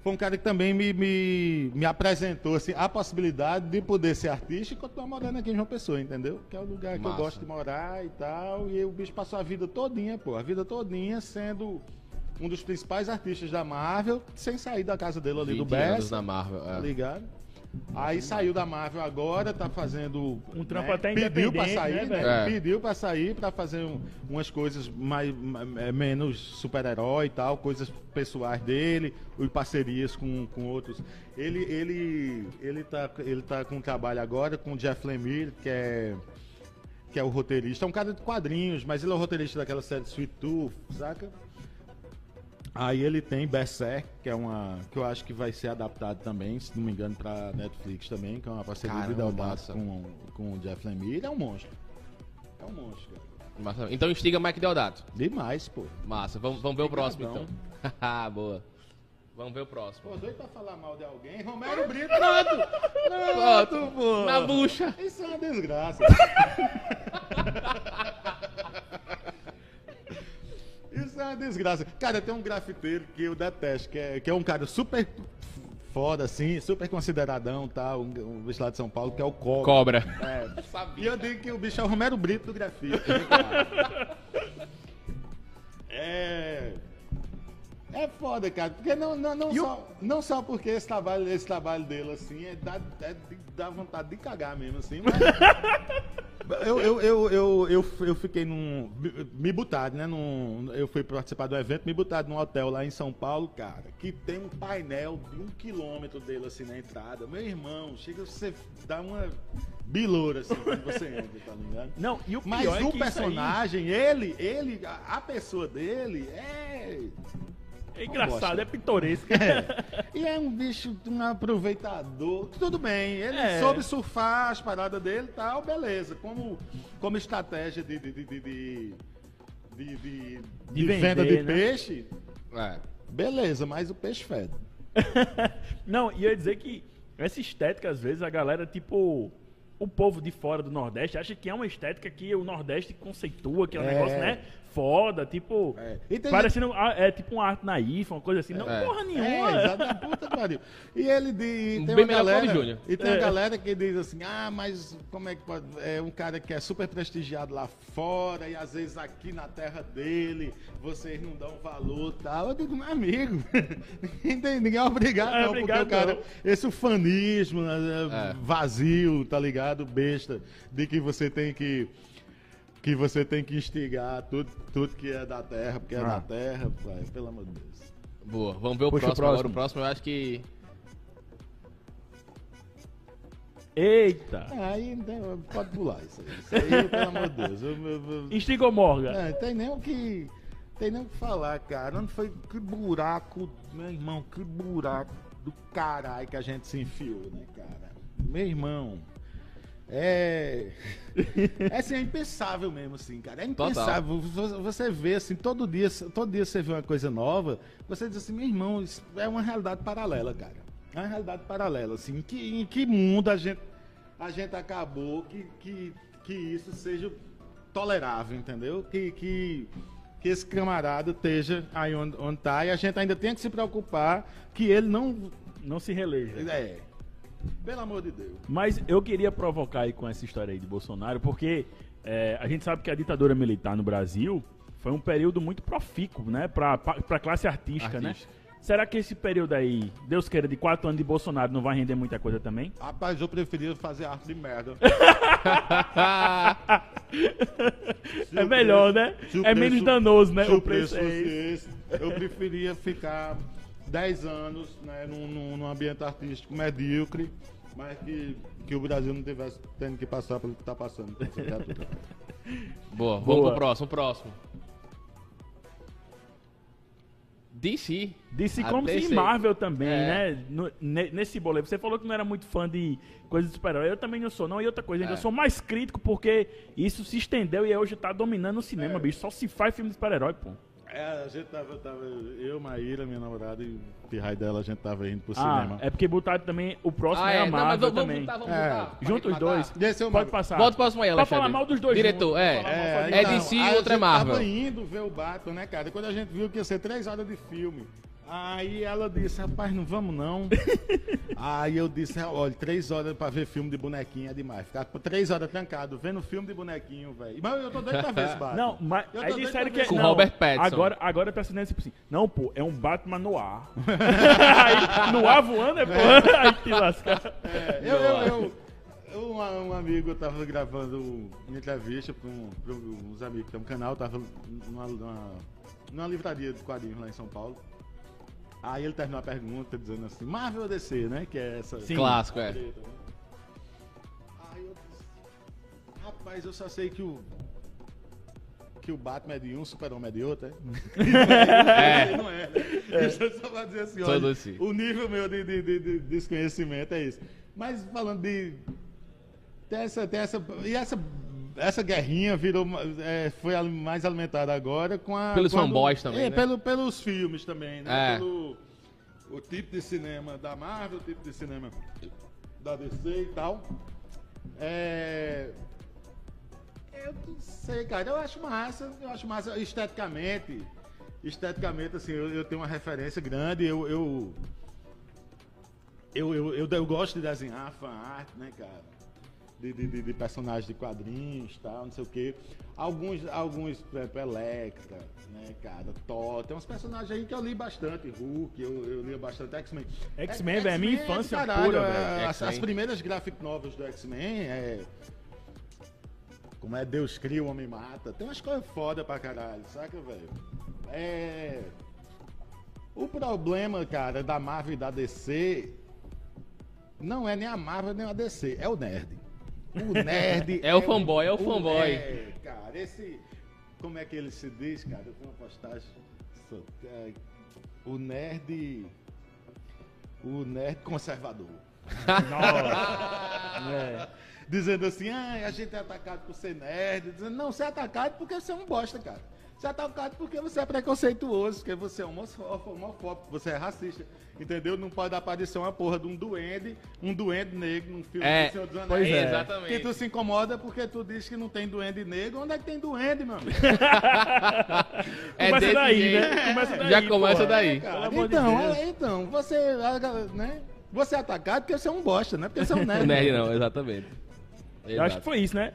Foi um cara que também me, me, me apresentou assim, a possibilidade de poder ser artista e continuar morando aqui em João Pessoa, entendeu? Que é o lugar que Massa. eu gosto de morar e tal. E o bicho passou a vida todinha, pô, a vida todinha sendo um dos principais artistas da Marvel, sem sair da casa dele ali do 20 anos na Marvel. tá é. ligado? Aí saiu da Marvel agora, tá fazendo. Um trampo né, até Pediu pra independente, sair, né, né? É. Pediu pra sair pra fazer um- umas coisas mais, ma- é, menos super-herói e tal, coisas pessoais dele, e parcerias com, com outros. Ele, ele, ele, tá, ele tá com um trabalho agora com o Jeff Lemire, que é. Que é o roteirista, é um cara de quadrinhos, mas ele é o roteirista daquela série Sweet Tooth, saca? Aí ele tem Berserk, que é uma. que eu acho que vai ser adaptado também, se não me engano, pra Netflix também, que é uma parceria de Caramba, Deodato massa. com, com o Jeff Lemire. Ele é um monstro. É um monstro, cara. Massa. Então instiga Mike Deodato. Demais, pô. Massa. Vamos, vamos ver o próximo então. Boa. Vamos ver o próximo. Pô, doido pra falar mal de alguém. Romero Brito, pronto! Pronto, pô! Na bucha. Isso é uma desgraça. Isso é uma desgraça. Cara, tem um grafiteiro que eu detesto, que é, que é um cara super foda, assim, super consideradão, tal, um, um bicho lá de São Paulo, que é o Cobra. Cobra. É. E eu digo que o bicho é o Romero Brito do grafite. né? É. É foda, cara, porque não, não, não, E o- só, não só porque esse trabalho, esse trabalho dele, assim, é, dá, é dá vontade de cagar mesmo, assim, mas. Eu, eu, eu, eu, eu, eu fiquei num. Me botaram, né? Num, eu fui participar do evento, me botaram num hotel lá em São Paulo, cara, que tem um painel de um quilômetro dele assim na entrada. Meu irmão, chega você dá uma biloura assim quando você entra, tá ligado? Não, e o Mas é o que personagem, ele, ele, a, a pessoa dele é. É engraçado, é pitoresco. E é um bicho, um aproveitador. Tudo bem, ele É. soube surfar as paradas dele e tal, beleza. Como, como estratégia de, de, de, de, de, de- de- de vender, venda de né? peixe, É. Beleza, mas o peixe fede. Não, e eu ia dizer que essa estética, às vezes, a galera, tipo. O povo de fora do Nordeste acha que é uma estética que o Nordeste conceitua, que é um É. negócio, né? Foda, tipo. É. E Parecendo. ah, É tipo uma arte naif, uma coisa assim. Não, É. porra É, nenhuma. exato, puta que pariu. E ele diz, tem Bem uma galera, e tem uma É. galera que diz assim: "Ah, mas como é que pode é um cara que é super prestigiado lá fora e às vezes aqui na terra dele vocês não dão valor, tal". Eu digo: "Meu amigo, ninguém é obrigado É não, obrigado, porque o cara não. esse ufanismo né, É. vazio, tá ligado? Besta de que você tem que que você tem que instigar tudo, tudo que é da terra, porque é Ah. da terra, pai, pelo amor de Deus. Boa, vamos ver o Puxa o próximo, agora. próximo. O próximo eu acho que. Eita. Aí não tem- pode pular isso aí. Isso aí, pelo amor de Deus. Eu, eu, eu, Instigou Morgan. não, tem nem o que. Tem nem o que falar, cara. Onde foi que buraco, meu irmão, que buraco do caralho que a gente se enfiou, né, cara? Meu irmão. É. É assim, é impensável mesmo, assim, cara. É impensável. Você- Você vê, assim, todo dia, todo dia você vê uma coisa nova, você diz assim, meu irmão, isso é uma realidade paralela, cara. É uma realidade paralela, assim. Em que, em que mundo a gente, a gente acabou que, que, que isso seja tolerável, entendeu? Que, que, que esse camarada esteja aí onde, onde tá e a gente ainda tem que se preocupar que ele não. Não se reeleja. É. Pelo amor de Deus. Mas eu queria provocar aí com essa história aí de Bolsonaro, porque é, a gente sabe que a ditadura militar no Brasil foi um período muito profícuo, né? Pra, pra, pra classe artística, Artística. né? Será que esse período aí, Deus queira, de quatro anos de Bolsonaro não vai render muita coisa também? Rapaz, eu preferia fazer arte de merda. É melhor, preço- né? É preço- menos danoso, né? Se o preço é fosse esse. esse, eu preferia ficar 10 anos né, num, num- num ambiente artístico medíocre, mas que, que o Brasil não tivesse tendo que passar pelo que está passando. Boa, vamos Boa. pro próximo, próximo. DC. Disse A como se DC. Marvel também, É. né? No- ne- nesse boleto. Você falou que não era muito fã de coisas de super-herói. Eu também não sou, não. E outra coisa, ainda É. sou mais crítico porque isso se estendeu e hoje tá dominando o cinema, É. bicho. Só se faz filme de super-herói, pô. É, a gente tava, tava eu, Maíra, minha namorada e o pirrai dela, a gente tava indo pro Ah, cinema. é porque botaram também. O próximo Ah, é, é, a não, mas Marvel vamos também. botar, vamos É. botar. pra Junta os dois. Esse é o Pode Marvel. passar. Bota o próximo aí, Pode Alexandre. falar mal dos dois Diretor, juntos. é. É, de É então, DC e outra é a gente Marvel. tava indo ver o Batman, né, cara? Quando a gente viu que ia ser três horas de filme. Aí ela disse, rapaz, não vamos não. aí eu disse, olha, três horas pra ver filme de bonequinho é demais. Ficar por três horas trancado, vendo filme de bonequinho, velho. Mas eu tô doido pra ver esse Batman. Não, mas Eu aí disseram que é. Com não, Robert Pattinson. Agora, agora tá sendo tipo assim. Não, pô, é um Batman no ar. aí, no ar voando é pô. Aí te lascar. É, eu, eu, eu, eu- um, um amigo tava gravando uma entrevista pra, um, pra uns amigos que tem um canal, tava numa, numa, numa livraria de quadrinhos lá em São Paulo. Aí ele terminou a pergunta dizendo assim, Marvel ou DC, né? Que é essa. Sim. Clássico, é. treta, né? Aí eu disse, rapaz, eu só sei que o. Que o Batman é de um, o Super-Homem é de outro, é? É. Não é, né? Deixa eu só pra dizer assim, olha, doce. o nível meu de, de- de- de desconhecimento é isso. Mas falando de. Tem essa, tem essa, e essa, essa guerrinha virou, é, foi mais alimentada agora com a. Pelos quando- fanboys também, É, né? pelo, pelos filmes também, né? É. Pelo o tipo de cinema da Marvel, o tipo de cinema da DC e tal. É. Eu não sei, cara. Eu acho massa. Eu acho massa esteticamente. Esteticamente, assim, eu, eu tenho uma referência grande. Eu. Eu, eu, eu, eu, eu gosto de desenhar fan art, né, cara? De, de, de- de personagens de quadrinhos tal, não sei o quê. Alguns, alguns por exemplo, Electra, né, cara? Thor. Tem uns personagens aí que eu li bastante. Hulk, eu, eu li bastante. X-Men. X-Men, É- velho, é minha X-Men infância caralho, pura, é, velho. As, as X-Men. primeiras graphic novels do X-Men é. Como é Deus cria, o homem mata. Tem umas coisas foda pra caralho, saca, velho? É. O problema, cara, da Marvel e da DC não é nem a Marvel nem a DC, é o nerd. O nerd. É o fanboy, é o fanboy. É, cara, esse. Como é que ele se diz, cara? Eu tenho uma postagem. é, O nerd. O nerd conservador. Nossa. É. Dizendo assim, ah, a gente é atacado por ser nerd. Dizendo, não, você é atacado porque você é um bosta, cara. Você é atacado porque você é preconceituoso, porque você é homofóbico, homofóbico, você é racista. Entendeu? Não pode aparecer uma porra de um duende, um duende negro num filme É, do Senhor dos Anéis. pois é. Exatamente. Que tu se incomoda porque tu diz que não tem duende negro. Onde é que tem duende, meu amigo? É Começa daí, jeito. né? Começa daí, Já começa porra. daí. Pelo amor de então, é, então, você, né? Você é atacado porque você é um bosta, não é porque você é um nerd. Nerd não, exatamente. Eu acho que foi isso, né?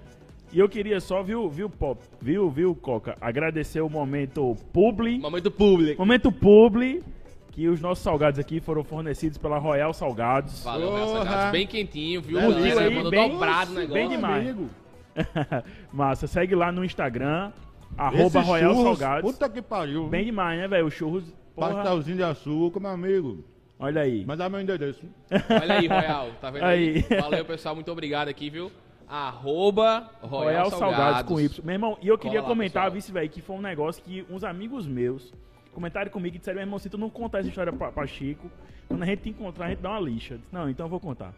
E eu queria só, viu, viu, Pop, viu, viu, Coca, agradecer o momento publi, Momento público. momento publi, que os nossos salgados aqui foram fornecidos pela Royal Salgados. Valeu. Royal Salgados. Bem quentinho, viu? Curtiu aí, mandou bem- dobrado o negócio. bem demais. Amigo, Massa, segue lá no Instagram, arroba Royal churros, Salgados. Puta que pariu. Bem demais, né, velho? O churros, porra, Pastelzinho de açúcar, meu amigo. olha aí. Mas dá meu endereço. Olha aí, Royal. Tá vendo aí? Aí. Valeu, pessoal. Muito obrigado aqui, viu? Arroba Royal, Royal Salgados. Salgados com Y. Meu irmão, e eu queria lá, comentar, vice, velho, que foi um negócio que uns amigos meus comentaram comigo e disseram, meu irmão, se tu não contar essa história pra, pra Chico, quando a gente te encontrar, a gente dá uma lixa. Disse, não, então eu vou contar.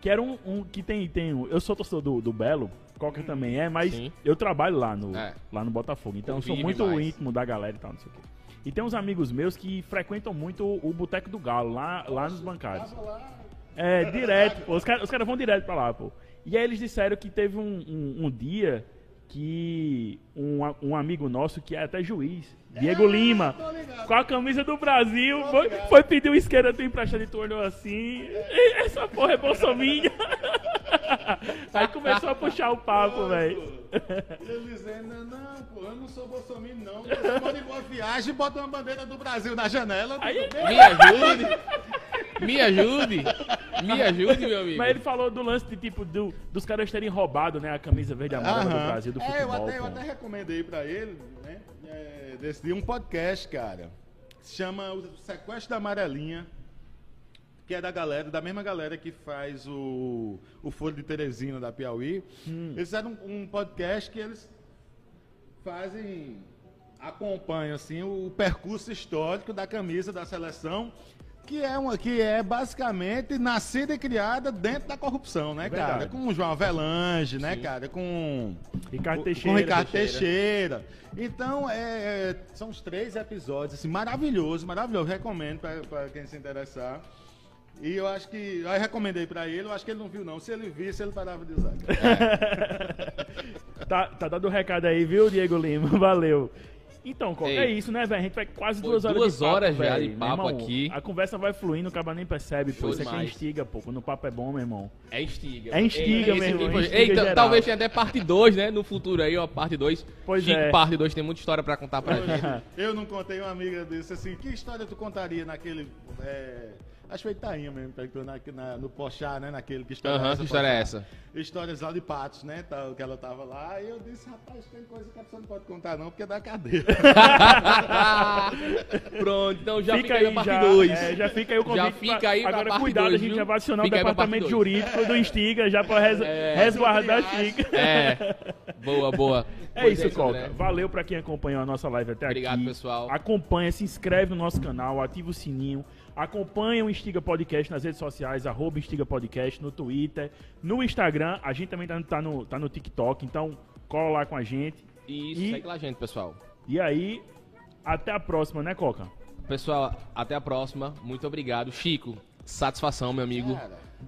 Que era um, um que tem, tem um- eu sou torcedor do, do Belo, Coca também é, mas Sim. eu trabalho lá no, É. lá no Botafogo, então eu sou muito mais. íntimo da galera e tal, não sei o quê. E tem uns amigos meus que frequentam muito o, Boteco do Galo, lá, lá nos bancários. É, direto, pô. Os caras os caras vão direto pra lá, pô. E aí eles disseram que teve um, um, um dia que um, um amigo nosso, que é até juiz, Diego Lima, com a camisa do Brasil, foi, foi pedir um isqueiro tu emprestado e tu olhou assim. "E Essa porra é bolsominha. aí começou a puxar o papo, velho. Eu dizendo, não, pô, eu não sou bolsominion, não. Você pode ir boa viagem e bota uma bandeira do Brasil na janela. Aí-? Me ajude. Me ajude. Me ajude, meu amigo. Mas ele falou do lance de tipo do- dos caras terem roubado, né, a camisa verde e amarela do. Brasil do é, eu futebol. até, eu pô. até recomendei pra ele, né? É, desse dia um podcast, cara. Que se chama O Sequestro da Amarelinha. Que é da galera, da mesma galera que faz o, o Foro de Teresina da Piauí. Hum. Eles fizeram um, um podcast que eles fazem. acompanham assim, o percurso histórico da camisa da seleção. Que é, uma, que é basicamente nascida e criada dentro da corrupção, né, É cara? verdade. Com o João Avelange, né, cara? Com Ricardo Teixeira. Com Ricardo Teixeira. Teixeira. Então, é, é, são os três episódios, assim, maravilhoso, maravilhoso. Recomendo para quem se interessar. E eu acho que. Eu recomendei para ele, eu acho que ele não viu, não. Se ele visse, ele parava de usar. Tá, tá dando o recado aí, viu, Diego Lima? Valeu. Então, Coca, Ei. é isso, né, velho? A gente vai quase Foi duas horas duas de papo, horas já velho. de papo irmão, aqui. A conversa vai fluindo, o cara nem percebe, Show pô. Isso aqui demais. instiga, pô. Quando o papo é bom, meu irmão. É instiga. É instiga, Ei, meu irmão, foi- instiga geral. talvez tenha até parte 2, né? No futuro aí, ó, parte 2. Pois Chico, é. parte 2 tem muita história pra contar pra gente. Eu não contei uma amiga desse assim. Que história tu contaria naquele. é, acho que foi Itainha mesmo, perguntou na, na- no Pochá, né? Naquele que história Aham, que história é essa? Histórias lá de patos, né? Tal, que ela tava lá. E eu disse, rapaz, tem coisa que a pessoa não pode contar, não, porque é da cadeia. Pronto, então já fica, aí aí a parte já, 2. é, já fica aí o convite. Já fica pra- aí pra Agora, parte cuidado, dois, a gente viu? já vai acionar Fica o departamento jurídico do Instiga já pra res- É. resguardar Sobre Chico. É, boa, boa. É Pois isso, isso, Coca. André. Valeu pra quem acompanhou a nossa live até Obrigado, aqui. pessoal. Acompanha, se inscreve no nosso canal, ativa o sininho. Acompanha o Instiga Podcast nas redes sociais, arroba Instiga Podcast, no Twitter, no Instagram. A gente também tá, no- tá no, tá no TikTok, então cola lá com a gente. Isso, E- segue lá, gente, pessoal. E aí, até a próxima, né, Coca? Pessoal, até a próxima. Muito obrigado. Chico, satisfação, meu amigo.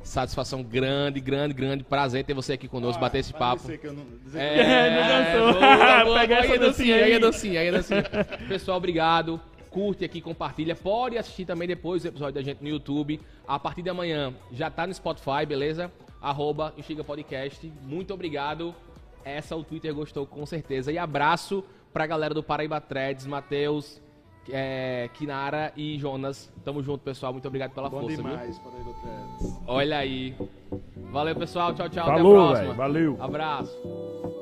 Satisfação grande, grande, grande. Prazer ter você aqui conosco, bater esse papo. que eu não- dizer que eu É, não dançou. boa, boa, Pega boa, essa aí é dancinha, aí é aí. aí é. Pessoal, obrigado. Curte aqui, compartilha. Pode assistir também depois o episódio da gente no YouTube. A partir de amanhã já tá no Spotify, beleza? Arroba Instiga Podcast. Muito obrigado. Essa o Twitter gostou com certeza. E abraço pra galera do Paraíba Threads, Matheus, é, Kinara e Jonas. Tamo junto, pessoal. Muito obrigado pela Bom força, demais, Paraíba. Olha aí. Valeu, pessoal. Tchau, tchau. Falou, Até a próxima. velho. Valeu. Abraço.